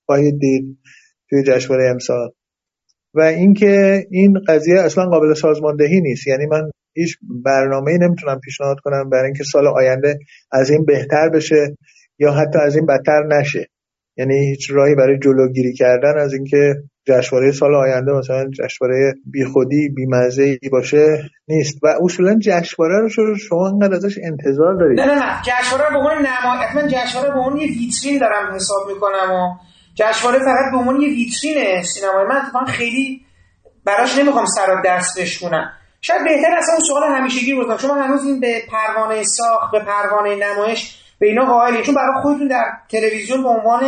خواهید دید توی جشنواره امسال. و اینکه این قضیه اصلا قابل سازماندهی نیست. یعنی من هیچ برنامه ای نمی‌تونم پیشنهاد کنم برای اینکه سال آینده از این بهتر بشه یا حتی از این بدتر نشه. یعنی هیچ راهی برای جلوگیری کردن از اینکه جشنواره سال آینده مثلا جشنواره بیخودی بیمزه ای باشه نیست. و اصولا جشنواره رو شما انقدر ازش انتظار دارید. نه نه نه. جشنواره به عنوان نمایش جشنواره به عنوان یه ویترین دارم حساب می‌کنم و جشنواره فقط به عنوان یه ویترین سینمای. من اتفاقا خیلی براش نمی‌خوام سر و دست بشکنم شاید بهتر اصلا سوال همیشگی رو شما هنوز این به پروانه ساخت به پروانه نمایش به اینا قائلی چون برای خودتون در تلویزیون به عنوان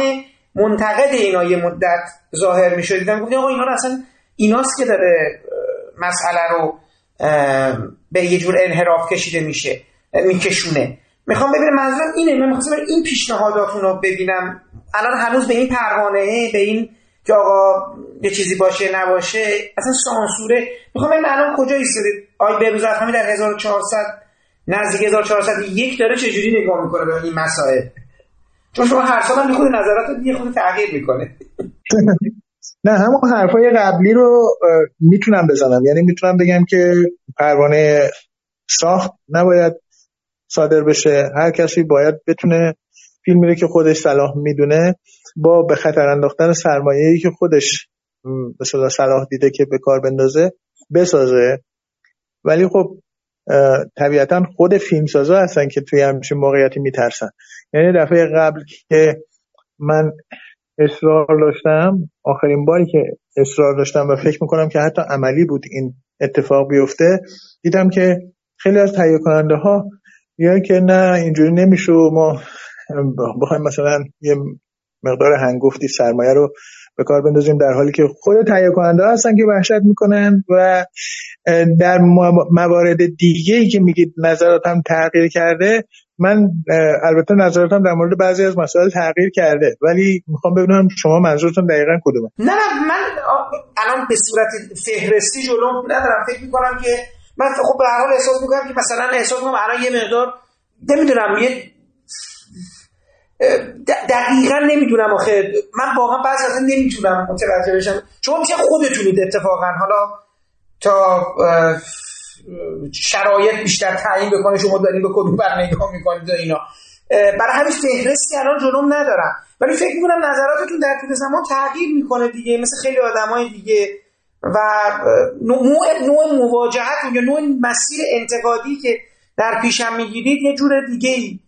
منتقد اینا یه مدت ظاهر می‌شد. دیدم گفتم آقا اینا اصلا ایناست که داره مسئله رو به یه جور انحراف کشیده میشه میکشونه. می‌خوام ببینم منظورم اینه. من می‌خوام این پیشنهاداتون رو ببینم. الان هنوز به این پروانه به این که آقا یه چیزی باشه نباشه اصلا سانسوره. می‌خوام ببینم الان کجا ایستادید آی بهروز در 1400 نزدیک 1401 داره چجوری نگاه می‌کنه به این مسائل؟ چون شما هر سال هم خود نظرات یه خود تغییر می‌کنه. نه همون حرفای قبلی رو می‌تونم بزنم. یعنی می‌تونم بگم که پروانه ساخت نباید صادر بشه. هر کسی باید بتونه فیلمی رو که خودش صلاح می‌دونه با به خطر انداختن سرمایه‌ای که خودش به صلاح دیده که به کار بندازه بسازه. ولی خب طبیعتا خود فیلمسازا هستن که توی همچین موقعیتی میترسن. یعنی دفعه قبل که من اصرار داشتم آخرین باری که اصرار داشتم و فکر می‌کنم که حتی عملی بود این اتفاق بیفته دیدم که خیلی از تهیه کننده ها میگن که نه اینجوری نمیشه ما بخوایم مثلا یه مقدار هنگفتی سرمایه رو به کار بندازیم در حالی که خود تهیه کننده هستن که وحشت می‌کنن و در موارد دیگه ای که میگید نظراتم تغییر کرده من البته نظراتم در مورد بعضی از مسائل تغییر کرده ولی می‌خوام ببینم شما منظورتون دقیقا کدومه. نه من الان به صورت فهرستی جلو ندارم. فکر می‌کنم که من خب به هر حال احساس می‌کنم که مثلا احساس می‌کنم الان یه مقدار نمی‌دونم یه دقیقا نمی‌دونم آخه. من واقعا بعضی اصلا نمی‌تونم متوجه بشم. شما میشه خودتونید اتفاقا حالا تا شرایط بیشتر تعیین بکنه شما دارین به کدوم برنامه نگاه می‌کنید اینا. برای همین فهرستی الان جلوم ندارم. ولی فکر می‌کنم نظراتتون در طول زمان تغییر می‌کنه دیگه مثل خیلی آدمای دیگه. و نوع نوع مواجهت یا نوع مسیر انتقادی که در پیشم می‌گیرید یه جور دیگه ای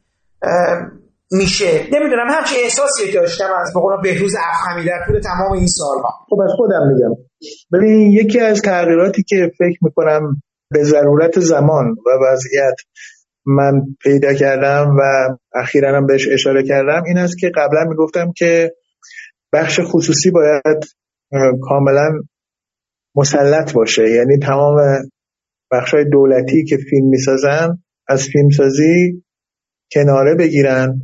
میشه. نمی‌دونم همچه احساسی داشتم از بقول بهروز افخمی در طول تمام این سالها. خب از خودم میگم. ببین یکی از تغییراتی که فکر می‌کنم به ضرورت زمان و وضعیت من پیدا کردم و اخیرا هم بهش اشاره کردم این است که قبلا می‌گفتم که بخش خصوصی باید کاملا مسلط باشه. یعنی تمام بخش دولتی که فیلم می‌سازن از فیلمسازی کناره بگیرن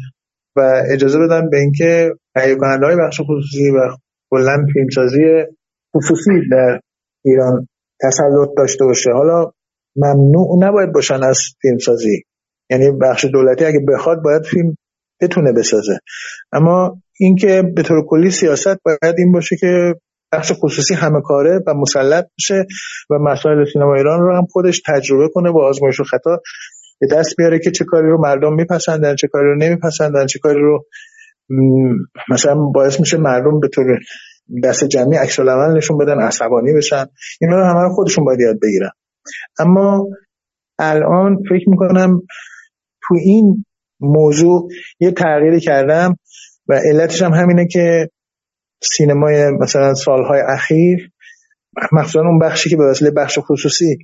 و اجازه بدن به اینکه تهیه کننده های بخش خصوصی و کلا فیلمسازی خصوصی در ایران تسلط داشته باشه. حالا ممنوع نباید باشن از فیلمسازی. یعنی بخش دولتی اگه بخواد باید فیلم بتونه بسازه. اما اینکه به طور کلی سیاست باید این باشه که بخش خصوصی همه کاره و مسلط بشه و مسائل سینما ایران رو هم خودش تجربه کنه با آزمایش و خطا به دست بیاره که چه کاری رو مردم میپسندن چه کاری رو نمیپسندن چه کاری رو مثلا باعث میشه مردم به طور دست جمعی عکس نشون بدن عصبانی بشن. اینا رو همه رو خودشون باید یاد بگیرن. اما الان فکر می‌کنم تو این موضوع یه تغییری کردم و علتش هم همینه که سینمای مثلا سالهای اخیر مخصوصا اون بخشی که به وسیله بخش خصوصی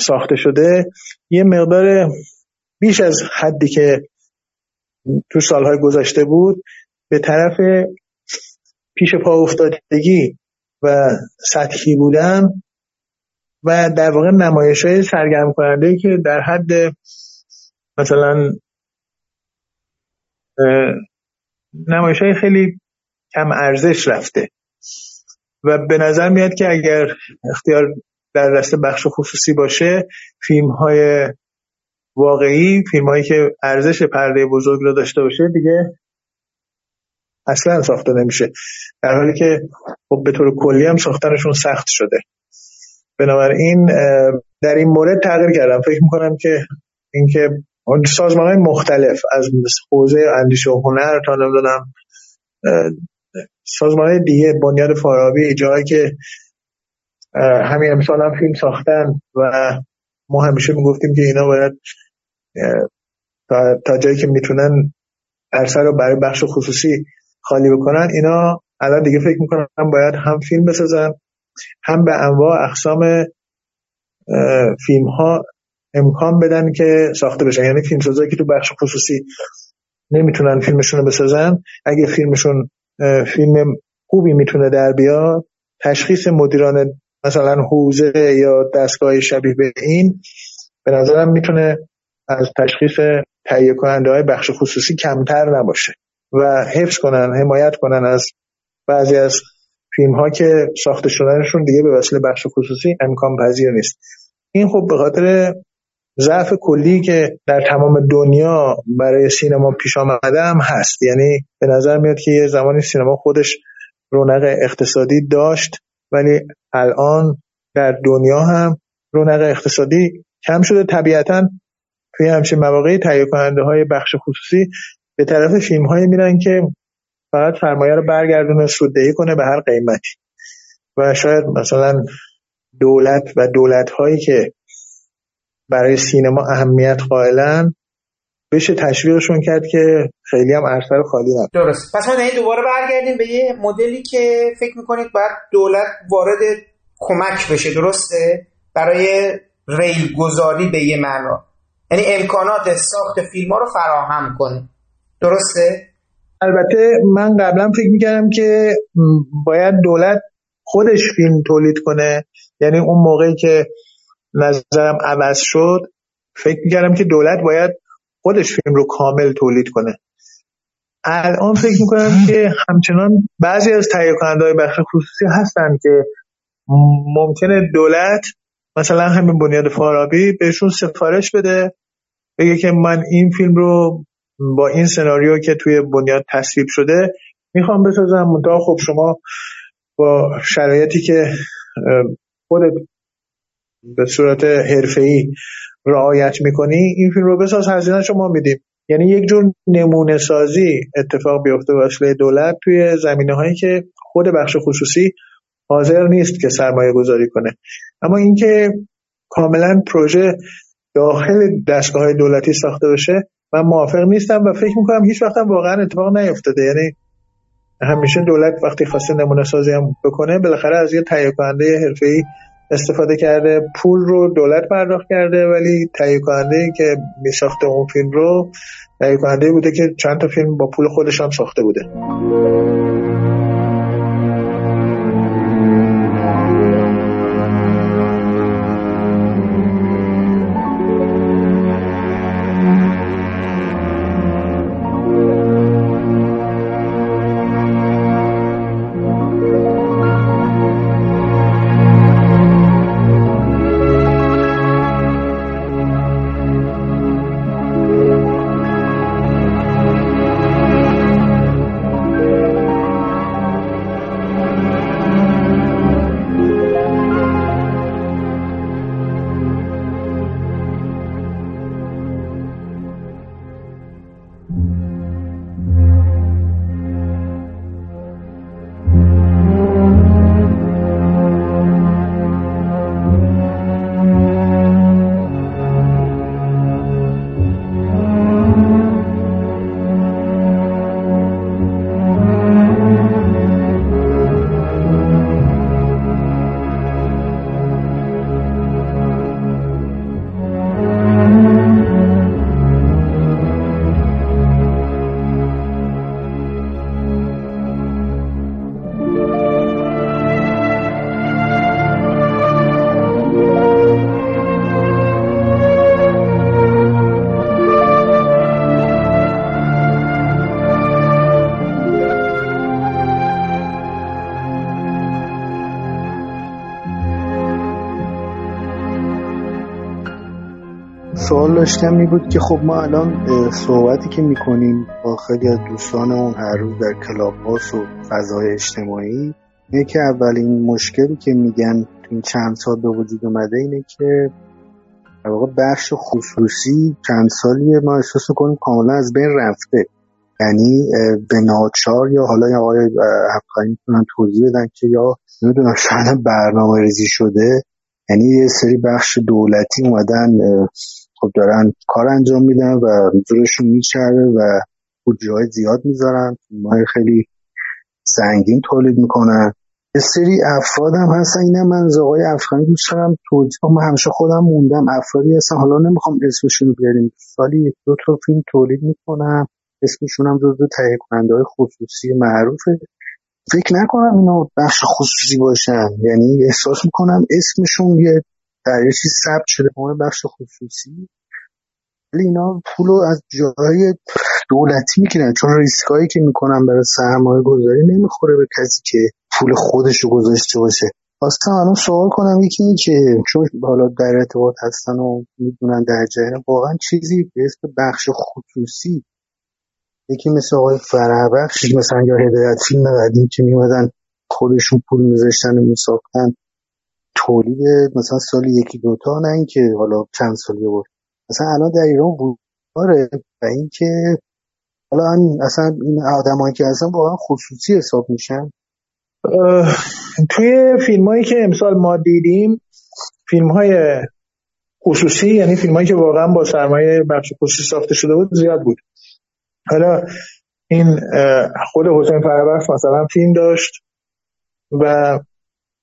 ساخته شده یه مقدار بیش از حدی که تو سالهای گذشته بود به طرف پیش پا افتادگی و سطحی بودن و در واقع نمایش های سرگرم کننده که در حد مثلا نمایش های خیلی کم ارزش رفته. و به نظر میاد که اگر اختیار در دست بخش خصوصی باشه فیلم های واقعی فیلم هایی که ارزش پرده بزرگ رو داشته باشه دیگه اصلا ساخته نمیشه. در حالی که خب به طور کلی هم ساختنشون سخت شده. بنابراین در این مورد تغییر کردم. فکر می‌کنم که اینکه سازمان های مختلف از حوزه اندیشه و هنر تا نمی‌دونم سازمان های دیگه بنیاد فارابی جایی که همین امسال هم فیلم ساختن و ما همیشه می‌گفتیم که اینا باید تا جایی که می‌تونن عرصه رو برای بخش خصوصی خالی بکنن اینا الان دیگه فکر می‌کنن باید هم فیلم بسازن هم به انواع اقسام فیلم ها امکان بدن که ساخته بشن. یعنی فیلم سازایی که تو بخش خصوصی نمی‌تونن فیلمشون رو بسازن اگه فیلمشون فیلم خوبی می‌تونه در بیاد تشخیص مدیران مثلا حوزه یا دستگاه شبیه به این به نظرم می‌تونه از تشخیص تهیه کننده های بخش خصوصی کمتر نباشه و حفظ کنن حمایت کنن از بعضی از فیلم ها که ساخته شدنشون دیگه به وسیله بخش خصوصی امکان پذیر نیست. این خب به خاطر ضعف کلی که در تمام دنیا برای سینما پیش آمده هم هست. یعنی به نظر میاد که یه زمانی سینما خودش رونق اقتصادی داشت ولی الان در دنیا هم رونق اقتصادی کم شده. طبیعتا توی همچین مواقعی تهیه کننده های بخش خصوصی به طرف فیلم هایی میرن که فقط سرمایه رو برگردونه سوددهی کنه به هر قیمتی. و شاید مثلا دولت و دولت هایی که برای سینما اهمیت قائلن بشه تشویقشون کرد که خیلی هم رو خالی نکنه. درست. پس ما دوباره برگردیم به یه مدلی که فکر می‌کنید باید دولت وارد کمک بشه درسته؟ برای ریل گذاری به یه معنا. یعنی امکانات ساخت فیلم ها رو فراهم کنه. درسته؟ البته من قبلا فکر می‌کردم که باید دولت خودش فیلم تولید کنه. یعنی اون موقعی که نظرم عوض شد فکر می‌کردم که دولت باید خودش فیلم رو کامل تولید کنه. الان فکر می‌کنم که همچنان بعضی از تهیه کننده های بخش خصوصی هستن که ممکنه دولت مثلا همین بنیاد فارابی بهشون سفارش بده بگه که من این فیلم رو با این سناریو که توی بنیاد تصویب شده می‌خوام بسازم. منتها خب شما با شرایطی که خودت به صورت حرفه‌ای رعایت می‌کنی این فیلم رو بساز هزینه شما میدیم. یعنی یک جور نمونه سازی اتفاق بیفته واسه دولت توی زمینه هایی که خود بخش خصوصی حاضر نیست که سرمایه گذاری کنه. اما اینکه کاملا پروژه داخل دستگاه های دولتی ساخته بشه من موافق نیستم و فکر می‌کنم هیچ وقت واقعا اتفاق نیفتاده. یعنی همیشه دولت وقتی خواسته نمونه سازی هم بکنه بالاخره از یه تهیه کننده حرفه‌ای استفاده کرده پول رو دولت پرداخت کرده ولی تهیه کننده که می ساخته اون فیلم رو تهیه کننده بوده که چند تا فیلم با پول خودش هم ساخته بوده. داشتم می بود که خب ما الان صحبتی که می‌کنیم با خیلی از دوستانمون هر روز در کلاب و فضای اجتماعی اینه که اولین مشکلی که میگن تو این چند سال به وجود اومده اینه که واقع بخش خصوصی چند سالی ما احساس کنیم کاملا از بین رفته. یعنی به ناچار یا حالا یا آقای افغانی می‌تونن توضیح بدن که یا نمی‌دونم شاید برنامه ریزی شده. یعنی یه سری بخش دولتی اومدن خب دارن کار انجام میدن و زورشون میچره و بودجه های زیاد می‌ذارن. مای خیلی سنگین تولید می‌کنن. یه سری افراد هم هستن. این من از آقای افغانی دوست دارم. توضیح من همیشه خودم موندم. افرادی هستن. حالا نمی‌خوام اسمشون رو بیاریم. سالی یک دو تا فیلم تولید می‌کنم. اسمشون هم جزو تهیه کننده های خصوصی معروفه. فکر نکنم اینا بخش خصوصی باشن. یعنی احساس می‌کنم اسمشون یه در یه ثبت شده به بخش خصوصی. ولی اینا پول از جای دولتی می‌گیرن چون ریسکایی که می‌کنن برای سرمایه گذاری نمی‌خوره به کسی که پول خودش رو گذاشته باشه. خواستم الان سوال کنم یکی این که چون حالا در ارتباط هستن و می‌دونن در جریان واقعا چیزی به اسم بخش خصوصی یکی مثل آقای فرهبخش مثلا یا هدایت فیلم قدیم که میمدن خودشون پول میذاشتن و میساختن تولید مثلا سال یکی دوتا نه اینکه حالا چند سالی بود مثلا الان در ایران بود آره و اینکه حالا اصلا این آدمایی که هستن واقعا خصوصی حساب میشن. توی فیلم هایی که امسال ما دیدیم فیلم های خصوصی یعنی فیلم هایی که واقعا با سرمایه بخش خصوصی ساخته شده بود زیاد بود. حالا این خود حسین فربخش مثلا فیلم داشت و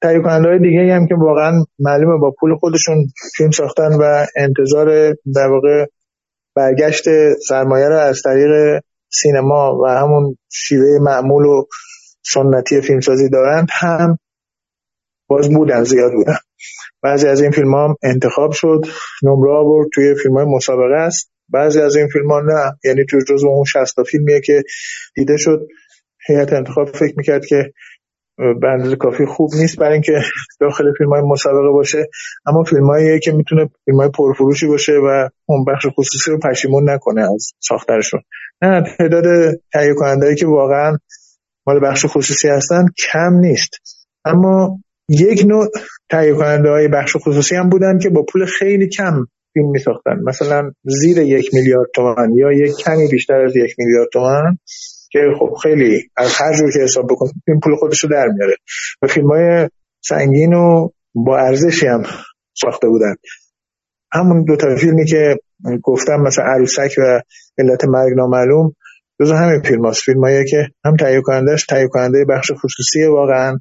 تهیه کننده های دیگه هم که واقعا معلومه با پول خودشون فیلم ساختن و انتظار در واقع برگشت سرمایه رو از طریق سینما و همون شیوه معمول و سنتی فیلمسازی دارند هم باز بودن زیاد بودن. بعضی از این فیلم هم انتخاب شد نمره آورد توی فیلم های مسابقه است. بعضی از این فیلم ها نه یعنی توی جزو اون 60 فیلمیه که دیده شد. هیئت انتخاب فکر می‌کرد که به اندازه کافی خوب نیست برای اینکه داخل فیلم های مسابقه باشه. اما فیلم که می‌تونه فیلم های پرفروشی باشه و اون بخش خصوصی رو پشیمون نکنه از ساخترشون نه تعداد تهیه کننده که واقعا مال بخش خصوصی هستن کم نیست. اما یک نوع تهیه کننده های بخش خصوصی هم بودن که با پول خیلی کم فیلم می ساختن مثلا زیر یک میلیارد تومن یا یک کمی بیشتر از یک میلیارد تومن که خب خیلی از هر جور که حساب بکنید این پول خودش رو در میاره. و فیلم های سنگین و با ارزشی هم ساخته بودن. همون دو تا فیلمی که گفتم مثلا عروسک و علت مرگ نامعلوم جز همین فیلم هست فیلم که هم تهیه کنندهش تهیه کننده بخش خصوصی واقعا.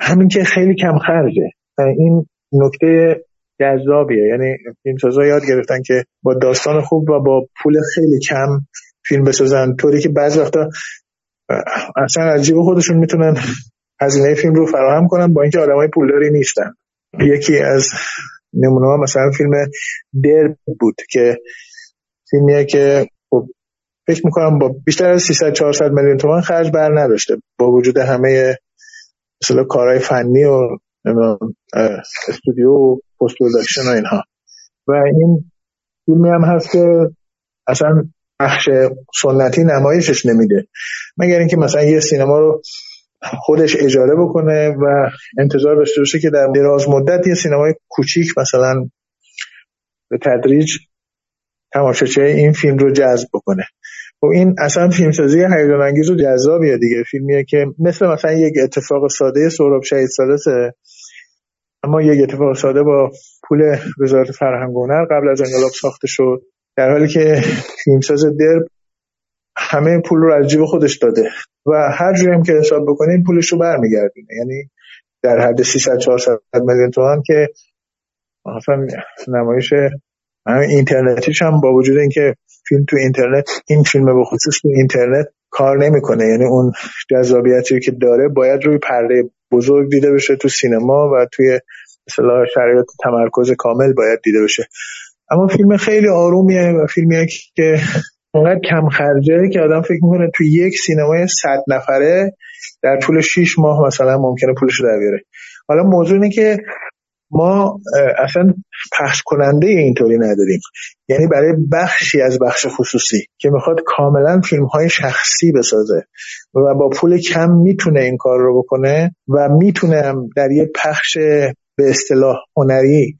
همین که خیلی کم خرجه. این نکته جذابیه. یعنی فیلمسازا یاد گرفتن که با داستان خوب و با پول خیلی کم فیلم بسازن. طوری که بعض وقتا اصلا عجیب خودشون می‌تونن هزینه فیلم رو فراهم کنن با اینکه آدمای پولداری نیستن. یکی از نمونه ها مثلا فیلم در بود که فیلمیه که خب فکر می‌کنم با بیشتر از 300 400 میلیون تومان خرج بر نداشته. با وجود همه مثلا کارهای فنی و استودیو و پست و اینها. و این فیلمی هم هست که اصلا بخش سنتی نمایشش نمیده. مگر اینکه مثلا یه سینما رو خودش اجاره بکنه و انتظار داشته باشه که در دراز مدت یه سینمای کوچیک مثلا به تدریج تماشاچه این فیلم رو جذب بکنه. و خب این اصلا فیلمسازی هیجان انگیز و جذابیه دیگه. فیلمیه که مثل مثلا یک اتفاق ساده سهراب شهید سالسه اما یک اتفاق ساده با پول وزارت فرهنگ هنر قبل از انقلاب ساخته شد. در حالی که فیلمساز درب همه پول رو از جیب خودش داده و هر جوری هم که حساب بکنیم پولش رو برمیگردونه. یعنی در حد 300 400 میلیون تومان که مثلا نمایش همین اینترنتیش هم با وجود اینکه فیلم تو اینترنت این فیلم به خصوص تو اینترنت کار نمی‌کنه. یعنی اون جذابیتی که داره باید روی پرده بزرگ دیده بشه تو سینما و توی مثلا شرایط تمرکز کامل باید دیده بشه. اما فیلم خیلی آرومیه و فیلمیه که اونقدر کم خرجه که آدم فکر می‌کنه تو یک سینمای صد نفره در طول 6 ماه مثلا ممکنه پولش در بیاره. حالا موضوع اینه که ما اصلا پخش کننده اینطوری نداریم. یعنی برای بخشی از بخش خصوصی که می‌خواد کاملا فیلم های شخصی بسازه و با پول کم می‌تونه این کار رو بکنه و می‌تونه در یه پخش به اصطلاح هنری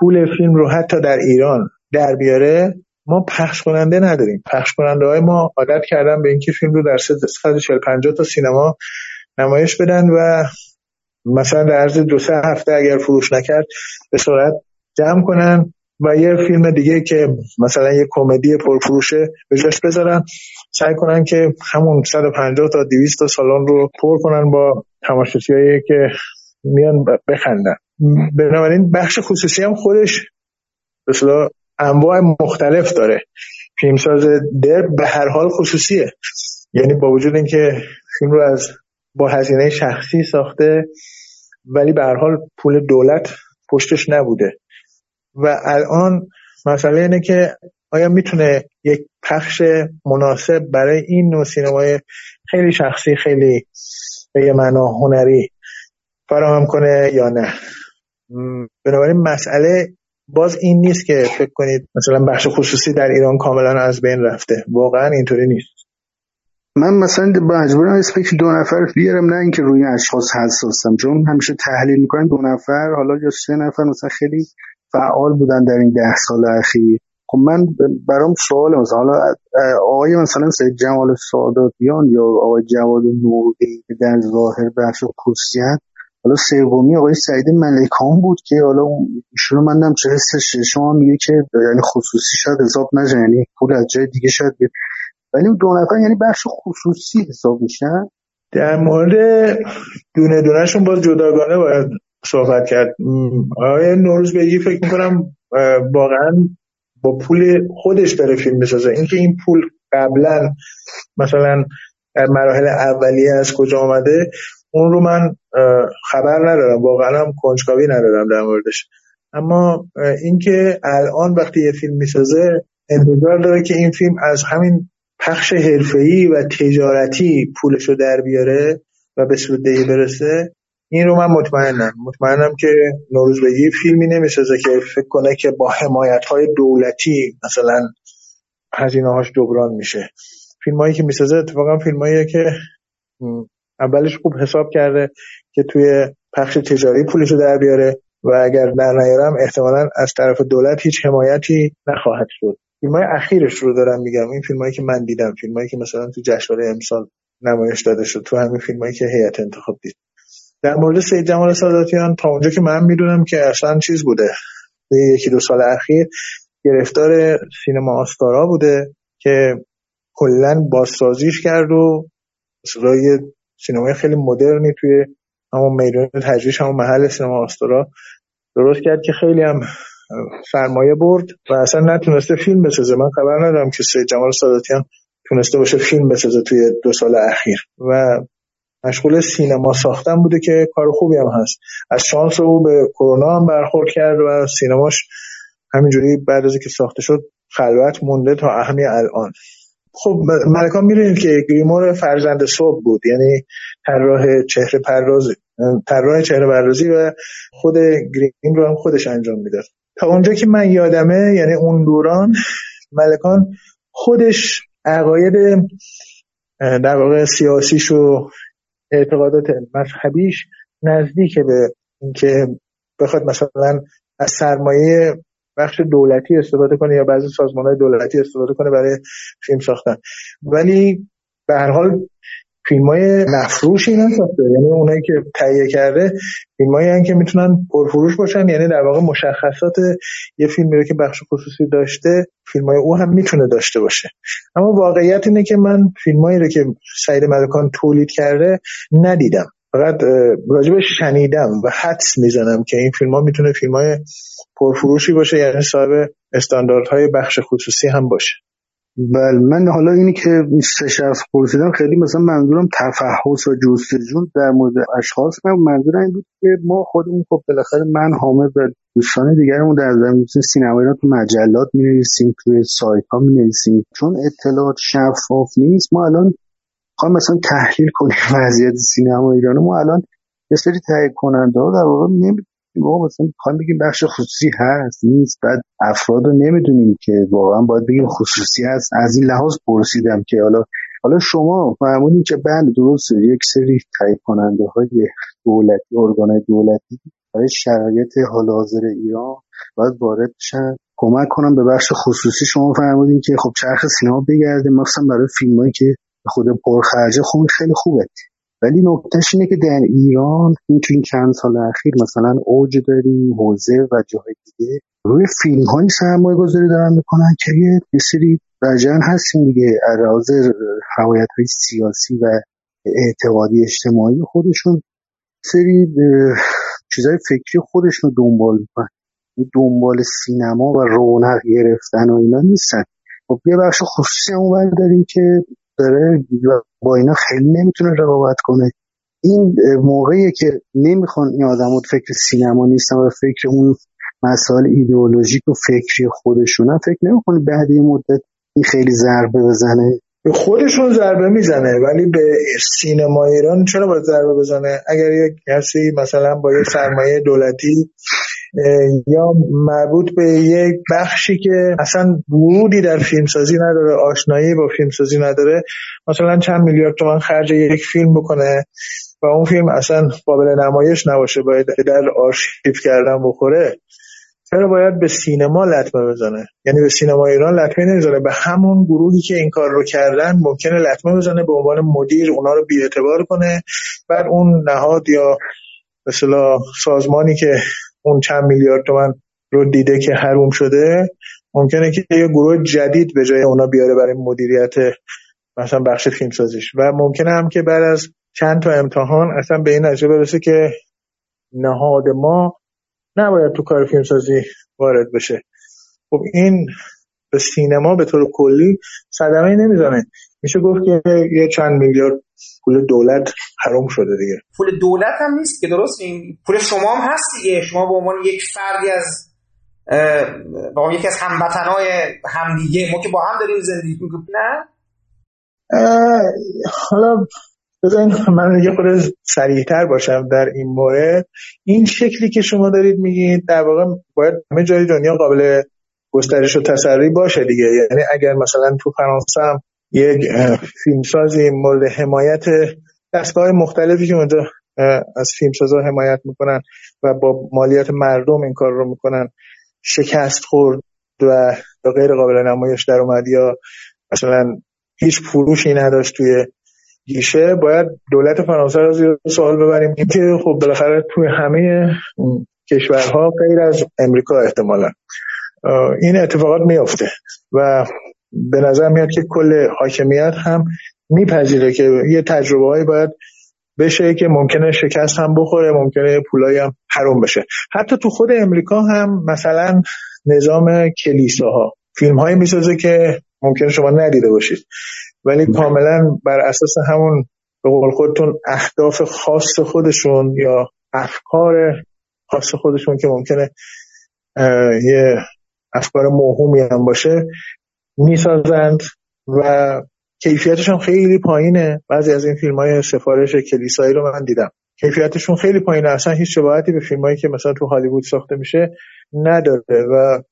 پول فیلم رو حتی در ایران در بیاره ما پخش کننده نداریم. پخش کننده های ما عادت کردن به اینکه فیلم رو در 140 50 تا سینما نمایش بدن و مثلا در عرض دو سه هفته اگر فروش نکرد به سرعت جمع کنن و یه فیلم دیگه که مثلا یه کمدی پرفروشه به جاش بذارن سعی کنن که همون 150 تا 200 تا سالن رو پر کنن با تماشاچیایی که میان بخندن. بنابراین بخش خصوصی هم خودش مثلا انواع مختلف داره. فیلمساز در به هر حال خصوصیه. یعنی با وجود اینکه فیلم رو از با هزینه شخصی ساخته ولی به هر حال پول دولت پشتش نبوده. و الان مسئله اینه که آیا می‌تونه یک پخش مناسب برای این نوع سینمای خیلی شخصی خیلی به یه معنا هنری فراهم کنه یا نه. بنابراین مسئله باز این نیست که فکر کنید مثلا بخش خصوصی در ایران کاملا از بین رفته. واقعا اینطوری نیست. من مثلا مجبورم اسم دو نفر بیارم نه اینکه روی اشخاص حساسم. چون همیشه تحلیل می‌کنن دو نفر حالا یا سه نفر مثلا خیلی فعال بودن در این ده سال اخیر. خب من برام سوال مثلا حالا آقای مثلا سید جمال ساداتیان یا آقای جواد نوری در ظاهر بخش خصوصیت حالا سومی آقای سعید ملکان بود که حالا ایشون من نم چه حس شما میگه که یعنی خصوصی شاید حساب نشه یعنی پول از جای دیگه شاید ولی دو نفر یعنی بخش خصوصی حساب میشن؟ در مورد دونه دونهشون باز جداگانه باید صحبت کرد. آقای نوروز بگی فکر می‌کنم واقعا با پول خودش داره فیلم بسازه اینکه این پول قبلا مثلا در مراحل اولیه از کجا آمده اون رو من خبر ندارم واقعا هم کنجکاوی ندارم در موردش. اما اینکه الان وقتی یه فیلم می‌سازه انتظار داره که این فیلم از همین پخش حرفه‌ای و تجارتی پولشو در بیاره و به سوددهی برسه این رو من مطمئنم. مطمئنم که نوروز بگی فیلمی نمی‌سازه که فکر کنه که با حمایت های دولتی مثلا هزینه هاش جبران میشه. فیلم هایی که می‌سازه اتفاقا فیلم که اولش خوب حساب کرده که توی پخش تجاری پولش رو در بیاره و اگر در نیارم احتمالا از طرف دولت هیچ حمایتی نخواهد شد. فیلم های اخیرش رو دارم میگم. این فیلم هایی که من دیدم فیلم هایی که مثلا تو جشنواره امسال نمایش داده شد تو همین فیلم هایی که هیئت انتخاب دید. در مورد سید جمال ساداتیان تا اونجا که من می‌دونم که اصلا چیز بوده. یکی دو سال اخیر گرفتار سینما آستارا بوده که کلا بازسازیش کرد و رای سینمای خیلی مدرنی توی همون میدان تجریش همون محل سینما آستارا درست کرد که خیلی هم سرمایه برد و اصلا نتونسته فیلم بسازه. من خبر ندارم که سید جمال ساداتیان تونسته باشه فیلم بسازه توی دو سال اخیر. و مشغول سینما ساختن بوده که کار خوبی هم هست. از شانس او به کرونا هم برخورد کرد و سینماش همینجوری بعد از که ساخته شد خلوت مونده تا اهمی الان. خب ملکان می‌دونید که گریمور فرزند صبح بود یعنی طراح چهره پردازی طراح چهره پردازی و خود گریم رو هم خودش انجام می‌داد. تا اونجا که من یادمه یعنی اون دوران ملکان خودش عقاید در واقع سیاسیش و اعتقادات مذهبیش نزدیک به اینکه بخواد مثلا از سرمایه بخش دولتی استفاده کنه یا بعضی سازمان های دولتی استفاده کنه برای فیلم ساختن. ولی به هر حال فیلم های مفروشی نساخته یعنی اونایی که تهیه کرده فیلم هایی که می‌تونن پرفروش باشن. یعنی در واقع مشخصات یه فیلمی رو که بخش خصوصی داشته فیلم های او هم می‌تونه داشته باشه. اما واقعیت اینه که من فیلم هایی رو که سعید ملکان تولید کرده ندیدم. فقط راجبش شنیدم و حدس می‌زنم که این فیلم ها می‌تونه فیلم های پرفروشی باشه یعنی صاحب استانداردهای بخش خصوصی هم باشه. بله من حالا اینی که سه شخص پرسیدم خیلی مثلا منظورم تفحص و جستجو در مورد اشخاص نه منظور این بود که ما خودمون خب بالاخره من حامد و دوستان دیگرمون در زمینه سینمایی رو تو مجلات می نویسیم توی سایت ها می نویسیم چون اطلاعات شفاف نیست ما الان خواهم مثلا تحلیل کنیم وضعیت سینما ایران. ما الان یه سری تهیه کننده ها در واقع ما مثلا می‌خوایم بگیم بخش خصوصی هست نیست. بعد افراد رو نمی‌دونیم که واقعا باید بگیم خصوصی هست. از این لحاظ پرسیدم که حالا حالا شما فرمودین که بله درست یک سری تایید کننده های دولتی ارگان دولتی برای شرایط حال حاضر ایران باید وارد بشن کمک کنم به بخش خصوصی. شما فرمودین که خب چرخ سینما بگرده. مثلا برای فیلمایی که خود پرخرجه خب خیلی خوبه. ولی نکتهش اینه که در ایران این تو این چند سال اخیر مثلا اوج داریم حوزه و جای دیگه. روی فیلم های سرمایه گذاری دارن می‌کنن که یه سری برجن هستیم دیگه. اراز روایت های سیاسی و اعتقادی اجتماعی خودشون سری چیزای فکری خودشون رو دنبال می‌کنن. دنبال سینما و رونق گرفتن و اینا نیستن. خب یه بخش خصوصی هم داریم که داره با اینا خیلی نمی‌تونه رقابت کنه. این موقعی که نمی‌خوان این آدم فکر سینما نیستن و فکر اون مسائل ایدئولوژیک و فکری خودشونن فکر نمی‌کنه بعد این مدت این خیلی ضربه بزنه؟ به خودشون ضربه می‌زنه ولی به سینما ایران چرا باید ضربه بزنه؟ اگر یک کسی مثلا با یک سرمایه دولتی یا مربوط به یک بخشی که اصلا ورودی در فیلمسازی نداره آشنایی با فیلمسازی نداره. مثلا چند میلیارد تومن خرج یک فیلم بکنه و اون فیلم اصلا قابل نمایش نباشه باید در آرشیو کردن بخوره. چرا باید به سینما لطمه بزنه؟ یعنی به سینما ایران لطمه نمی‌زنه به همون گروهی که این کار رو کردن ممکنه لطمه بزنه به عنوان مدیر اونا رو بیاعتبار کنه. بر اون نهاد یا مثلا سازمانی که اون چند میلیارد تومن رو دیده که حروم شده ممکنه که یه گروه جدید به جای اونا بیاره برای مدیریت مثلا بخش فیلمسازیش. و ممکنه هم که بعد از چند تا امتحان اصلا به این نتیجه برسه که نهاد ما نباید تو کار فیلمسازی وارد بشه. خب این به سینما به طور کلی صدمه نمی‌زنه. میشه گفت که یه چند میلیارد پول دولت حرام شده دیگه. پول دولت هم نیست که درست این پول شما هم هست دیگه. شما به عنوان یک فردی از با یکی از هموطنهای همدیگه ما که با هم داریم زندگی می‌کنیم نه؟ حالا بذارین من یه خود سریعتر باشم در این مورد. این شکلی که شما دارید میگید در واقع باید همه جای دنیا قابل گسترش و تسری باشه دیگه. یعنی اگر مثلا تو فرانسه هم یک فیلمسازی مورد حمایت دستگاه مختلفی که اونجا از فیلمسازا حمایت می‌کنن و با مالیات مردم این کار رو می‌کنن. شکست خورد و غیر قابل نمایش در اومد یا مثلا هیچ فروشی نداشت توی گیشه. باید دولت فرانسه رو زیر سوال ببریم که خب بالاخره توی همه کشورها غیر از امریکا احتمالا. این اتفاقات میافته و به نظر میاد که کل حاکمیت هم میپذیره که یه تجربه هایی باید بشه که ممکنه شکست هم بخوره ممکنه پولایی هم حروم بشه. حتی تو خود امریکا هم مثلا نظام کلیساها فیلم هایی می‌سازه که ممکنه شما ندیده باشید. ولی کاملا بر اساس همون به قول خودتون اهداف خاص خودشون یا افکار خاص خودشون که ممکنه یه افکار موهومی هم باشه می‌سازند و کیفیتشون خیلی پایینه. بعضی از این فیلم های سفارش کلیسایی رو من دیدم. کیفیتشون خیلی پایینه. اصلا هیچ شباهتی به فیلم هایی که مثلا تو هالیوود ساخته میشه نداره و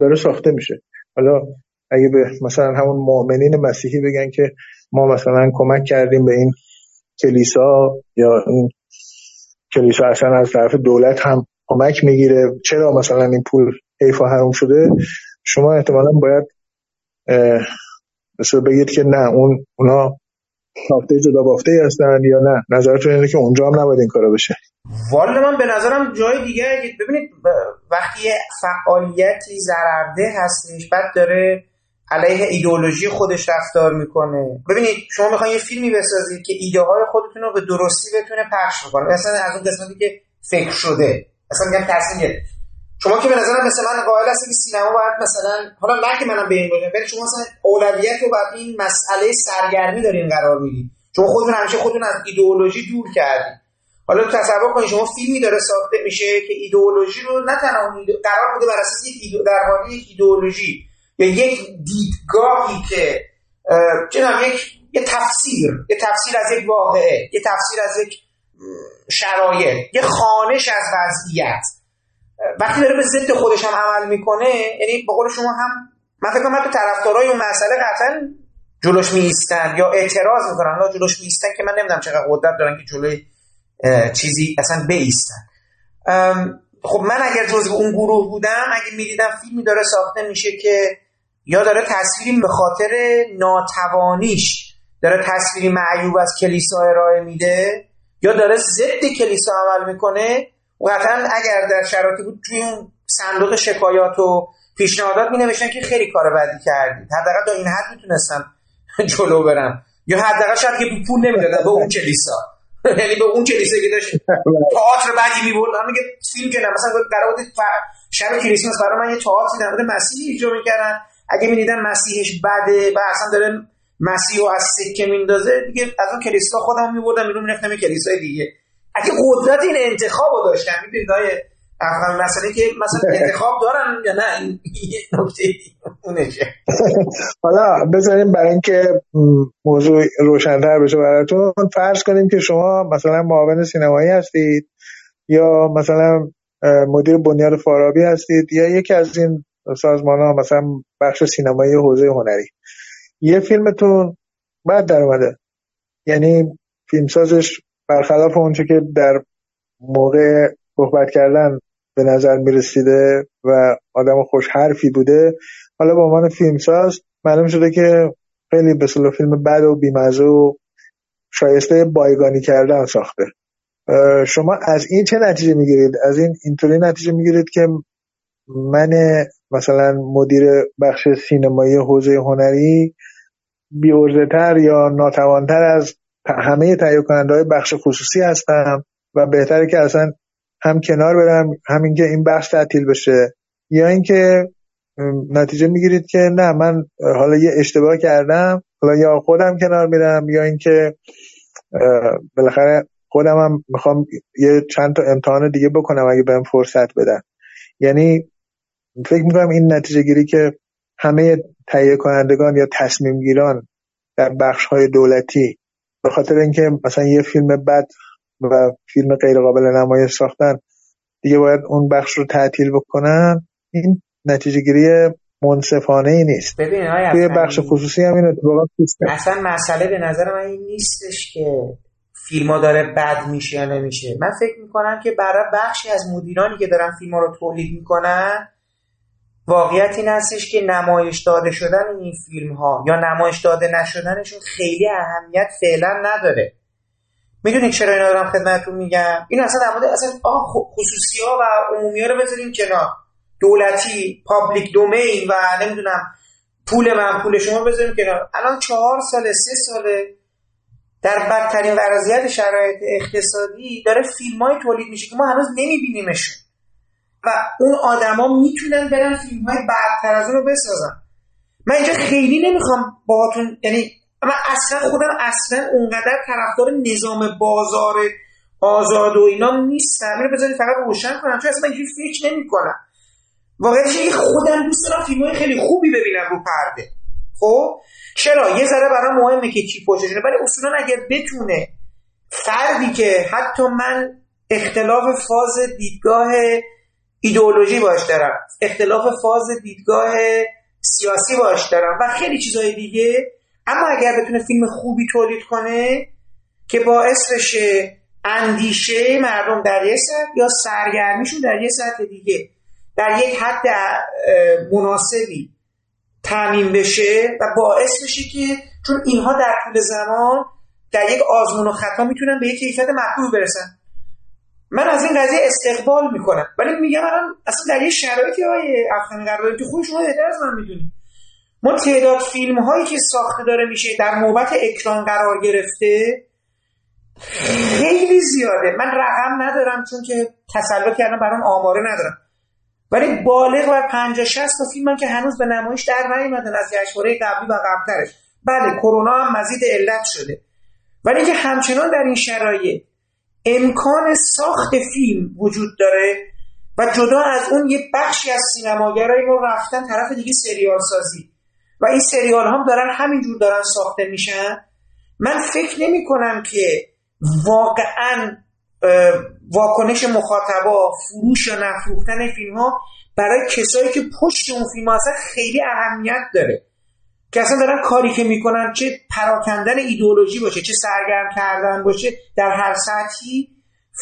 داره ساخته میشه. حالا اگه به مثلا همون مؤمنین مسیحی بگن که ما مثلا کمک کردیم به این کلیسا یا این کلیسا اصلا از طرف دولت هم کمک می‌گیره چرا مثلا این پول حیف و حروم شده؟ شما احتمالا باید مثلا بگید که نه اون اونا تافته جدا بافته هستن یا نه؟ نظرتون اینه که اونجا هم نباید این کارا بشه. والا من به نظرم جای دیگه ببینید وقتی فعالیتی ضررده هستش بعد داره علیه ایدئولوژی خودش رفتار می‌کنه. ببینید شما می‌خواین یه فیلمی بسازید که ایده های خودتون رو به درستی بتونه پخش بکنه. مثلا از اون قسمتی که فکر شده. مثلا میگم تصمیم شما که به نظرم مثل من قائل هستید که سینما باید مثلا حالا نه که منم به این بگم ولی شما مثلا اولویت رو باید این مسئله سرگرمی دارین قرار می‌دید شما خودتون همیشه خودتون از ایدئولوژی دور کردید حالا تصور کنید شما فیلمی داره ساخته میشه که ایدئولوژی رو نه تنها قرار بوده بر اساس یک در حالی یک ایدئولوژی یا یک دیدگاهی که جناب یک یه تفسیر یه تفسیر از یک واقعه یه تفسیر از یک شرایط یه خانش از وضعیت. وقتی داره به ضد خودش هم عمل می‌کنه یعنی به قول شما هم من فکر کنم حتی طرفدارای اون مسئله قطعا جلوش میستن یا اعتراض می‌کنن. لا جلوش میستن که من نمی‌دونم چقدر قدرت دارن که جلوی چیزی اصلا بیستن. خب من اگر جزو اون گروه بودم اگه می‌دیدم فیلمی داره ساخته میشه که یا داره تصویری به خاطر ناتوانیش داره تصویری معیوب از کلیسا ارائه میده یا داره ضد کلیسا عمل می‌کنه قطعا اگر در شرایطی بود توی اون صندوق شکایات و پیشنهادات می نوشتن که خیلی کار بدی کردید. حداقل تا این حد می‌تونستم جلو برم. یا حداقل شاید که پول نمی‌دادن به اون کلیسا. یعنی به اون کلیسا که داشت تئاتر بدی می‌برد من میگه فیلم که مثلا قرار بود شب کریسمس برای من یه تئاتر در مورد مسیح اجرا می‌کردن. اگه می‌دیدم مسیحش بده و اصلا داره مسیح رو از سکه میندازه دیگه از اون کلیسا خودم میبردم بیرون می‌رفتم کلیسای دیگه. اگه قدرت این انتخاب رو داشتن می‌دونید های افغان مسئله که مثلا انتخاب دارن یا نه؟ این نکته حالا بذاریم برای اینکه موضوع روشنتر بشه براتون فرض کنیم که شما مثلا معاون سینمایی هستید یا مثلا مدیر بنیاد فارابی هستید یا یکی از این سازمان ها مثلا بخش سینمایی حوزه هنری. یه فیلمتون بعد در اومده. یعنی فیلمسازش برخلاف اونچه که در موقع صحبت کردن به نظر می‌رسیده و آدم خوش حرفی بوده حالا به عنوان فیلمساز معلوم شده که خیلی به فیلم بد و بیمزه و شایسته بایگانی کردن ساخته. شما از این چه نتیجه می‌گیرید؟ از این اینطوری نتیجه می‌گیرید که من مثلا مدیر بخش سینمایی حوزه هنری بیورزه تر یا ناتوانتر از همه تهیه کننده های بخش خصوصی هستم و بهتره که اصلا هم کنار برم همین که این بخش تعطیل بشه. یا اینکه نتیجه می‌گیرید که نه من حالا یه اشتباه کردم حالا یا خودم کنار میرم یا اینکه بالاخره خودم هم می‌خوام یه چند تا امتحان دیگه بکنم اگه بهم فرصت بدن. یعنی فکر می‌کنم این نتیجه گیری که همه تهیه کنندگان یا تصمیم گیران در بخش های دولتی به خاطر اینکه مثلا یه فیلم بد و فیلم غیر قابل نمایش ساختن دیگه باید اون بخش رو تعطیل بکنن این نتیجه گیری منصفانه ای نیست. ببین توی بخش خصوصی هم این اتفاقات اصلا مسئله به نظر من این نیستش که فیلم داره بد میشه یا نمیشه. من فکر می‌کنم که برای بخشی از مدیرانی که دارن فیلم رو تولید می‌کنن واقعیت این هستش که نمایش داده شدن این فیلم ها یا نمایش داده نشدنشون خیلی اهمیت فعلا نداره. می‌دونید چرا اینا دارم خدمتتون میگم؟ این اصلا در مورد اصلا خصوصی ها و عمومی ها رو بذاریم کنار. دولتی پابلیک دومین و نمی‌دونم پول من پول شما بذاریم کنار. الان چهار ساله سه ساله در بدترین وضعیت شرایط اقتصادی داره فیلم های تولید میشه که ما هنوز نمیبینیمشون. و اون آدما می‌تونن برن فیلم های برتر از اون رو بسازن. من اینجا خیلی نمی‌خوام باهاتون یعنی من اصلا خودم اصلا اونقدر طرفدار نظام بازار آزاد و اینا نیستم. اینو بذارید فقط روشن کنم چون اصلا من اینجوری فکر نمی‌کنم. واقعیتش خودم دوست دارم فیلم های خیلی خوبی ببینم رو پرده. خب؟ چرا؟ یه ذره برای مهمه که کی پشتشه ولی اصولا اگر بتونه فردی که حتی من اختلاف فاز دیدگاه ایدئولوژی باش دارم. اختلاف فاز دیدگاه سیاسی باش دارم و خیلی چیزهای دیگه. اما اگر بتونه فیلم خوبی تولید کنه که باعث بشه اندیشه مردم در یه سطح یا سرگرمیشون در یه سطح دیگه در یک حد مناسبی تعمین بشه و باعث بشه که چون اینها در طول زمان در یک آزمون و خطا می‌تونن به یک کیفیت مطلوب برسن. من از این قضیه استقبال می‌کنم. ولی میگم الان اصلا در یه شرایطی های افغانی قرار داریم که خود شما بهتر از من می‌دونید ما تعداد فیلم هایی که ساخته داره میشه در نوبت اکران قرار گرفته خیلی زیاده. من رقم ندارم چون که تسلط کردم برام آماره ندارم. ولی بالغ بر 50 60 تا فیلم که هنوز به نمایش در نیومدن از جشنواره قبلی و قبلترش. بله کرونا هم مزید علت شده. ولی اینکه همچنان در این شرایط امکان ساخت فیلم وجود داره و جدا از اون یه بخشی از سینماگرای ما رفتن طرف دیگه سریال سازی و این سریال هم دارن همینجور دارن ساخته میشن. من فکر نمی کنم که واقعا واکنش مخاطبا فروش یا نفروختن فیلم ها برای کسایی که پشت اون فیلم ها خیلی اهمیت داره. که اصلا دارن کاری که می‌کنن چه پراکندن ایدئولوژی باشه چه سرگرم کردن باشه در هر سطحی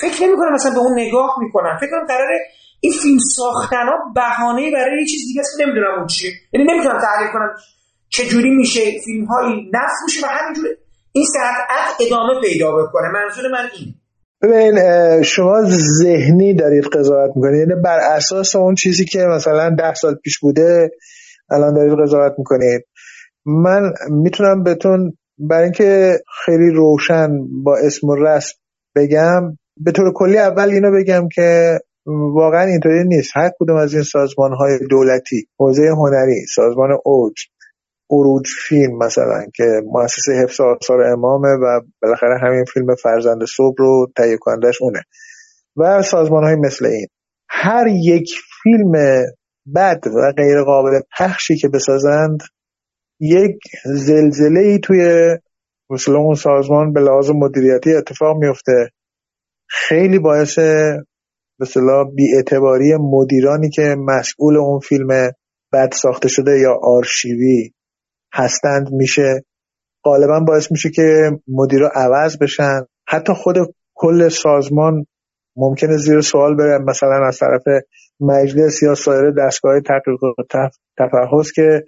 فکر نمی‌کنم مثلا به اون نگاه می‌کنن. فکر کنم قراره این فیلم ساختن ها بهانه برای یه چیز دیگه است نمی‌دونم اون چیه. یعنی نمی‌تونم تحلیل کنم چجوری میشه فیلم هایی نفروشه و همینجور این صنعت ادامه پیدا بکنه. منظور من اینه. ببین شما ذهنی دارید قضاوت می‌کنید. یعنی بر اساس اون چیزی که مثلا ده سال پیش بوده الان دارید قضاوت می‌کنید. من می‌تونم بهتون برای اینکه خیلی روشن با اسم و رسم بگم به طور کلی اول اینو بگم که واقعا اینطوری نیست. هر کدوم از این سازمان های دولتی حوزه هنری سازمان اوج اروج فیلم مثلا که مؤسسه حفظ آثار امامه و بالاخره همین فیلم فرزند صبح رو تهیه کنندش اونه. و سازمان های مثل این. هر یک فیلم بد و غیر قابل پخشی که بسازند یک زلزله ای توی مثلا اون سازمان به لحاظ مدیریتی اتفاق میفته خیلی باعث به بیاعتباری مدیرانی که مسئول اون فیلم بد ساخته شده یا آرشیوی هستند میشه. غالبا باعث میشه که مدیرا عوض بشن. حتی خود کل سازمان ممکنه زیر سوال بره مثلا از طرف مجلس یا سایر دستگاه تحقیق و تفحص که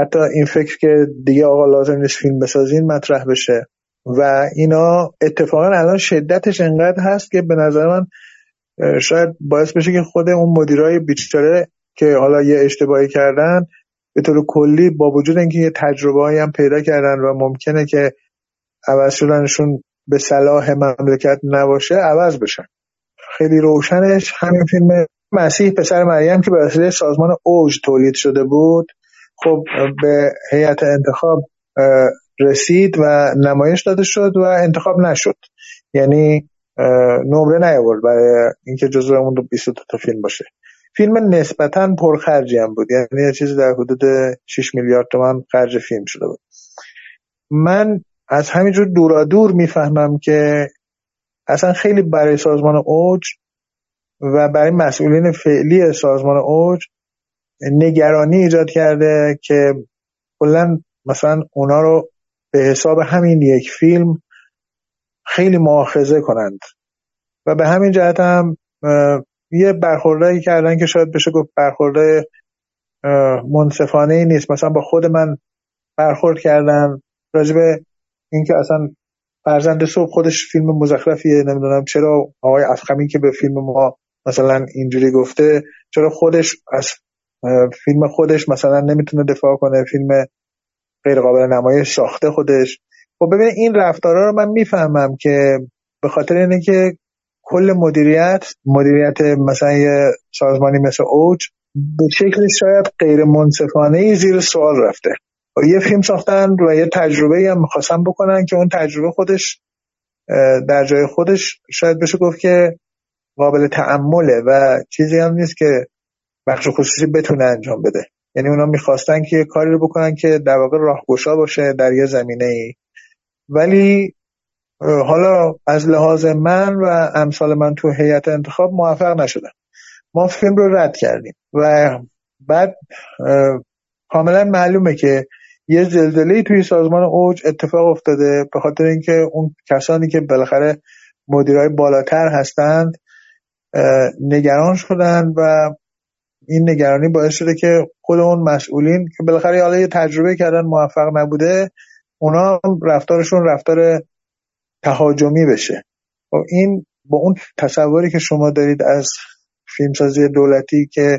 حتی این فکر که دیگه آقا لازم نیست فیلم بسازین مطرح بشه. و اینا اتفاقا الان شدتش انقدر هست که به نظر من شاید باعث بشه که خود اون مدیرای بیچاره که حالا یه اشتباهی کردن به طور کلی با وجود اینکه یه تجربه هم پیدا کردن و ممکنه که عوض شدنشون به صلاح مملکت نباشه عوض بشن. خیلی روشنش همین فیلم مسیح پسر مریم که به سازمان اوج تولید شده بود. خب به هیئت انتخاب رسید و نمایش داده شد و انتخاب نشد. یعنی نمره نیاورد برای اینکه جزو اون 22 تا فیلم باشه. فیلم نسبتا پرخرجی هم بود. یعنی یه چیزی در حدود 6 میلیارد تومان خرج فیلم شده بود. من از همینجور دورا دور می‌فهمم که اصلا خیلی برای سازمان اوج و برای مسئولین فعلی سازمان اوج نگرانی ایجاد کرده که کلا مثلا اونا رو به حساب همین یک فیلم خیلی مؤاخذه کنند. و به همین جهت هم یه برخوردهایی کردن که شاید بشه گفت برخورده منصفانه ای نیست. مثلا با خود من برخورد کردن راجبه اینکه اصلا فرزند صبح خودش فیلم مزخرفیه نمی‌دونم چرا آقای افخمی که به فیلم ما مثلا اینجوری گفته چرا خودش از فیلم خودش مثلا نمی‌تونه دفاع کنه فیلم غیر قابل نمایش ساخته خودش. خب ببین این رفتارها رو من می‌فهمم که به خاطر اینه که کل مدیریت مدیریت مثلا یه سازمانی مثل اوج به شکل شاید غیر منصفانه زیر سوال رفته. یه فیلم ساختن و یه تجربه هم می‌خواستن بکنن که اون تجربه خودش در جای خودش شاید بشه گفت که قابل تعمله و چیزی هم نیست که بخش خصوصی بتونه انجام بده. یعنی اونا می‌خواستن که کاری رو بکنن که در واقع راهگشا باشه در یه زمینه ای ولی حالا از لحاظ من و امثال من تو هیئت انتخاب موفق نشدم ما فیلم رو رد کردیم و بعد کاملا معلومه که یه زلزله توی سازمان اوج اتفاق افتاده به خاطر اینکه اون کسانی که بالاخره مدیرای بالاتر هستند نگران شدن و این نگرانی باعث شده که خود اون مسئولین که بالاخره حالا یه تجربه کردن موفق نبوده اونا رفتارشون رفتار تهاجمی بشه. و خب این با اون تصوری که شما دارید از فیلمسازی دولتی که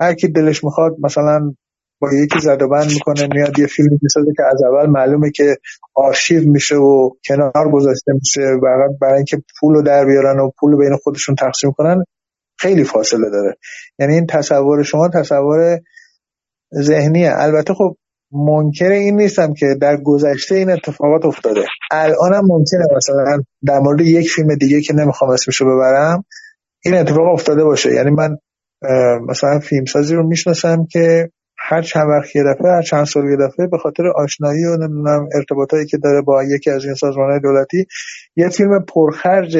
هر کی دلش می‌خواد مثلا با یکی زد و بند می‌کنه میاد یه فیلمی می‌سازه که از اول معلومه که آرشیو میشه و کنار گذاشته میشه برای اینکه پول رو در بیارن و پول بین خودشون تقسیم کنن. خیلی فاصله داره. یعنی این تصور شما تصور ذهنیه. البته خب منکر این نیستم که در گذشته این اتفاقات افتاده. الانم ممکنه مثلا در مورد یک فیلم دیگه که نمی‌خوام اسمشو ببرم این اتفاق افتاده باشه. یعنی من مثلا فیلمسازی رو می‌شناسم که هر چند وقت یه دفعه هر چند سال یه دفعه به خاطر آشنایی و نمی‌دونم ارتباطایی که داره با یکی از این سازمانهای دولتی یه فیلم پرخرج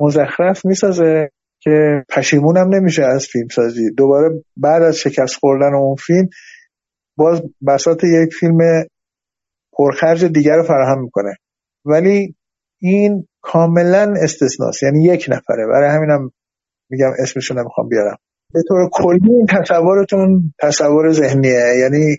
مزخرف می‌سازه. که پشیمونم نمیشه از فیلم سازی دوباره بعد از شکست خوردن اون فیلم باز بساط یک فیلم پرخرج دیگر رو فراهم می‌کنه. ولی این کاملا استثناست. یعنی یک نفره. برای همینم میگم اسمشو نمی‌خوام بیارم. به طور کلی این تصورتون تصور ذهنیه. یعنی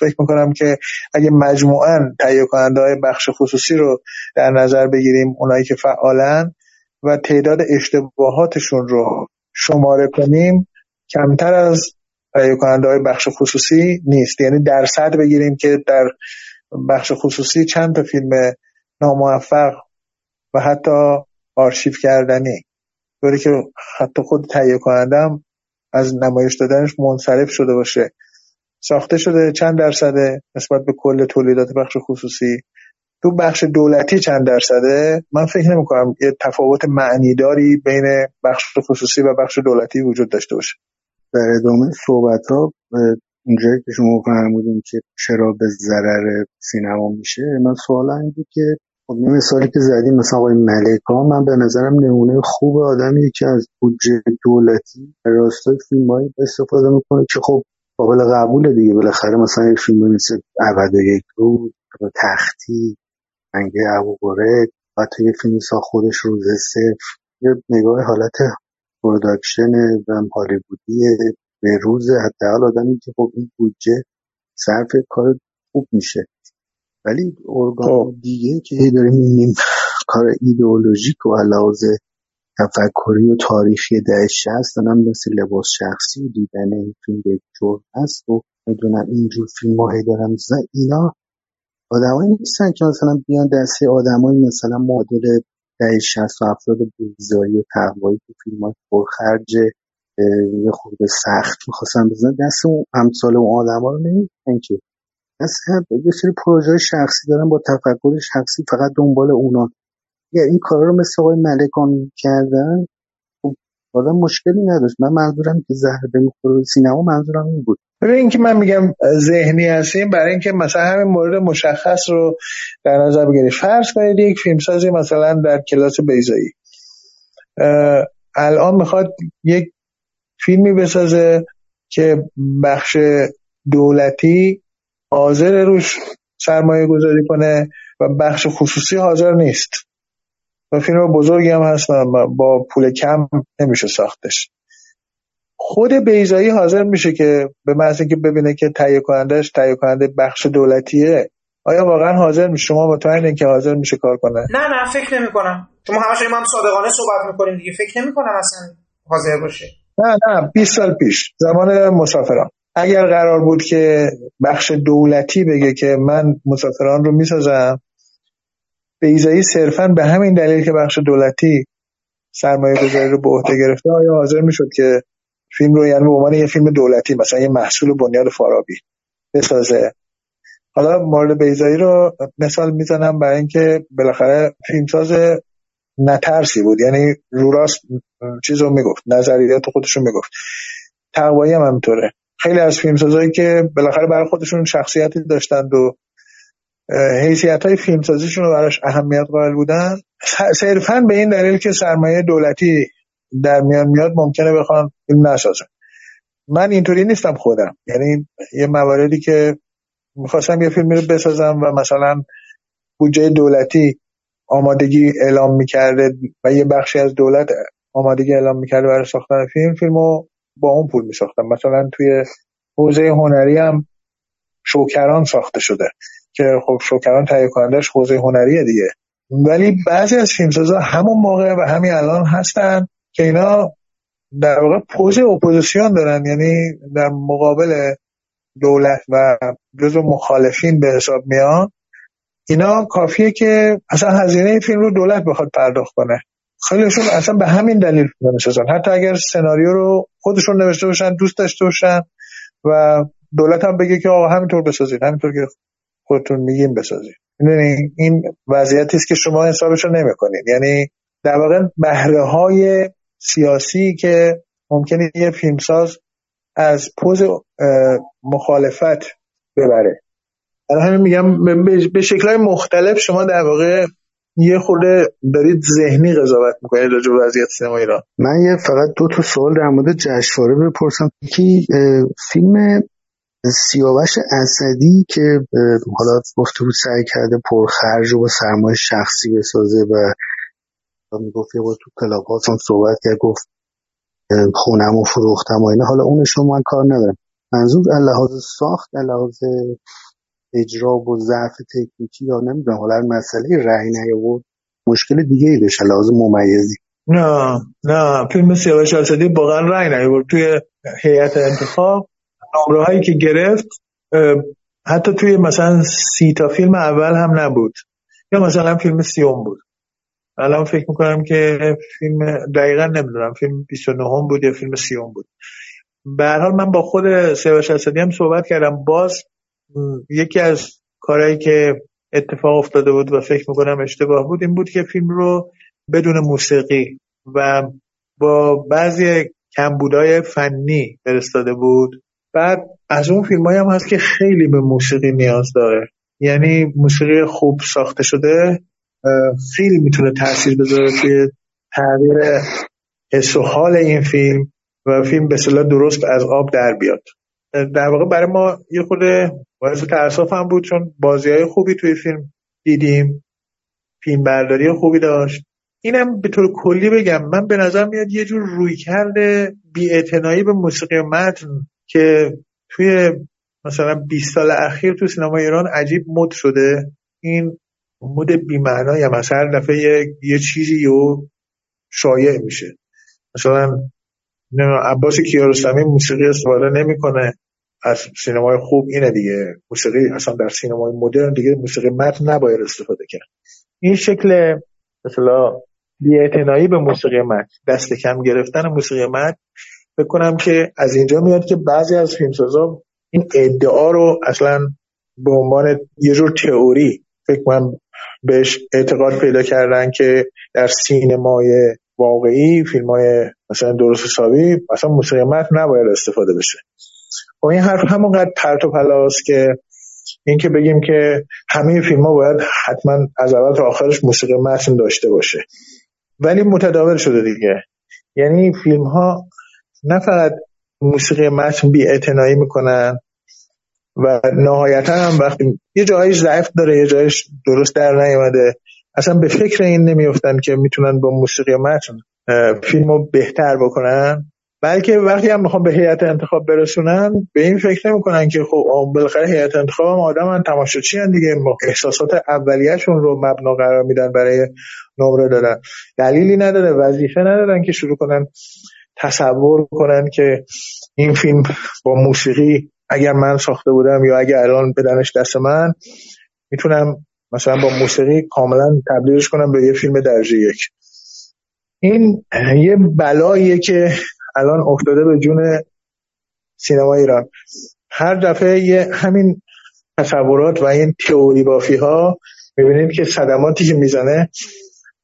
فکر می‌کنم که اگه مجموعا تهیه کننده های بخش خصوصی رو در نظر بگیریم اونایی که فعالن و تعداد اشتباهاتشون رو شماره کنیم کمتر از تهیه کننده های بخش خصوصی نیست. یعنی درصد بگیریم که در بخش خصوصی چند تا فیلم ناموفق و حتی آرشیو کردنی. طوری که حتی خود تهیه کنندم از نمایش دادنش منصرف شده باشه. ساخته شده چند درصده نسبت به کل تولیدات بخش خصوصی. تو بخش دولتی چند درصده؟ من فکر نمی کنم یه تفاوت معنیداری بین بخش خصوصی و بخش دولتی وجود داشته باشه. در ادامه صحبت ها اونجایی که شما فرمودین که چرا به ضرر سینما میشه من سوال این بود که خب مثالی که زدیم مثلا آقای ملکا من به نظرم نمونه خوب آدمی که از بودجه دولتی راستای فیلم استفاده می‌کنه که خب قابل قبول دیگه. بالاخره مثلا یک فیلم مثل عبد یک رود تختی انگه ابوقره و تو یه فیلم سا خودش روز صفر یه نگاه حالت پروداکشن و هالیوودی به روز حداقل آدمی که خب این بودجه صرف کار خوب میشه. ولی ارگان خب. دیگه که داریم می‌بینیم کار ایدئولوژیک و علاوه تفکری و تاریخی ده شست هم مثل لباس شخصی دیدن این فیلم یک جور هست و می‌دونم اینجور فیلم هی دارم اینا آدمایی نیستن که مثلا بیان دسته آدمایی مثلا معادل دهه شست و هفتاد بیزایی و تقوایی که فیلم های پرخرج یه خود سخت می‌خواستن بزنن. دست اون امثال اون آدم ها رو نمیدن که. اصلا یه سری پروژه شخصی دارن با تفکر شخصی فقط دنبال اونا. یا این کارا رو مثل آقای ملکان کردن خب آدم مشکلی نداشت. من منظورم که زهر به سینما منظورم این بود. ببین اینکه من میگم ذهنی هستیم برای اینکه مثلا همین مورد مشخص رو در نظر بگیرید فرض کنید یک فیلمسازی مثلا در کلاس بیزایی الان می‌خواد یک فیلمی بسازه که بخش دولتی حاضر روش سرمایه گذاری کنه و بخش خصوصی حاضر نیست. و فیلم بزرگی هم هست با پول کم نمیشه ساختش. خود بیزایی حاضر میشه که به محض که ببینه که تهیه کنندش تهیه کننده بخش دولتیه آیا واقعا حاضر میشه؟ شما مطمئنین که حاضر میشه کار کنه؟ نه نه فکر نمی کنم شما همش ما هم صادقانه صحبت می‌کنیم دیگه. فکر نمی کنم اصلا حاضر باشه. نه نه 20 سال پیش زمان مسافران. اگر قرار بود که بخش دولتی بگه که من مسافران رو می‌سازم بیزایی صرفا به همین دلیل که بخش دولتی سرمایه گذاری رو به عهده گرفته آیا حاضر می‌شد که فیلم رو یعنی به عنوان یه فیلم دولتی مثلا یه محصول بنیاد فارابی بسازه. حالا مورد بیزایی رو مثال می‌زنم برای اینکه بالاخره فیلمساز نترسی بود. یعنی رو راست چیز رو می‌گفت نظریات خودش رو می‌گفت. تقوایی هم همینطوره. خیلی از فیلمسازایی که بالاخره برای خودشون شخصیتی داشتند و حیثیت های فیلمسازیشون رو براش اهمیت قائل بودن صرفا به این دلیل که سرمایه دولتی در میان میاد ممکنه بخوان فیلم نسازن من اینطوری نیستم خودم. یعنی یه مواردی که می‌خواستم یه فیلمی رو بسازم و مثلا بودجه دولتی آمادگی اعلام می‌کرده و یه بخشی از دولت آمادگی اعلام می‌کرده برای ساختن فیلم فیلمو با اون پول میساختم. مثلا توی حوزه هنری هم شوکران ساخته شده که خب شوکران تهیه کنندش حوزه هنریه دیگه. ولی بعضی از فیلمسازا همون موقع و همین الان هستن. که اینا در واقع پوز اپوزیسیون دارن یعنی در مقابل دولت و جزو مخالفین به حساب میان اینا کافیه که اصلا هزینه فیلم رو دولت بخواد پرداخت کنه. خیلیشون اصلا به همین دلیل فیلم حتی اگر سناریو رو خودشون نوشته باشن دوست داشته باشن و دولت هم بگه که آقا همینطور بسازید همینطور که خودتون میگیم بسازید این وضعیتی است که شما حسابش رو نمی‌کنید یعنی در واقع بهره های سیاسی که ممکنه یه فیلمساز از پوز مخالفت ببره. برای همین میگم به شکلهای مختلف شما در واقع یه خورده دارید ذهنی قضاوت می‌کنید راجع به وضعیت سینما ایران. من یه فقط دو تا سوال در مورد جشنواره بپرسم. که فیلم سیاوش اسدی که حالا گفته بود سعی کرده پرخرج و با سرمایه شخصی بسازه و می‌گفت یه بار تو کلاب هم صحبت کرد گفت خونم و فروختم و اینا. حالا اونش رو من کار ندارم. منظور لحاظ ساخت لحاظ اجرا و ضعف تکنیکی یا نمی‌دونم. حالا مسئله رأی نیاورد مشکل دیگه ای داشت لحاظ ممیزی. نه نه. فیلم سیاوش اسدی واقعا رأی نیاورد. توی هیئت انتخاب نمره هایی که گرفت حتی توی مثلا سی تا فیلم اول هم نبود. یا مثلا فیلم سیوم بود. الان فکر می‌کنم که فیلم دقیقا نمی‌دونم فیلم 29 هم بود یا فیلم سیوم بود. به حال من با خود سیاوش اسدی هم صحبت کردم. باز یکی از کارهایی که اتفاق افتاده بود و فکر می‌کنم اشتباه بود این بود که فیلم رو بدون موسیقی و با بعضی کمبودهای فنی فرستاده بود. بعد از اون فیلم هم هست که خیلی به موسیقی نیاز داره. یعنی موسیقی خوب ساخته شده خیلی می‌تونه تاثیر بذاره توی تغییر حس و حال این فیلم و فیلم به صلاح درست از آب در بیاد. در واقع برای ما یه خود باعث تاسف هم بود چون بازی های خوبی توی فیلم دیدیم فیلم برداری خوبی داشت. اینم به طور کلی بگم من به نظر میاد یه جور روی کرده بی به موسیقی متن که توی مثلا 20 سال اخیر تو سینما ایران عجیب مد شده. این مد بیمعنای هم هر دفعه یه, چیزی و شایع میشه. مثلا عباس کیارستمی موسیقی استفاده نمی‌کنه. از سینمای خوب اینه دیگه. موسیقی اصلا در سینمای مدرن دیگه موسیقی متن نباید استفاده کرد. این شکل مثلا بی‌اعتنایی به موسیقی متن دست کم گرفتن موسیقی متن فکر که از اینجا میاد که بعضی از فیلمسازا این ادعا رو اصلا به عنوان یه جور تئوری فکر کنم بهش اعتقاد پیدا کردن که در سینمای واقعی فیلم های مثلا درست حسابی اصلا موسیقی متن نباید استفاده بشه. و این حرف همونقدر پرت و پلاست که اینکه بگیم که همه فیلم ها باید حتما از اول تا آخرش موسیقی متن داشته باشه. ولی متداول شده دیگه. یعنی فیلم ها نه فقط موسیقی متن بی می‌کنن و نهایتا هم وقتی یه جایش ضعف داره یه جایش درست در نیومده اصلا به فکر این نمیفتن که می‌تونن با موسیقی متن فیلم رو بهتر بکنن. بلکه وقتی هم می‌خوام به هیئت انتخاب برسونن به این فکر نمی‌کنن که خب بالاخره هیئت انتخاب هم آدم هم تماشاچی دیگه. احساسات اولیه‌شون رو مبنا قرار میدن برای نمره دادن. دلیلی نداره وظیفه ندارن که شروع کنن تصور کنن که این فیلم با موسیقی اگر من ساخته بودم یا اگر الان بدنش دست من می‌تونم مثلا با موسیقی کاملا تبدیلش کنم به یه فیلم درجه یک. این یه بلاییه که الان افتاده به جون سینما ایران. هر دفعه یه همین تصورات و این تئوری بافی ها می‌بینید که صدماتی که می‌زنه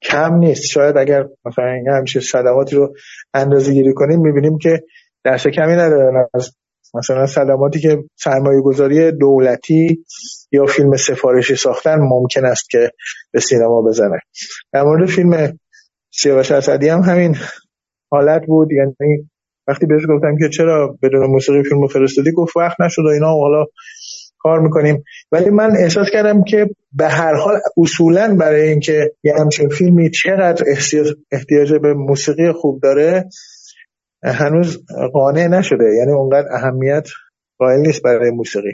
کم نیست. شاید اگر مثلا همیشه صدماتی رو اندازه گیری کنیم می‌بینیم که دست کمی نداره. از مثلا صدماتی که سرمایه گذاری دولتی یا فیلم سفارشی ساختن ممکن است که به سینما بزنه. در مورد فیلم سیاوش اسدی هم همین حالت بود. یعنی وقتی بهش گفتم که چرا بدون موسیقی فیلم فرستادی گفت وقت نشد و اینا حالا کار می‌کنیم. ولی من احساس کردم که به هر حال اصولا برای اینکه یه همچین فیلمی چقدر احتیاج به موسیقی خوب داره هنوز قانع نشده. یعنی اونقدر اهمیت قائل نیست برای موسیقی.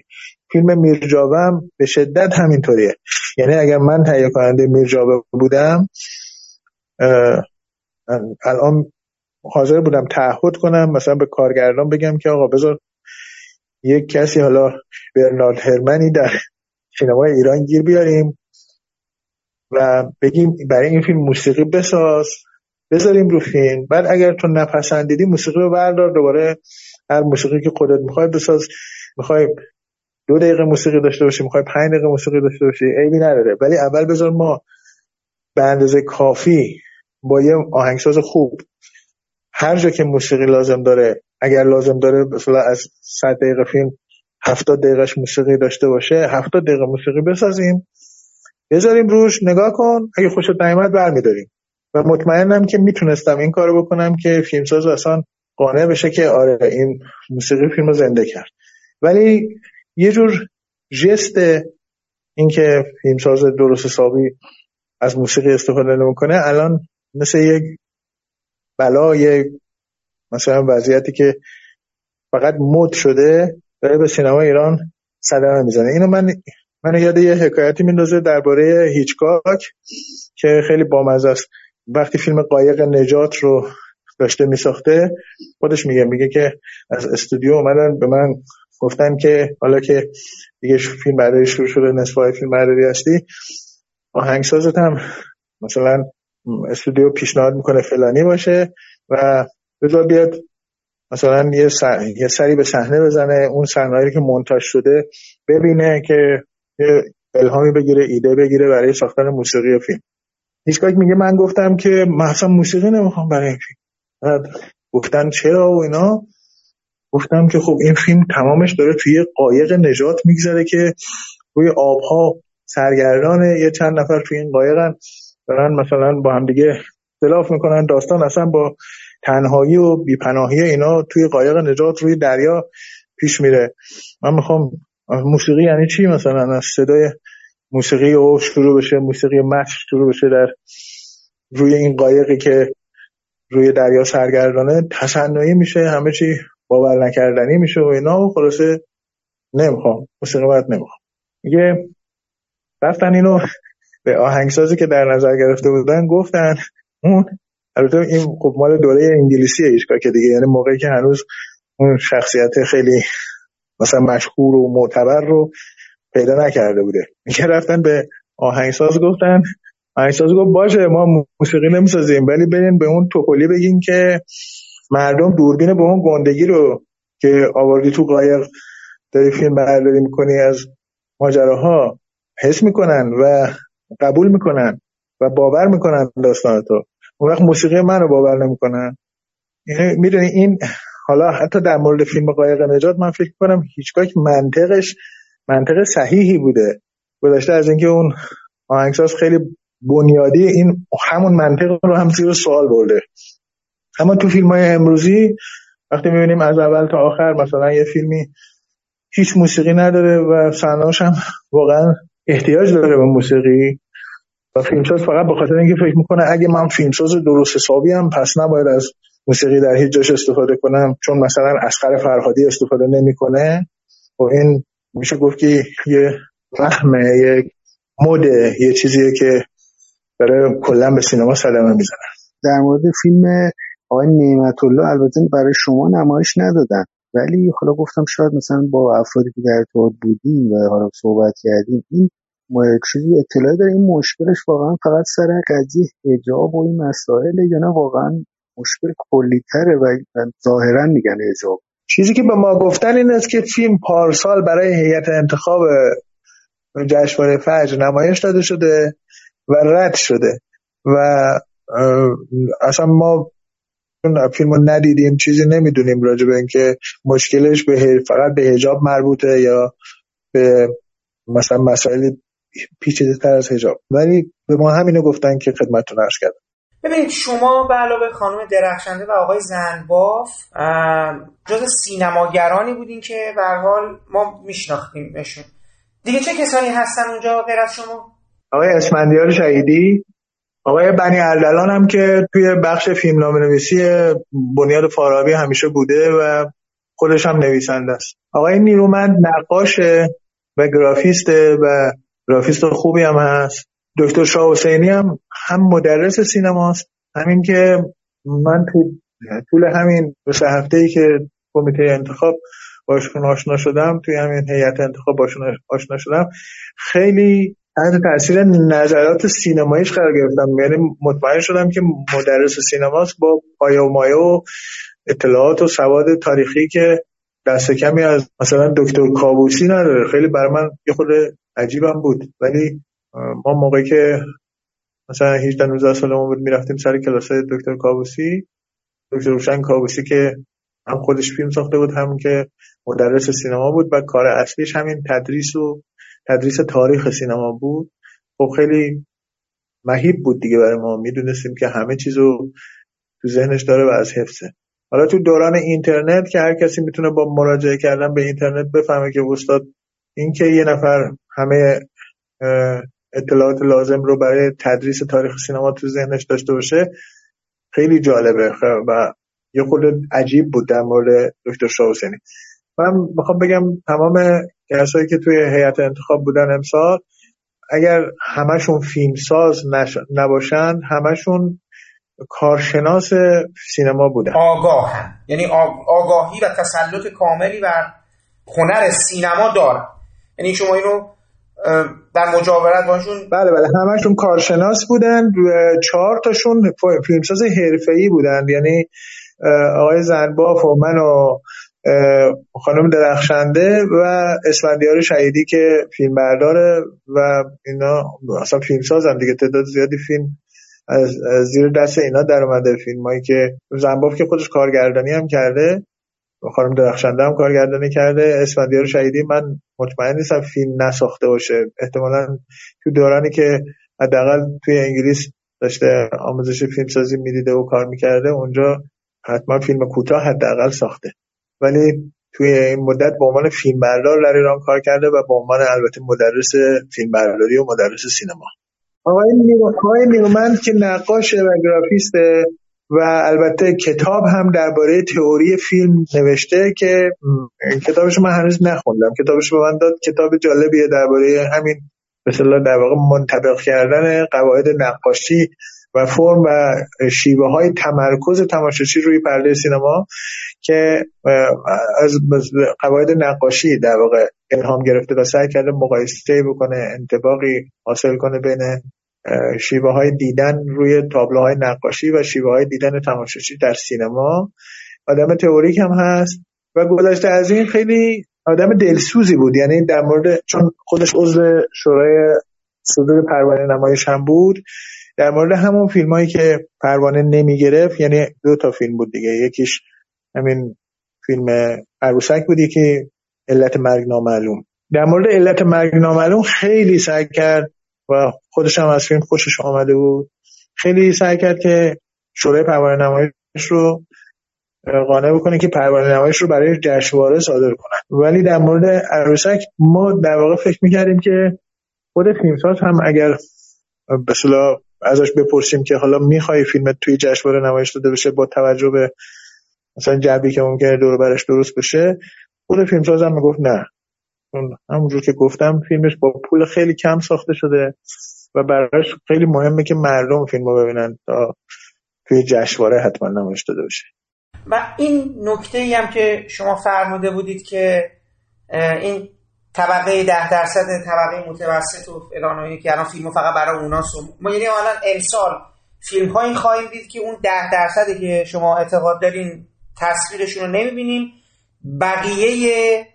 فیلم میرجاوه هم به شدت همینطوریه. یعنی اگر من تهیه کننده میرجاوه بودم الان حاضر بودم تعهد کنم مثلا به کارگردان بگم که آقا بذار یک کسی حالا برنارد هرمنی در سینمای ایران گیر بیاریم و بگیم برای این فیلم موسیقی بساز. بذاریم رو فیلم. بعد اگر تو نپسندیدی موسیقی رو بردار. دوباره هر موسیقی که خودت می‌خوای بساز. می‌خوای دو دقیقه موسیقی داشته باشی می‌خوای پنج دقیقه موسیقی داشته باشی عیبی نداره. ولی اول بذار ما به اندازه کافی با یه آهنگساز خوب هر جا که موسیقی لازم داره اگر لازم داره مثلا از 100 دقیقه فیلم 70 دقیقش موسیقی داشته باشه 70 دقیقه موسیقی بسازیم. بذاریم روش نگاه کن. اگه خوشت نیامد برمیداریم. و مطمئنم که می‌تونستم این کارو بکنم که فیلمساز اصلا قانع بشه که آره این موسیقی فیلم زنده کرد. ولی یه جور جست اینکه فیلمساز درست حسابی از موسیقی استفاده نمی‌کنه الان مثل یک بلای مثلا وضعیتی که فقط مد شده داره به سینما ایران صدمه می‌زنه. اینو من من یاد یه حکایتی میندازه درباره هیچکاک که خیلی بامزه است. وقتی فیلم قایق نجات رو داشته میساخته خودش میگه میگه که از استودیو اومدن به من گفتن که حالا که دیگه فیلم برداری شروع شده نصف فیلم برداری هستی آهنگسازت هم مثلا استودیو پیشنهاد می‌کنه فلانی باشه و بذار بیاد مثلا یه, یه سری به صحنه بزنه اون صحنه‌ای که مونتاژ شده ببینه که یه الهامی بگیره ایده بگیره برای ساختن موسیقی فیلم. هیچگاه میگه من گفتم که مثلا موسیقی نمی‌خوام برای این فیلم. گفتن چرا و اینا. گفتم که خب این فیلم تمامش داره توی قایق نجات میگذره که روی آبها سرگردانه یه چند نفر توی این قایقن. دارن مثلا با هم دیگه اختلاف می‌کنن. داستان اصلا با تنهایی و بیپناهی اینا توی قایق نجات روی دریا پیش میره. من می‌خوام موسیقی یعنی چی مثلا؟ از صدای موسیقی او شروع بشه موسیقی متن شروع بشه در روی این قایقی که روی دریا سرگردانه تصنعی میشه همه چی باور نکردنی میشه و اینا و خلاصه نمی‌خوام موسیقی باید نمی‌خوام. میگه رفتن اینو به آهنگسازی که در نظر گرفته بودن گفتن اون البته این خب مال دوره انگلیسی ایشکا که دیگه یعنی موقعی که هنوز اون شخصیت خیلی مثلا مشهور و معتبر رو پیدا نکرده بوده. میگه رفتن به آهنگساز گفتن. آهنگساز گفت باشه ما موسیقی نمی‌سازیم ولی برین به اون توپولی بگین که مردم دوربین به اون گندگی رو که آوردی تو قایق داری فیلم برداری می‌کنی از ماجراها حس می‌کنن و قبول می‌کنن و باور می‌کنن داستان تو. اون وقت موسیقی من رو باور نمی‌کنن. یعنی می‌دونی این حالا حتی در مورد فیلم قایق نجات من فکر کنم هیچگاه منطقش منطق صحیحی بوده. گذشته از اینکه اون آهنگساز خیلی بنیادی این همون منطق رو هم زیر سوال برده. اما تو فیلم های امروزی وقتی می‌بینیم از اول تا آخر مثلا یه فیلمی هیچ موسیقی نداره و صحنه‌اش هم واقعا احتیاج داره به موسیقی و فیلمساز فقط به خاطر اینکه فکر می‌کنه اگه من فیلمساز درست حسابی هم پس نباید از موسیقی در هیچ جاش استفاده کنم. چون مثلا اسقر فرهادی استفاده نمی‌کنه. و این میشه گفت که یه فهمه یه مده یه چیزیه که داره کلا به سینما صدمه می‌زنه. در مورد فیلم آقای نعمت الله البته برای شما نمایش ندادن ولی حالا گفتم شاید مثلا با افرادی که در ارتباط بودیم و حالا صحبت کردیم این چیزی اطلاعی داره این مشکلش واقعا فقط سر قضیه حجاب و این مسائل یا نه؟ واقعا مشکل کلیتره و ظاهرا میگن حجاب. چیزی که به ما گفتن این است که فیلم پارسال برای هیئت انتخاب جشنواره فجر نمایش داده شده و رد شده و اصلا ما فیلم رو ندیدیم چیزی نمی‌دونیم راجع به اینکه مشکلش به فقط به هجاب مربوطه یا به مثلا مسائل پیچیده تر از هجاب ولی به ما همینو گفتن که خدمتتون عرض کردم. ببینید شما به علاوه خانم درخشنده و آقای زنباف جز سینماگرانی بودین که به حال ما میشناختیمشون. دیگه چه کسانی هستن اونجا غیر از شما؟ آقای اسمندیار شهیدی آقای بنی اردلان هم که توی بخش فیلم نویسی بنیاد فارابی همیشه بوده و خودش هم نویسنده است. آقای نیرومند نقاشه و گرافیسته و گرافیست خوبی هم هست. دکتر شاه حسینی هم هم مدرس سینماست. همین که من تو طول همین سه هفته ای که کمیته انتخاب باشون آشنا شدم توی همین هیئت انتخاب باشون آشنا شدم خیلی تحت تاثیر نظرات سینماییش قرار گرفتم. یعنی مطمئن شدم که مدرس سینماست با پایه و مایه و اطلاعات و سواد تاریخی که دست کمی از مثلا دکتر کابوسی نداره. خیلی برای من یه خود عجیبم بود. ولی ما موقعی که مثلا 18 19 سالمون بود می‌رفتیم سر کلاس دکتر کابوسی دکتر روشن کابوسی که هم خودش فیلم ساخته بود هم که مدرس سینما بود و کار اصلیش همین تدریس و تدریس تاریخ سینما بود. خب خیلی مهیب بود دیگه برای ما. می‌دونستیم که همه چیزو تو ذهنش داره و از حفظه. حالا تو دوران اینترنت که هر کسی می‌تونه با مراجعه کردن به اینترنت بفهمه که استاد این که یه نفر همه اطلاعات لازم رو برای تدریس تاریخ سینما تو ذهنش داشته باشه خیلی جالبه و یه خود عجیب بود در مورد دکتر شاه من می‌خوام بگم تمام کسایی که توی هیئت انتخاب بودن امسال اگر همشون فیلمساز نباشن همشون کارشناس سینما بودن. آگاه. یعنی آگاهی و تسلط کاملی و هنر سینما دارن. یعنی شما اینو در مجاورت باشون. بله بله. همشون کارشناس بودن. چهار تاشون فیلمساز حرفه‌ای بودن. یعنی آقای زنباف و من و خانم درخشنده و اسفندیار شهیدی که فیلم برداره و اینا اصلا فیلم سازن دیگه. تعداد زیادی فیلم از زیر دست اینا در اومده. فیلم هایی که زنباف که خودش کارگردانی هم کرده خانم درخشنده هم کارگردانی کرده. اسفندیار شهیدی من مطمئن نیستم فیلم نساخته باشه. احتمالا تو دورانی که حداقل توی انگلیس داشته آموزش فیلمسازی می‌دیده و کار می‌کرده اونجا حتما فیلم کوتاه حداقل ساخته. ولی توی این مدت به عنوان فیلم بردار در ایران کار کرده و به عنوان البته مدرس فیلم برداری و مدرس سینما. آقای نیرومند که نقاشه و گرافیسته و البته کتاب هم درباره تئوری فیلم نوشته که کتابش من هنوز نخوندم. کتابش به من داد کتاب جالبیه درباره همین مثلا در واقع منطبق کردن قواعد نقاشی و فرم و شیوه های تمرکز تماشاچی روی پرده سینما که از قواعد نقاشی در واقع الهام گرفته و سعی کرده مقایسه بکنه انتباقی حاصل کنه بین شیوه های دیدن روی تابلوهای نقاشی و شیوه های دیدن تماشاچی در سینما. آدم تئوریک هم هست. و گذشته از این خیلی آدم دلسوزی بود. یعنی در مورد چون خودش عضو شورای صدور پروانه نمایش هم بود. در مورد همون فیلم هایی که پروانه نمی گرفت یعنی دو تا فیلم بود دیگه. یکیش همین فیلم عروسک بودی که علت مرگ نامعلوم. در مورد علت مرگ نامعلوم خیلی سعی کرد و خودش هم از فیلم خوشش آمده بود. خیلی سعی کرد که شورای پروانه نمایش رو قانع بکنه که پروانه نمایش رو برای جشنواره صادر کنن ولی در مورد عروسک ما در واقع فکر می‌کردیم که خود فیلمساز هم اگر به ازش بپرسیم که حالا می‌خوای فیلمت توی جشنواره نمایش داده بشه با توجه به مثلا جبی که ممکنه دور برش درست بشه خود فیلمساز هم می‌گفت نه. همونجور که گفتم فیلمش با پول خیلی کم ساخته شده و براش خیلی مهمه که مردم فیلم رو ببینن تا توی جشنواره حتما نمایش داده بشه و این نکته ای هم که شما فرموده بودید که این طبقه ده درصد طبقه متوسط و فلان که الان فیلم فقط برای اوناست ما یعنی الان امسال فیلم هایی خواهیم دید که اون ده درصدی که شما اعتقاد دارین تصویرشون رو نمی‌بینیم بقیه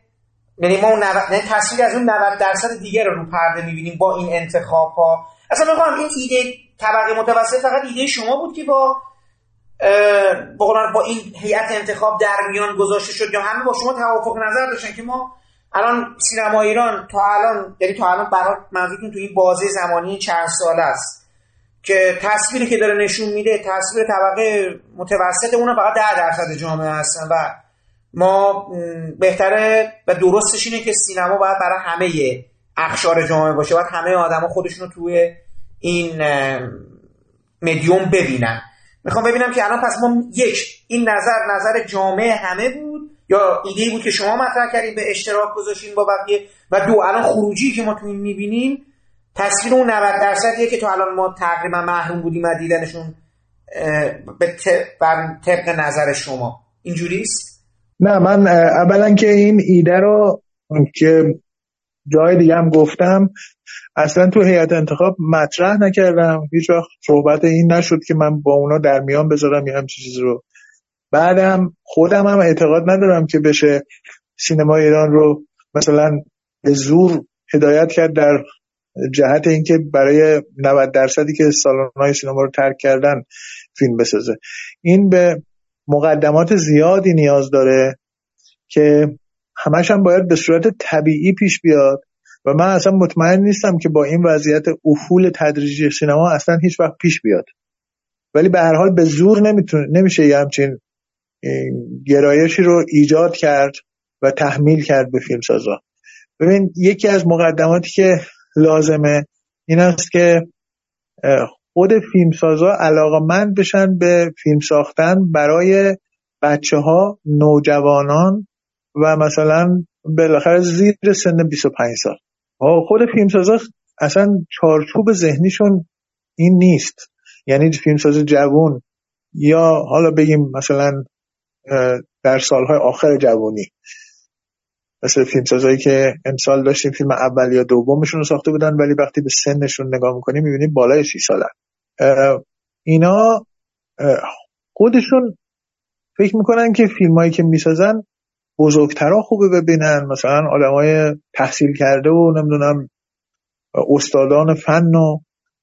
یعنی ما اون یعنی تصویر از اون 90 درصد دیگه رو رو پرده می‌بینیم با این انتخاب ها اصلا می‌خوام این ایده طبقه متوسط فقط ایده شما بود که با با این هیئت انتخاب در میان گذاشته شد یا همه با شما توافق نظر داشتن که ما الان سینما ایران تا الان یعنی تا الان برای منظورتون تو این بازه زمانی چند سال است که تصویری که داره نشون میده تصویر طبقه متوسط اونم فقط ده درصد جامعه هستن و ما بهتره و درستش اینه که سینما باید برای همه اخشار جامعه باشه. باید همه آدما خودشون رو توی این مدیوم ببینن. می‌خوام ببینم که الان پس ما یک این نظر نظر جامعه همه بود یا ایده بود که شما مطرح کردین به اشتراک گذاشتین با بقیه؟ و دو الان خروجی که ما تو این می‌بینیم تصویر اون 90 درصدیه که تو الان ما تقریبا محروم بودیم از دیدنشون به طبق نظر شما. اینجوریست؟ نه من اولا که این ایده رو که جای دیگه هم گفتم اصلا تو هیئت انتخاب مطرح نکردم. هیچ وقت صحبت این نشد که من با اونا در میان بذارم یه همچین چیز رو. بعدم خودم هم اعتقاد ندارم که بشه سینما ایران رو مثلا به زور هدایت کرد در جهت اینکه برای 90 درصدی که های سینما رو ترک کردن فیلم بسازه. این به مقدمات زیادی نیاز داره که همش هم باید به صورت طبیعی پیش بیاد. و من اصلا مطمئن نیستم که با این وضعیت افول تدریجی سینما اصلا هیچ وقت پیش بیاد. ولی به هر حال به زور نمیشه یه همچین گرایشی رو ایجاد کرد و تحمیل کرد به فیلمسازا. ببین یکی از مقدماتی که لازمه این است که خود فیلمسازا علاقمند بشن به فیلم ساختن برای بچه ها نوجوانان و مثلا بالاخره زیر سن 25 سال. خود فیلمسازا اصلا چارچوب ذهنیشون این نیست. یعنی فیلمساز جوون یا حالا بگیم مثلا در سالهای آخر جوانی مثل فیلمسازایی که امسال داشتیم فیلم اول یا دومشون رو ساخته بودن ولی وقتی به سنشون نگاه می‌کنیم می‌بینیم بالای سی سالن. اینا خودشون فکر می‌کنن که فیلمایی که می‌سازن بزرگترها خوبه ببینن مثلا آدمای تحصیل کرده و نمی‌دونم استادان فن و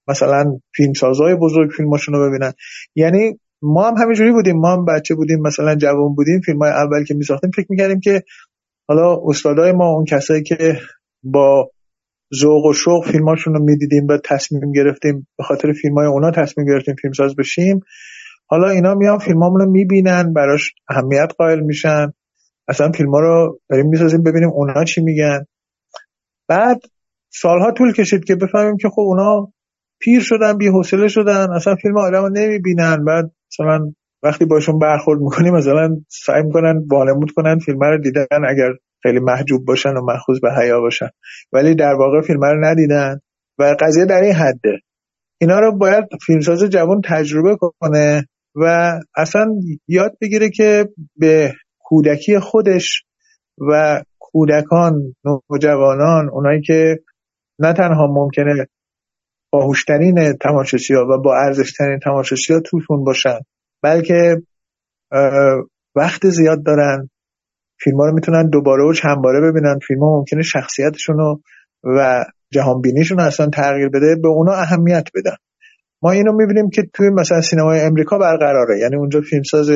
مثلا فیلمسازای بزرگ فیلماشون رو ببینن. یعنی ما هم همینجوری بودیم. ما هم بچه بودیم مثلا جوان بودیم. فیلم های اول که میساختیم فکر می‌کردیم که حالا استادای ما اون کسایی که با ذوق و شوق فیلماشون رو می‌دیدیم و تصمیم گرفتیم. به خاطر فیلم های اونا تصمیم گرفتیم فیلمساز بشیم. حالا اینا میان فیلمامون رو می‌بینن براش اهمیت قائل میشن. اصلا فیلم ها رو داریم می‌سازیم ببینیم اونا چی میگن. بعد سالها طول کشید که بفهمیم که خب اونا پیر شدن بی حوصله شدن. اصلا فیلم آدم رو نمی‌بینن. بعد مثلا وقتی باشون برخورد می‌کنیم مثلا سعی می‌کنن وانمود کنن فیلم رو دیدن. اگر خیلی محجوب باشن و مخوض به حیا باشن. ولی در واقع فیلم رو ندیدن و قضیه در این حده. اینا رو باید فیلمساز جوان تجربه کنه و اصلا یاد بگیره که به کودکی خودش و کودکان نوجوانان اونایی که نه تنها ممکنه باهوشترین تماشاچی ها و با ارزشترین تماشاچی ها توشون باشن بلکه وقت زیاد دارن فیلم ها رو می‌تونن دوباره و چند باره ببینن. فیلم ها ممکنه شخصیتشون رو و جهان بینیشون اصلا تغییر بده به اونا اهمیت بدن. ما اینو می‌بینیم که توی مثلا سینمای امریکا برقراره. یعنی اونجا فیلمساز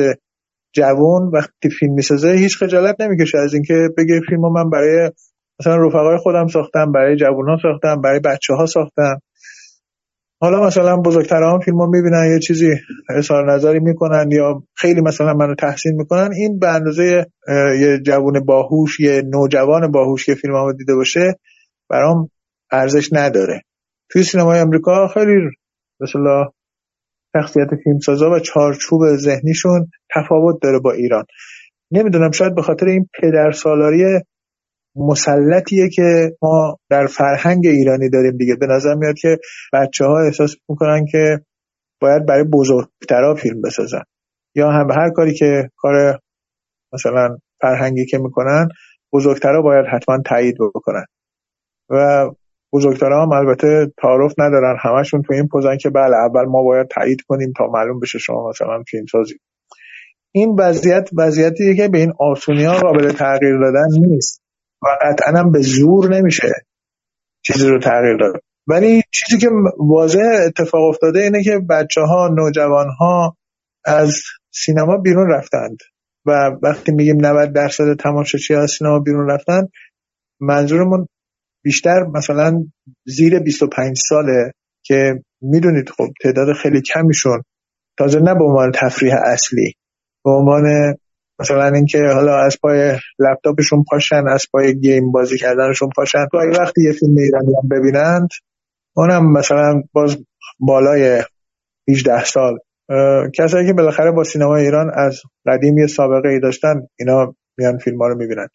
جوون وقتی فیلم می‌سازه هیچ خجالت نمی‌کشه از اینکه بگه فیلمو من برای مثلا رفقای خودم ساختم برای جوون ها ساختم برای بچه ها ساختم. حالا مثلا بزرگتران فیلم رو می‌بینن یه چیزی اظهار نظری می‌کنن یا خیلی مثلا منو تحسین می‌کنن این به اندازه یه جوون باهوش یه نوجوان باهوش که فیلم رو دیده باشه برام ارزش نداره. توی سینمای امریکا خیلی مثلا شخصیت فیلمسازا و چارچوب ذهنیشون تفاوت داره با ایران. نمی‌دونم شاید به خاطر این پدر سالاری مسلطیه که ما در فرهنگ ایرانی داریم دیگه. به نظر میاد که بچه ها احساس می‌کنن که باید برای بزرگترا فیلم بسازن. یا هم هر کاری که کار مثلا فرهنگی که می‌کنن بزرگترا باید حتما تایید بکنن. و بزرگترها هم البته تعارف ندارن. همشون تو این پوزن که بله اول ما باید تایید کنیم تا معلوم بشه شما مثلا فیلم سازی. این وضعیت وضعیتیه که به این آسونی ها قابل تغییر دادن نیست. و قطعا هم به زور نمیشه چیزی رو تغییر داد. ولی چیزی که واضح اتفاق افتاده اینه که بچه ها نوجوان ها از سینما بیرون رفتند و وقتی میگیم 90 درصد تماشاچی از سینما بیرون رفتن منظورمون بیشتر مثلا زیر 25 ساله که می‌دونید خب تعداد خیلی کمیشون تازه نه به عنوان تفریح اصلی به عنوان مثلا اینکه حالا از پای لپتاپشون پاشن از پای گیم بازی کردنشون پاشن. تو وقتی یه فیلم ایرانی هم ببینند اونم مثلا باز بالای 18 سال. کسایی که بالاخره با سینما ایران از قدیم یه سابقه ای داشتن اینا میان فیلم ها رو می‌بینن.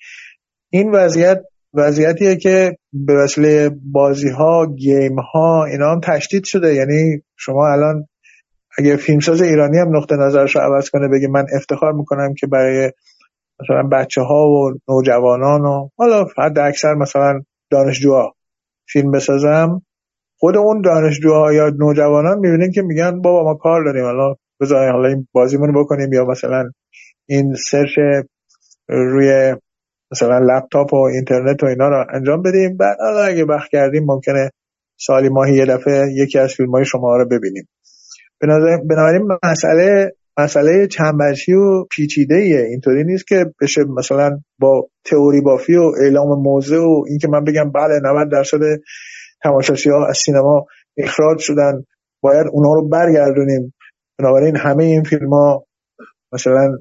این وضعیت وضعیتیه که به وسیله بازی ها گیم ها اینا هم تشدید شده. یعنی شما الان اگه فیلمساز ایرانی هم نقطه نظرش رو عوض کنه بگه من افتخار می‌کنم که برای مثلا بچه ها و نوجوانان و حالا حد اکثر مثلا دانشجوها فیلم بسازم خود اون دانشجوها یا نوجوانان می‌بینین که میگن بابا ما کار داریم حالا بذارین حالا این بازیمون بکنیم یا مثلا این سرچ روی مثلا لپتاپ و اینترنت و اینا رو انجام بدیم. بعد اگه وقت کردیم ممکنه سالی ماهی یه دفعه یکی از فیلم های شما رو ببینیم. بنابراین مسئله مسئله چنبرشی و پیچیده ایه اینطوری نیست که بشه مثلا با تئوری بافی و اعلام موضع و اینکه من بگم بله 90 درصد تماشاچی ها از سینما اخراج شدن. باید اونا رو برگردونیم. بنابراین همه این فیلم ها مثلا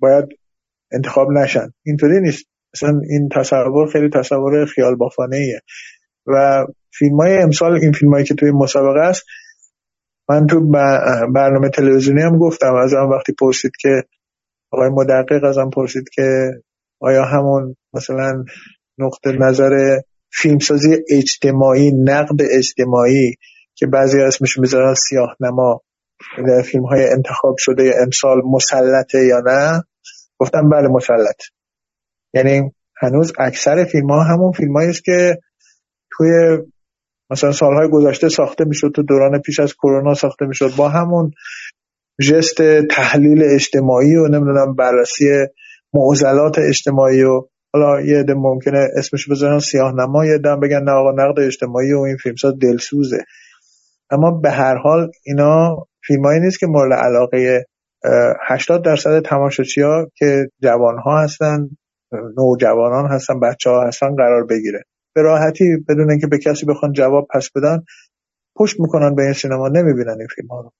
باید انتخاب نشن. اینطوری نیست. مثلا این تصور خیلی تصور خیال بافانه ایه و فیلم های امسال این فیلم هایی که توی مسابقه است من تو برنامه تلویزیونی هم گفتم از آن وقتی پرسید که آقای مدقق ازم پرسید که آیا همون مثلا نقطه نظر فیلمسازی اجتماعی نقد اجتماعی که بعضی اسمش می‌ذارن سیاه نما در فیلم های انتخاب شده امسال مسلطه یا نه گفتم بله مسلط. یعنی هنوز اکثر فیلم ها همون فیلم است که توی مثلا سالهای گذشته ساخته می‌شد تو دوران پیش از کرونا ساخته می‌شد. با همون جست تحلیل اجتماعی و نمی‌دونم بررسی معضلات اجتماعی و حالا یه عده ممکنه اسمش بزنن سیاه نما یه دم بگن نه آقا نقد اجتماعی و این فیلمساز دلسوزه. اما به هر حال اینا فیلمایی نیست که مورد علاقه 80 درصد تماشاچی که جوان ها هستن نوجوانان هستن بچه ها هستن قرار بگیره. به راحتی بدون اینکه به کسی بخوان جواب پس بدن پشت می‌کنن به این سینما نمی‌بینن این فیلم ها رو.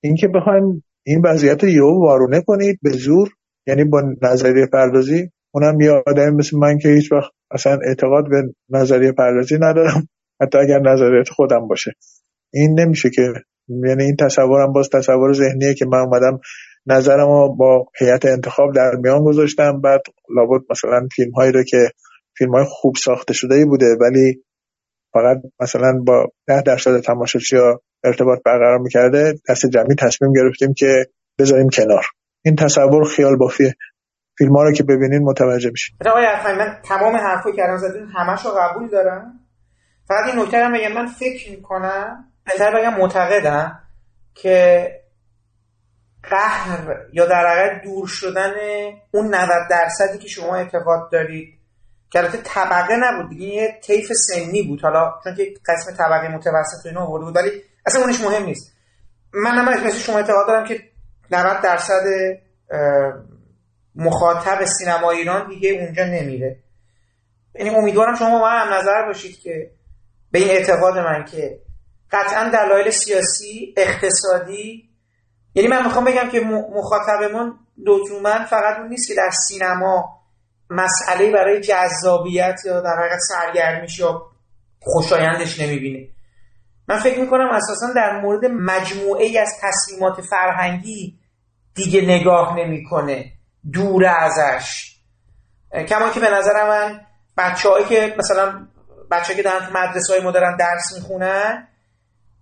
اینکه بخواین این وضعیت یو وارونه کنید به زور یعنی با نظریه پردازی اونم یه آدمی مثل من که هیچ وقت اصلا اعتقاد به نظریه پردازی ندارم حتی اگر نظریت خودم باشه. این نمیشه که یعنی این تصورم باز تصور ذهنیه که من اومدم نظرم با هیئت انتخاب در میان گذاشتم بعد لابد مثلا فیلم هایی رو که فیلم های خوب ساخته شده ای بوده ولی فقط مثلا با ده درصد تماشاچی ها ارتباط برقرار می‌کرده دست جمعی تصمیم گرفتیم که بذاریم کنار. این تصور خیال بافیه فیلم ها رو که ببینین متوجه میشین. آقای من تمام که الان زدین همش قبول دارم. فقط این نکته هم بگم من فکر می‌کنم بهتر بگم معتقدم که قهر یا در دور شدن اون 90 درصدی که شما اعتقاد دارید که البته طبقه نبود دیگه یه طیف سنی بود. حالا چون که قسم طبقه متوسط اینا آورده بود ولی اصلا اونش مهم نیست. من هم مثل شما اعتقاد دارم که 90 درصد مخاطب سینما ایران دیگه اونجا نمیره. یعنی امیدوارم شما با هم نظر باشید که به این اعتقاد من که قطعا دلایل سیاسی اقتصادی یعنی من می‌خوام بگم که مخاطبمون لزوما فقط اون نیست که در سینما مسئله برای جذابیت یا در حقیقت سرگرمیش یا خوشایندش نمی‌بینه. من فکر می‌کنم اساسا در مورد مجموعه ای از تصمیمات فرهنگی دیگه نگاه نمی‌کنه. دور ازش. کما که به نظر من بچههایی که مثلا بچه که دارن تو مدرسه های ما درس می‌خونن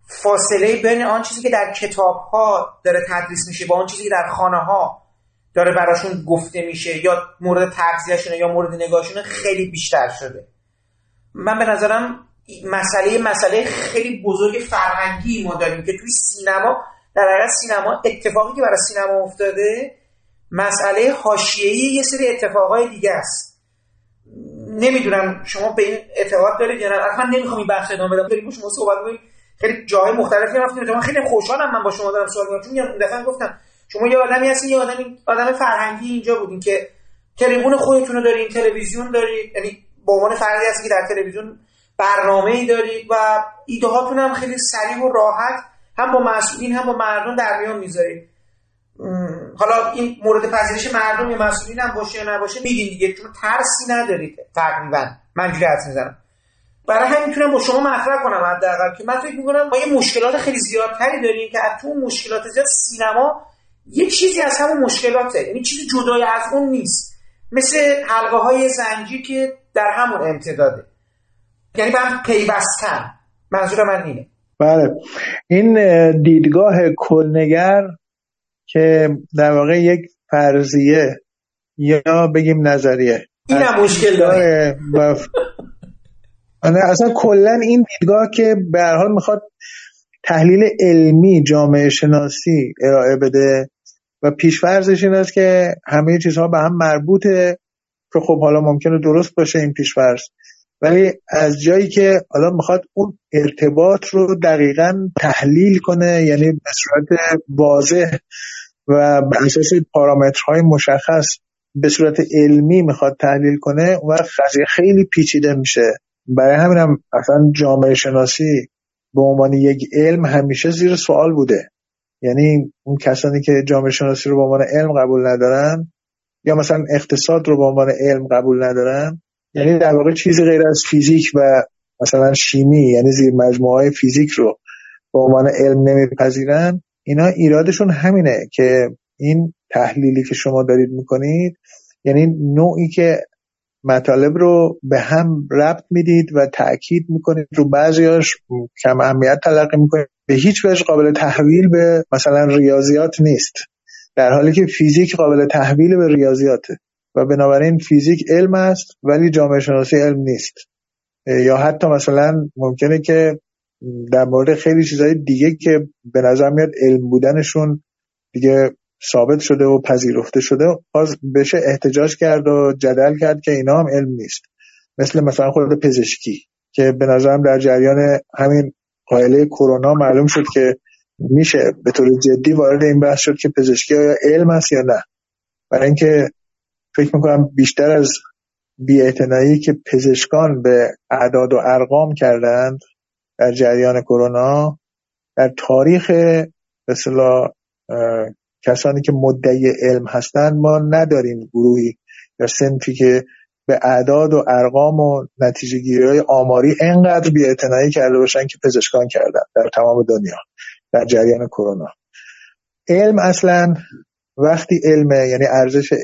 فاصله بین آن چیزی که در کتاب ها داره تدریس میشه با آن چیزی که در خانه ها داره براشون گفته میشه یا مورد تغذیهشونه یا مورد نگاهشونه خیلی بیشتر شده. من به نظرم مسئله مسئله خیلی بزرگ فرهنگی ما داریم که توی سینما در حقیقت سینما اتفاقی که برای سینما افتاده مسئله حاشیه‌ای یه سری اتفاقای دیگه است. نمی‌دونم شما به این اعتقاد دارید یا نه. من نمی‌خوام این بحث ادامه بدم. بریم شما صحبت کنید خیلی جاهای مختلفی رفتیم. من خیلی خوشحالم من با شما دارم سوال می‌کنم. چون اون دفعه گفتم شما یه آدمی هستین یه آدمی آدم فرهنگی اینجا بودین که تریبون خودتون رو دارین تلویزیون دارید یعنی به عنوان فردی هستی که در تلویزیون برنامه ای دارید و ایده هاتون هم خیلی سریع و راحت هم با مسئولین هم با مردم در میان می‌ذارید حالا این مورد پذیرش مردم یا مسئولین هم باشه یا نباشه میگین دیگه چون ترسی ندارید تقریبا. من جوری حدس می‌زنم. برای همین می‌تونم با شما مطرح کنم حداقل که من فکر می‌کنم ما یه مشکلات خیلی زیادتری داریم که از تو مشکلات زیاد سینما یه چیزی از همون مشکلاته. یعنی چیزی جدای از اون نیست. مثل حلقه های زنجی که در همون امتداده. یعنی به هم پیوستن. منظور من اینه. بله. این دیدگاه کلنگر که در واقع یک فرضیه یا بگیم نظریه. این هم مشکل داره. آره، اصلا کلا این دیدگاه که به هر حال می‌خواد تحلیل علمی جامعه شناسی ارائه بده. و پیشفرزش این است که همه چیزها به هم مربوطه که خب حالا ممکنه درست باشه این پیشفرز ولی از جایی که حالا می‌خواد اون ارتباط رو دقیقا تحلیل کنه یعنی به صورت واضح و به اساس پارامترهای مشخص به صورت علمی می‌خواد تحلیل کنه و قضیه خیلی پیچیده میشه. برای همین هم اصلا جامعه شناسی به عنوان یک علم همیشه زیر سوال بوده. یعنی اون کسانی که جامعه شناسی رو به عنوان علم قبول ندارن یا مثلا اقتصاد رو به عنوان علم قبول ندارن یعنی در واقع چیزی غیر از فیزیک و مثلا شیمی یعنی زیر مجموعه های فیزیک رو به عنوان علم نمیپذیرن اینا ایرادشون همینه که این تحلیلی که شما دارید می‌کنید یعنی نوعی که مطالب رو به هم ربط می‌دید و تاکید می‌کنید رو بعضیاش کم اهمیت تلقی می‌کنید. به هیچ وجه قابل تحویل به مثلا ریاضیات نیست. در حالی که فیزیک قابل تحویل به ریاضیاته و بنابراین فیزیک علم است ولی جامعه شناسی علم نیست. یا حتی مثلا ممکنه که در مورد خیلی چیزهای دیگه که به نظر میاد علم بودنشون دیگه ثابت شده و پذیرفته شده باز بشه احتجاج کرد و جدل کرد که اینا هم علم نیست. مثل مثلا خود پزشکی که به نظرم در جریان همین قائله کرونا معلوم شد که میشه به طور جدی وارد این بحث شد که پزشکی آیا علم است یا نه. برای اینکه فکر می‌کنم بیشتر از بیاعتنایی که پزشکان به اعداد و ارقام کردند در جریان کرونا در تاریخ مثلا کسانی که مدعی علم هستند ما نداریم گروهی یا صنفی که به اعداد و ارقام و نتیجه گیری های آماری انقدر بیاعتنایی کرده باشن که پزشکان کردن در تمام دنیا در جریان کرونا. علم اصلا وقتی علمه یعنی ارزش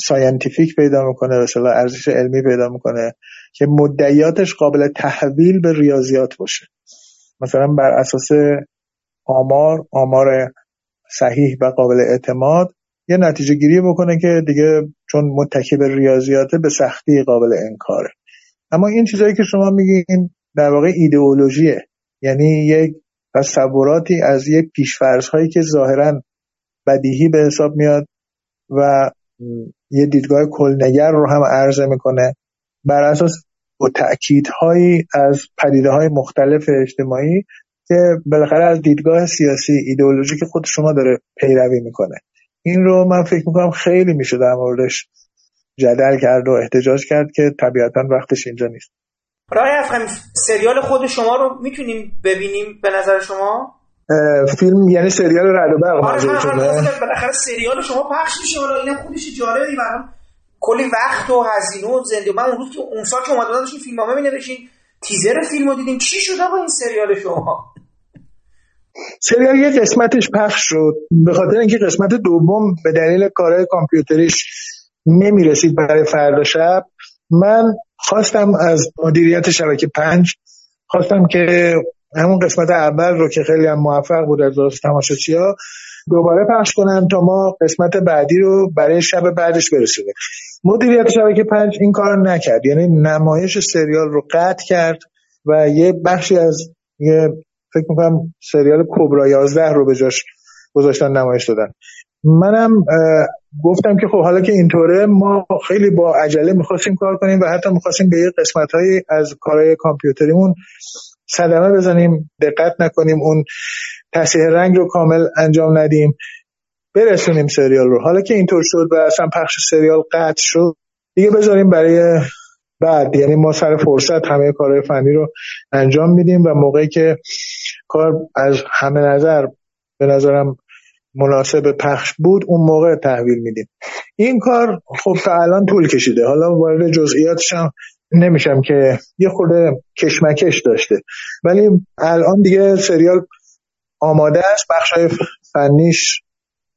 scientific پیدا می‌کنه مثلا ارزش علمی پیدا می‌کنه که مدعیاتش قابل تحویل به ریاضیات باشه. مثلا بر اساس آمار آمار صحیح و قابل اعتماد یه نتیجه گیری بکنه که دیگه چون متکی به ریاضیاته به سختی قابل انکاره. اما این چیزایی که شما میگین در واقع ایدئولوژیه. یعنی یک تصوراتی از یک پیشفرض هایی که ظاهرا بدیهی به حساب میاد و یه دیدگاه کلنگر رو هم عرضه می‌کنه. بر اساس با تأکیدهایی از پدیده های مختلف اجتماعی که بالاخره از دیدگاه سیاسی ایدئولوژی که خود شما داره پیروی می‌کنه. این رو من فکر می‌کنم خیلی میشه در موردش جدل کرد و احتجاج کرد که طبیعتا وقتش اینجا نیست. رای افخمی سریال خود شما رو می‌تونیم ببینیم به نظر شما؟ فیلم یعنی سریال رد و برق آره بالاخره سریال شما پخش میشه حالا اینم خودش جالبی برام کلی وقت و هزینه و زنده من اون روز که اون سال که اومد داشتین فیلمنامه مینوشتین تیزر فیلمو دیدیم. چی شده با این سریال شما؟ سریال یه قسمتش پخش شد. به خاطر اینکه قسمت دوم به دلیل کارهای کامپیوتریش نمی‌رسید برای فردا شب من خواستم از مدیریت شبکه پنج خواستم که همون قسمت اول رو که خیلی هم موفق بود از تماشاچی ها دوباره پخش کنن تا ما قسمت بعدی رو برای شب بعدش برسونیم. مدیریت شبکه پنج این کار نکرد. یعنی نمایش سریال رو قطع کرد و یه بخشی از یه فکر می‌کنم سریال کبرا 11 رو به جاش گذاشتن نمایش دادن. منم گفتم که خب حالا که اینطوره ما خیلی با عجله می‌خواستیم کار کنیم و حتی می‌خواستیم به یه قسمت های از کارهای کامپیوتریمون صدمه بزنیم دقت نکنیم اون تصحیح رنگ رو کامل انجام ندیم برسونیم سریال رو. حالا که اینطور شد و اصلا پخش سریال قطع شد دیگه بذاریم برای بعد. یعنی ما سر فرصت همه کارهای فنی رو انجام میدیم و موقعی که کار از همه نظر به نظرم مناسب پخش بود اون موقع تحویل میدیم. این کار خب تا الان طول کشیده. حالا وارد جزئیاتش هم نمیشم که یه خورده کشمکش داشته. ولی الان دیگه سریال آماده است. بخشای فنیش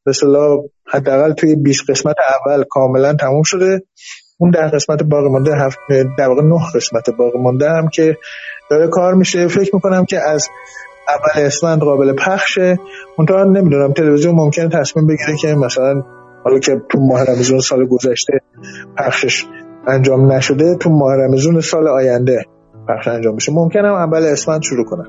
مثلا حداقل توی 20 قسمت اول کاملا تموم شده. اون در قسمت باقی مانده هفت در واقع نه قسمت باقی مانده هم که داره کار میشه. فکر می‌کنم که از اول اسفند قابل پخشه منتها نمی‌دونم تلویزیون ممکنه تصمیم بگیره که مثلا حالا که تو ماه رمزون سال گذشته پخشش انجام نشده تو ماه رمزون سال آینده پخش انجام بشه. ممکنه اول اسفند شروع کنه.